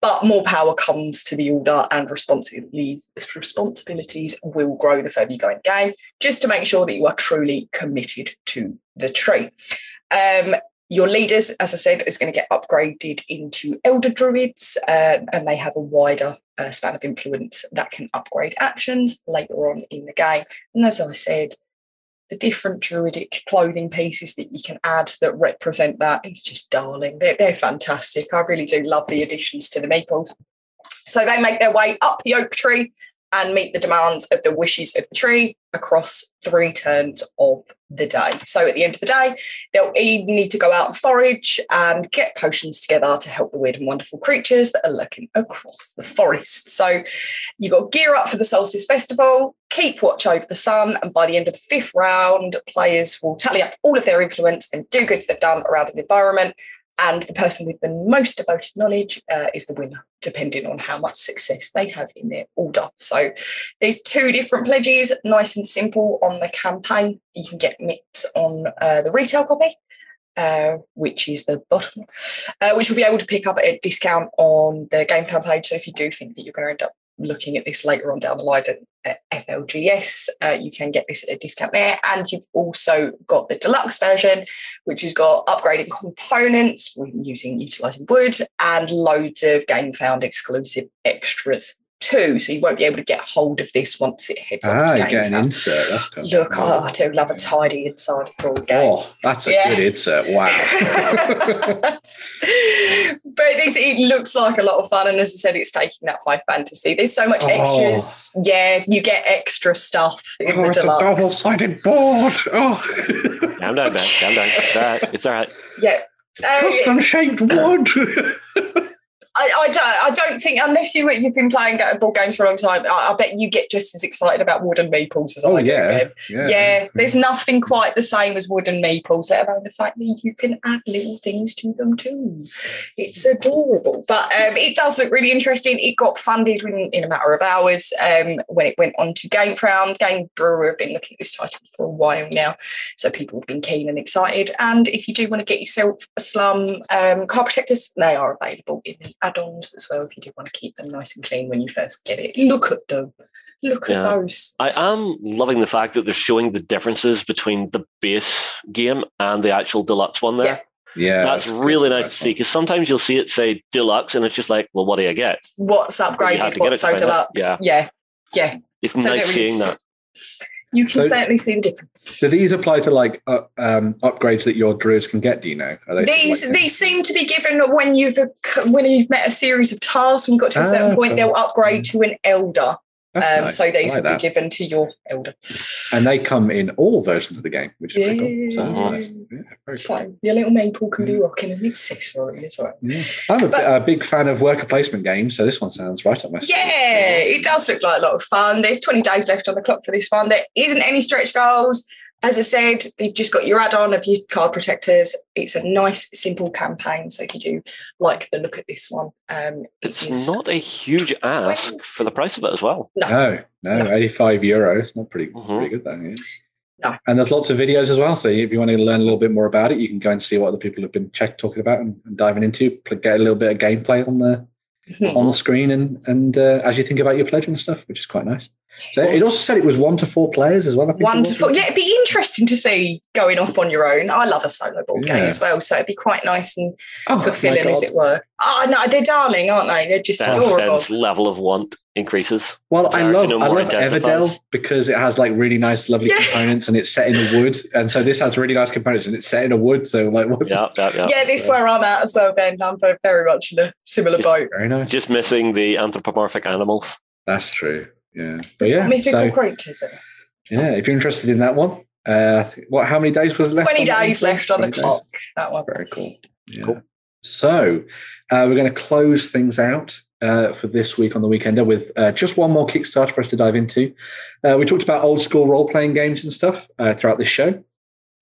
but more power comes to the order and responsibilities responsibilities will grow the further you go in the game, just to make sure that you are truly committed to the tree. Um, your leaders, as I said, is going to get upgraded into elder druids, uh, and they have a wider uh, span of influence that can upgrade actions later on in the game. And as I said, the different druidic clothing pieces that you can add that represent that is just darling. They're, they're fantastic. I really do love the additions to the meeples. So they make their way up the oak tree and meet the demands of the wishes of the tree across three turns of the day. So at the end of the day, they'll need to go out and forage and get potions together to help the weird and wonderful creatures that are lurking across the forest. So you've got gear up for the Solstice Festival, keep watch over the sun, and by the end of the fifth round, players will tally up all of their influence and do goods they've done around the environment and the person with the most devoted knowledge uh, is the winner, depending on how much success they have in their order. So there's two different pledges, nice and simple on the campaign. You can get mitts on uh, the retail copy. Uh, which is the bottom, uh, which will be able to pick up a discount on the game page. So if you do think that you're going to end up looking at this later on down the line at, at FLGS, uh, you can get this at a discount there. And you've also got the deluxe version, which has got upgraded components using utilizing wood and loads of game found exclusive extras too. So you won't be able to get hold of this once it heads off
Ah,
to game
get an insert. That's kind
Look, oh, I do love a tidy inside of a game.
Oh, that's a
Yeah.
good insert. Wow. [laughs] [laughs] [laughs]
but this, it looks like a lot of fun, and as I said, it's taking that high fantasy. There's so much
Oh.
extras. Yeah, you get extra stuff in
oh,
the
it's
deluxe.
double-sided board. Oh, [laughs]
Calm down, man. Calm down. It's all right. It's all right.
Yeah. Uh,
custom-shaped [clears throat] wood. [laughs]
I, I, don't, I don't think, unless you, you've been playing board games for a long time, I, I bet you get just as excited about wooden meeples as
oh
I do.
yeah. Yeah,
Yeah, there's nothing quite the same as wooden meeples, let alone the fact that you can add little things to them too. It's adorable. But um, it does look really interesting. It got funded in, in a matter of hours um, when it went on to GameFound. Game Brewer have been looking at this title for a while now, so people have been keen and excited. And if you do want to get yourself a slum um, car protectors, they are available in the add-ons as well if you do want to keep them nice and clean when you first get it. Look at them. Look
Yeah.
at those.
I am loving the fact that they're showing the differences between the base game and the actual deluxe one there.
Yeah.
yeah.
That's really nice to see because sometimes you'll see it say deluxe and it's just like, well, what do you get?
what's upgraded, what's so
to find out.
deluxe.
Yeah.
yeah, yeah.
It's
So
nice
there
seeing
is-
that.
You can
So-
certainly see the difference.
Do these apply to like uh, um, upgrades that your druids can get? Do you know? Are they
These
like-
these seem to be given when you've when you've met a series of tasks. When you got to a certain
Ah,
point, they'll upgrade to an elder. Um,
nice.
So these
like
will
that.
be given to your elder.
and they come in all versions of the game, which is pretty cool. So
Yeah.
nice. Yeah, very cool.
So your little meeple can be rocking an accessory as well.
Yeah. I'm a,
But-
a big fan of worker placement games, so this one sounds right up my street.
Yeah, it does look like a lot of fun. There's 20 days left on the clock for this one. There isn't any stretch goals. As I said, you've just got your add-on of your card protectors. It's a nice, simple campaign. So if you do like the look at this one, um, it
It's
is
not a huge ask for the price of it as well.
No, no,
No.
85 euros. Not pretty,
Mhm.
pretty good, though. Yeah.
No.
And there's lots of videos as well. So if you want to learn a little bit more about it, you can go and see what other people have been check, talking about and, and diving into. Get a little bit of gameplay on the on the [laughs] screen, and and uh, as you think about your pledge and stuff, which is quite nice. So it also said it was one to four players as well. I think it was.
Wonderful. Yeah, it'd be interesting to see going off on your own. I love a solo board game as well, so it'd be quite nice and
Oh,
fulfilling, as it were. Oh no, they're darling, aren't they? They're just
Then
adorable.
Ben's level of want increases.
Well, I love I love
intensifies.
Everdell because it has like really nice, lovely
Yeah.
components, and it's set in a wood. And so this has really nice components, and it's set in a wood. So like, what?
Yeah, yeah, yeah.
Yeah, this is where I'm at as well, Ben. I'm very, very much in a similar
Just-
boat.
Very nice.
Just missing the anthropomorphic animals.
That's true. Yeah, but yeah.
Mythical
So
creatures.
yeah, if you're interested in that one, uh, what? How many days was it left?
20 days left on the
20 days.
clock. That one.
Very cool. Yeah.
Cool.
So uh, we're going to close things out uh, for this week on the Weekender with uh, just one more Kickstarter for us to dive into. Uh, we talked about old school role playing games and stuff uh, throughout this show.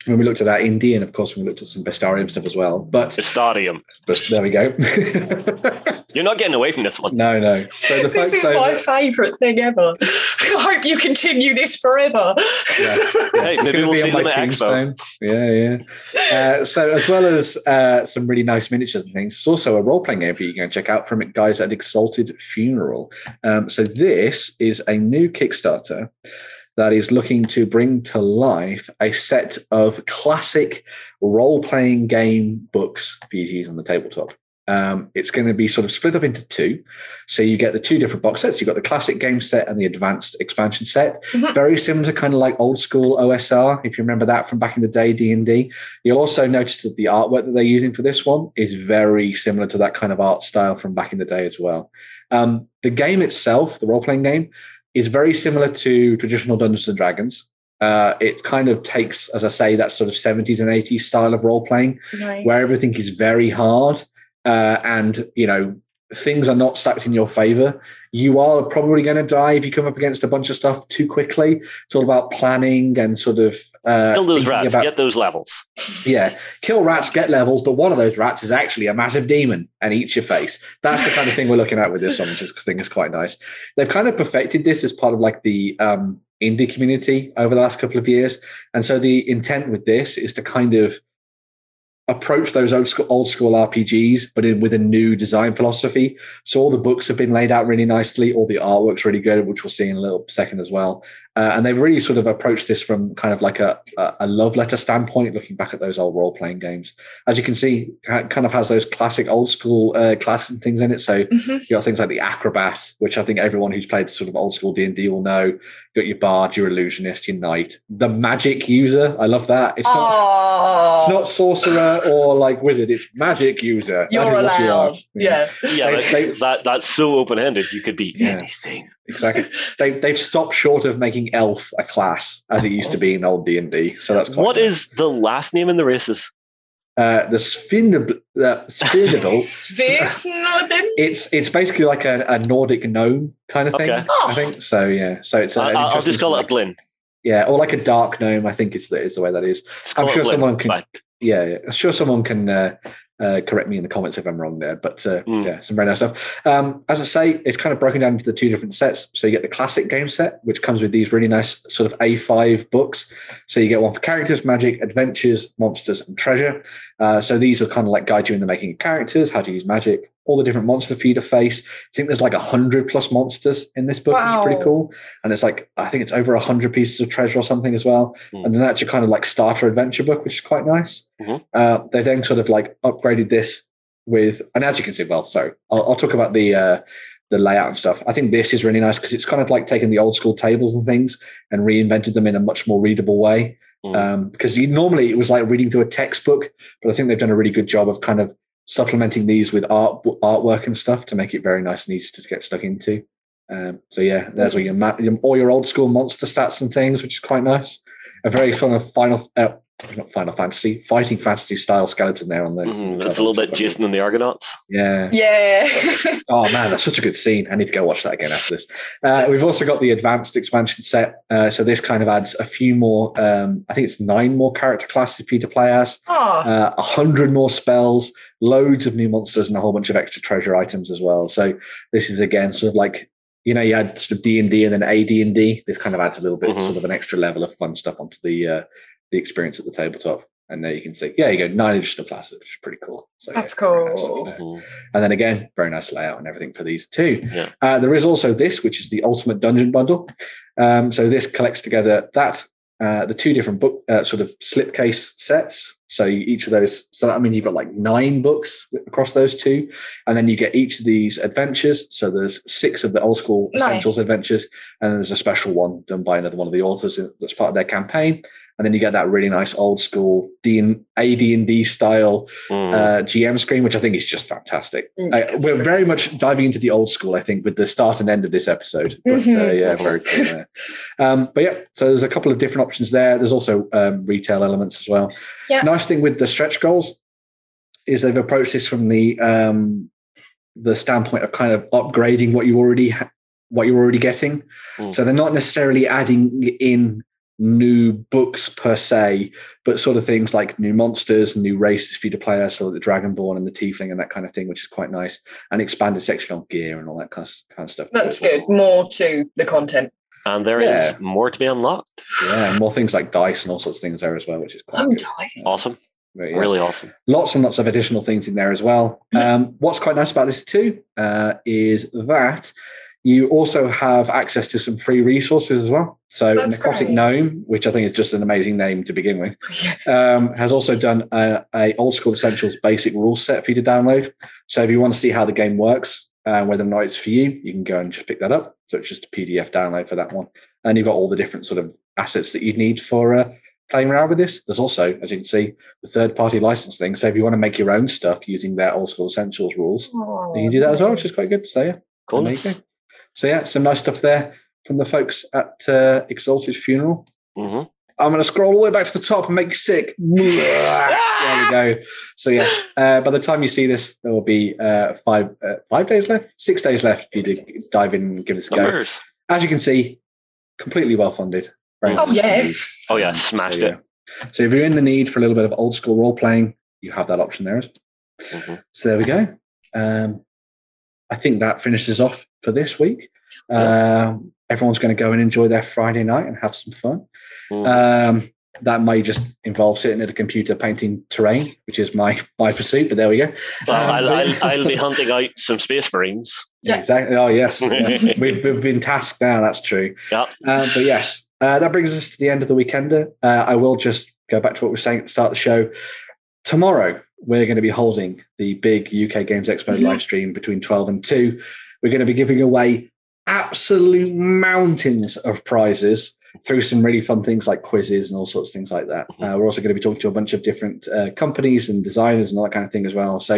When we looked at that indie, and of course, we looked at some Bestarium stuff as well. But,
The stadium.
but there we go. [laughs]
You're not getting away from this one.
no, no. So the
This is
over-
my favourite thing ever. I hope you continue this forever.
Yeah.
Hey,
It's
maybe
gonna
we'll
be
see
on
them
my
at Expo.
tombstone. Yeah, yeah. Uh, so, as well as uh, some really nice miniatures and things, it's also a role playing game that you can check out from it, guys at Exalted Funeral. Um, so, this is a new Kickstarter that is looking to bring to life a set of classic role playing game books for you to use on the tabletop. Um, it's going to be sort of split up into two. So you get the two different box sets. You've got the classic game set and the advanced expansion set.
Mhm.
Very similar to kind of like old school OSR, if you remember that from back in the day, D&D. You'll also notice that the artwork that they're using for this one is very similar to that kind of art style from back in the day as well. Um, the game itself, the role-playing game, is very similar to traditional Dungeons and Dragons. Uh, it kind of takes, as I say, that sort of 70s and 80s style of role playing
Nice.
where everything is very hard uh, and you know things are not stacked in your favor. You are probably going to die if you come up against a bunch of stuff too quickly. It's all about planning and sort of uh,
Kill those rats,
about-
get those levels.
yeah, kill rats, get levels, but one of those rats is actually a massive demon and eats your face. That's the kind of thing we're looking at with this one, which I think is quite nice. They've kind of perfected this as part of like the um, indie community over the last couple of years, and so the intent with this is to kind of approach those old school, old school RPGs, but in, with a new design philosophy. So all the books have been laid out really nicely. All the artwork's really good, which we'll see in a little second as well. Uh, and they've really sort of approached this from kind of like a, a, a love letter standpoint, looking back at those old role playing games. As you can see, it kind of has those classic old school uh, classes and things in it. So
Mhm.
you got things like the acrobat, which I think everyone who's played sort of old school D and D will know. You got your bard, your illusionist, your knight, the magic user. I love that. It's not.
Oh,
It's not sorcerer or like wizard. It's magic user.
You're
is what you are.
allowed. Yeah.
Yeah,
They-
that,
they-
that that's so open ended. You could be
Yeah.
anything.
Exactly. They they've stopped short of making elf a class as it used to be in old D and D. So that's quite
What
nice.
is the last name in the races?
uh, the Spindable? The Spindable. [laughs]
Sphinxnodin?
It's it's basically like a, a Nordic gnome kind of thing.
Okay.
I think so. Yeah. So it's. a-
I-
an
I'll, I'll just call
sort
it a
of
Blin.
Yeah, or like a dark gnome. I think is the is the way that is.
Just
I'm sure someone can-
fine.
Yeah, yeah. I'm sure someone can uh, uh, correct me in the comments if I'm wrong there. But uh,
Mm.
yeah, some very nice stuff. Um, as I say, it's kind of broken down into the two different sets. So you get the classic game set, which comes with these really nice sort of A5 books. So you get one for characters, magic, adventures, monsters, and treasure. Uh, so these will kind of like guide you in the making of characters, how to use magic, all the different monster for you to face. I think there's like a hundred plus monsters in this book, which is pretty cool. And it's like I think it's over a hundred pieces of treasure or something as well.
Mm.
And then that's your kind of like starter adventure book, which is quite nice.
Mhm.
Uh, they then sort of like upgraded this with, and as you can see, well, so I'll, I'll talk about the uh, the layout and stuff. I think this is really nice because it's kind of like taking the old school tables and things and reinvented them in a much more readable way.
Mm.
Um, because you normally it was like reading through a textbook, but I think they've done a really good job of kind of supplementing these with art artwork and stuff to make it very nice and easy to get stuck into. Um, so yeah, there's your, ma- your all your old school monster stats and things, which is quite nice. A very fun of final, uh, not Final Fantasy, fighting fantasy style skeleton there on the.
Mhm, That's a little bit Jason and the Argonauts.
Yeah.
Yeah. [laughs]
Oh man, that's such a good scene. I need to go watch that again after this. Uh, we've also got the advanced expansion set. Uh, so this kind of adds a few more. Um, I think it's nine more character classes for you to play as.
oh,
Uh, A hundred more spells, loads of new monsters, and a whole bunch of extra treasure items as well. So this is again sort of like you know you had sort of D and D and then AD and D. This kind of adds a little bit
Mhm.
sort of an extra level of fun stuff onto the uh, the experience at the tabletop. And there you can see, yeah, you go nine additional classes, which is pretty cool. So
That's
yeah, very nice
mm-hmm.
And then again, very nice layout and everything for these too.
Yeah.
Uh, there is also this, which is the Ultimate Dungeon Bundle. Um, so this collects together that uh, the two different book uh, sort of slipcase sets. So each of those, so that means you've got like nine books across those two, and then you get each of these adventures. So there's six of the old school essentials
Nice.
adventures, and there's a special one done by another one of the authors that's part of their campaign. And then you get that really nice old school D and AD and D style
Mm.
uh, GM screen, which I think is just fantastic.
Mm,
Uh, we're
great.
very much diving into the old school, I think, with the start and end of this episode. But uh,
Mhm.
yeah, very cool [laughs] there. Um, but yeah, so there's a couple of different options there. There's also um, retail elements as well.
Yeah.
Nice thing with the stretch goals is they've approached this from the um, the standpoint of kind of upgrading what you already ha- what you're already getting.
Mm.
So they're not necessarily adding in new books per se, but sort of things like new monsters, new races for you to play as, so the Dragonborn and the Tiefling and that kind of thing, which is quite nice. And expanded section on gear and all that kind of, kind of stuff.
That's good. More to the content.
and there is
yeah.
more to be unlocked.
Yeah, more things like dice and all sorts of things there as well, which is quite
Oh,
good.
dice.
Awesome.
But yeah.
Really awesome.
lots and lots of additional things in there as well. Um, what's quite nice about this too uh, is that you also have access to some free resources as well. So
That's
Necrotic
great.
Gnome, which I think is just an amazing name to begin with, [laughs] um, has also done a, a old school essentials basic rule set for you to download. So if you want to see how the game works, uh, whether or not it's for you, you can go and just pick that up. So it's just a PDF download for that one, and you've got all the different sort of assets that you need for uh, playing around with this. There's also, as you can see, the third party license thing. So if you want to make your own stuff using their old school essentials rules,
Oh,
you can do that as well, which is quite good. So yeah,
Cool.
there you go. So yeah, some nice stuff there from the folks at uh, Exalted Funeral.
hmm
I'm going to scroll all the way back to the top and make you sick. [laughs] there we go. So yes, uh, by the time you see this, there will be uh, five uh, five days left, six days left if you to dive in and give this a go. As you can see, completely well funded. Very
Oh,
nice
yeah.
Oh yeah,
So,
smashed
yeah.
it.
So if you're in the need for a little bit of old school role playing, you have that option there.
Mhm.
So there we go. Um, I think that finishes off for this week. Um, everyone's going to go and enjoy their Friday night and have some fun.
Mm.
Um, that may just involve sitting at a computer painting terrain, which is my my pursuit. But there we go.
well,
Um,
I'll, I'll, I'll be hunting out some space marines.
Yeah.
Exactly. Oh yes, [laughs] we've, we've been tasked now. That's true.
Yeah.
Uh, but yes, uh, that brings us to the end of the weekender. Uh, I will just go back to what we were saying at the start of the show. Tomorrow, we're going to be holding the big UK Games Expo
Mhm.
live stream between 12 and 2. We're going to be giving away absolute mountains of prizes through some really fun things like quizzes and all sorts of things like that. Uh, we're also going to be talking to a bunch of different uh, companies and designers and all that kind of thing as well. So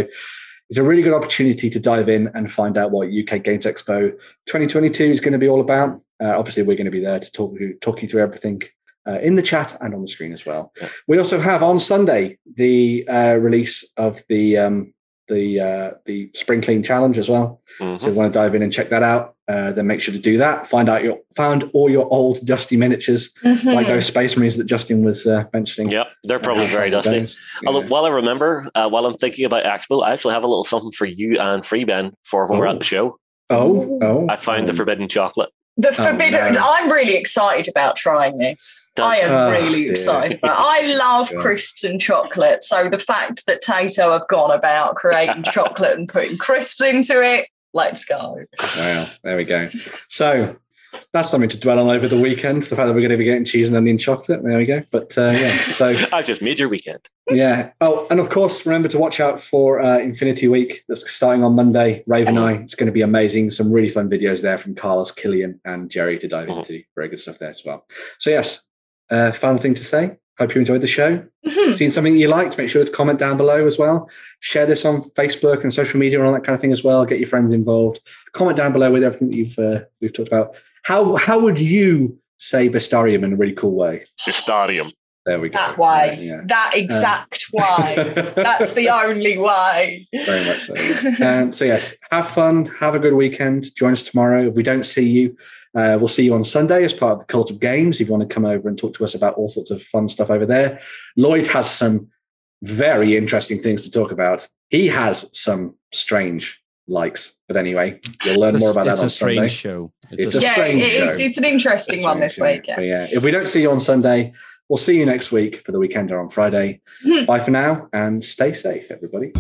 it's a really good opportunity to dive in and find out what UK Games Expo 2022 is going to be all about. Uh, obviously, we're going to be there to talk, talk you through everything uh, in the chat and on the screen as well.
Yeah.
We also have on Sunday the uh, release of the um, the uh, the Spring Clean Challenge as well.
Mhm.
So if you want to dive in and check that out, uh, then make sure to do that. Find out your found all your old dusty miniatures,
Mhm.
like those Space Marines that Justin was uh, mentioning.
Yep, they're probably
Uh,
very
those.
dusty. Although,
Yeah.
while I remember, uh, while I'm thinking about Expo, I actually have a little something for you and Free Ben for when we're
Oh.
at the show.
Oh, oh!
I found the
um,
forbidden chocolate.
The
Oh,
forbidden.
no.
I'm really excited about trying this.
Don't-
I am
Oh,
really
dear.
excited about. [laughs] I love crisps and chocolate. So the fact that Tayto have gone about creating [laughs] chocolate and putting crisps into it, let's go.
Well, there we go. So that's something to dwell on over the weekend. The fact that we're going to be getting cheese and onion chocolate. There we go. But uh, yeah, so [laughs]
I've just made your weekend.
yeah. Oh, and of course, remember to watch out for uh, Infinity Week. That's starting on Monday. Rave and I. It's going to be amazing. Some really fun videos there from Carlos, Killian, and Jerry to dive
Mhm.
into. Very good stuff there as well. So yes, uh, final thing to say. Hope you enjoyed the show.
Mhm.
Seen something you liked, make sure to comment down below as well. Share this on Facebook and social media and all that kind of thing as well. Get your friends involved. Comment down below with everything that you've uh, we've talked about. How how would you say Bestarium in a really cool way?
Bestarium.
There we go.
That way.
Yeah.
That exact [laughs] way. That's the only way.
very much so. yeah. [laughs] um, so yes, have fun. Have a good weekend. Join us tomorrow. If we don't see you, uh, we'll see you on Sunday as part of the Cult of Games. If you want to come over and talk to us about all sorts of fun stuff over there, Lloyd has some very interesting things to talk about. He has some strange likes, but anyway, you'll learn more about that
it's
on
a strange
Sunday.
show.
It's
a,
a
yeah,
strange
it is,
show.
it's an interesting one this week.
But yeah, if we don't see you on Sunday, we'll see you next week for the weekender on Friday. [laughs] Bye for now and stay safe, everybody.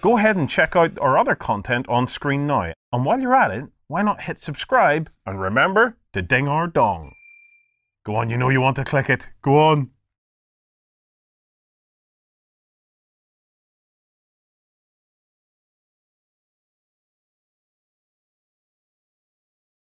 Go ahead and check out our other content on screen now. And while you're at it, why not hit subscribe and remember to ding our dong. Go on, you know you want to click it. Go on.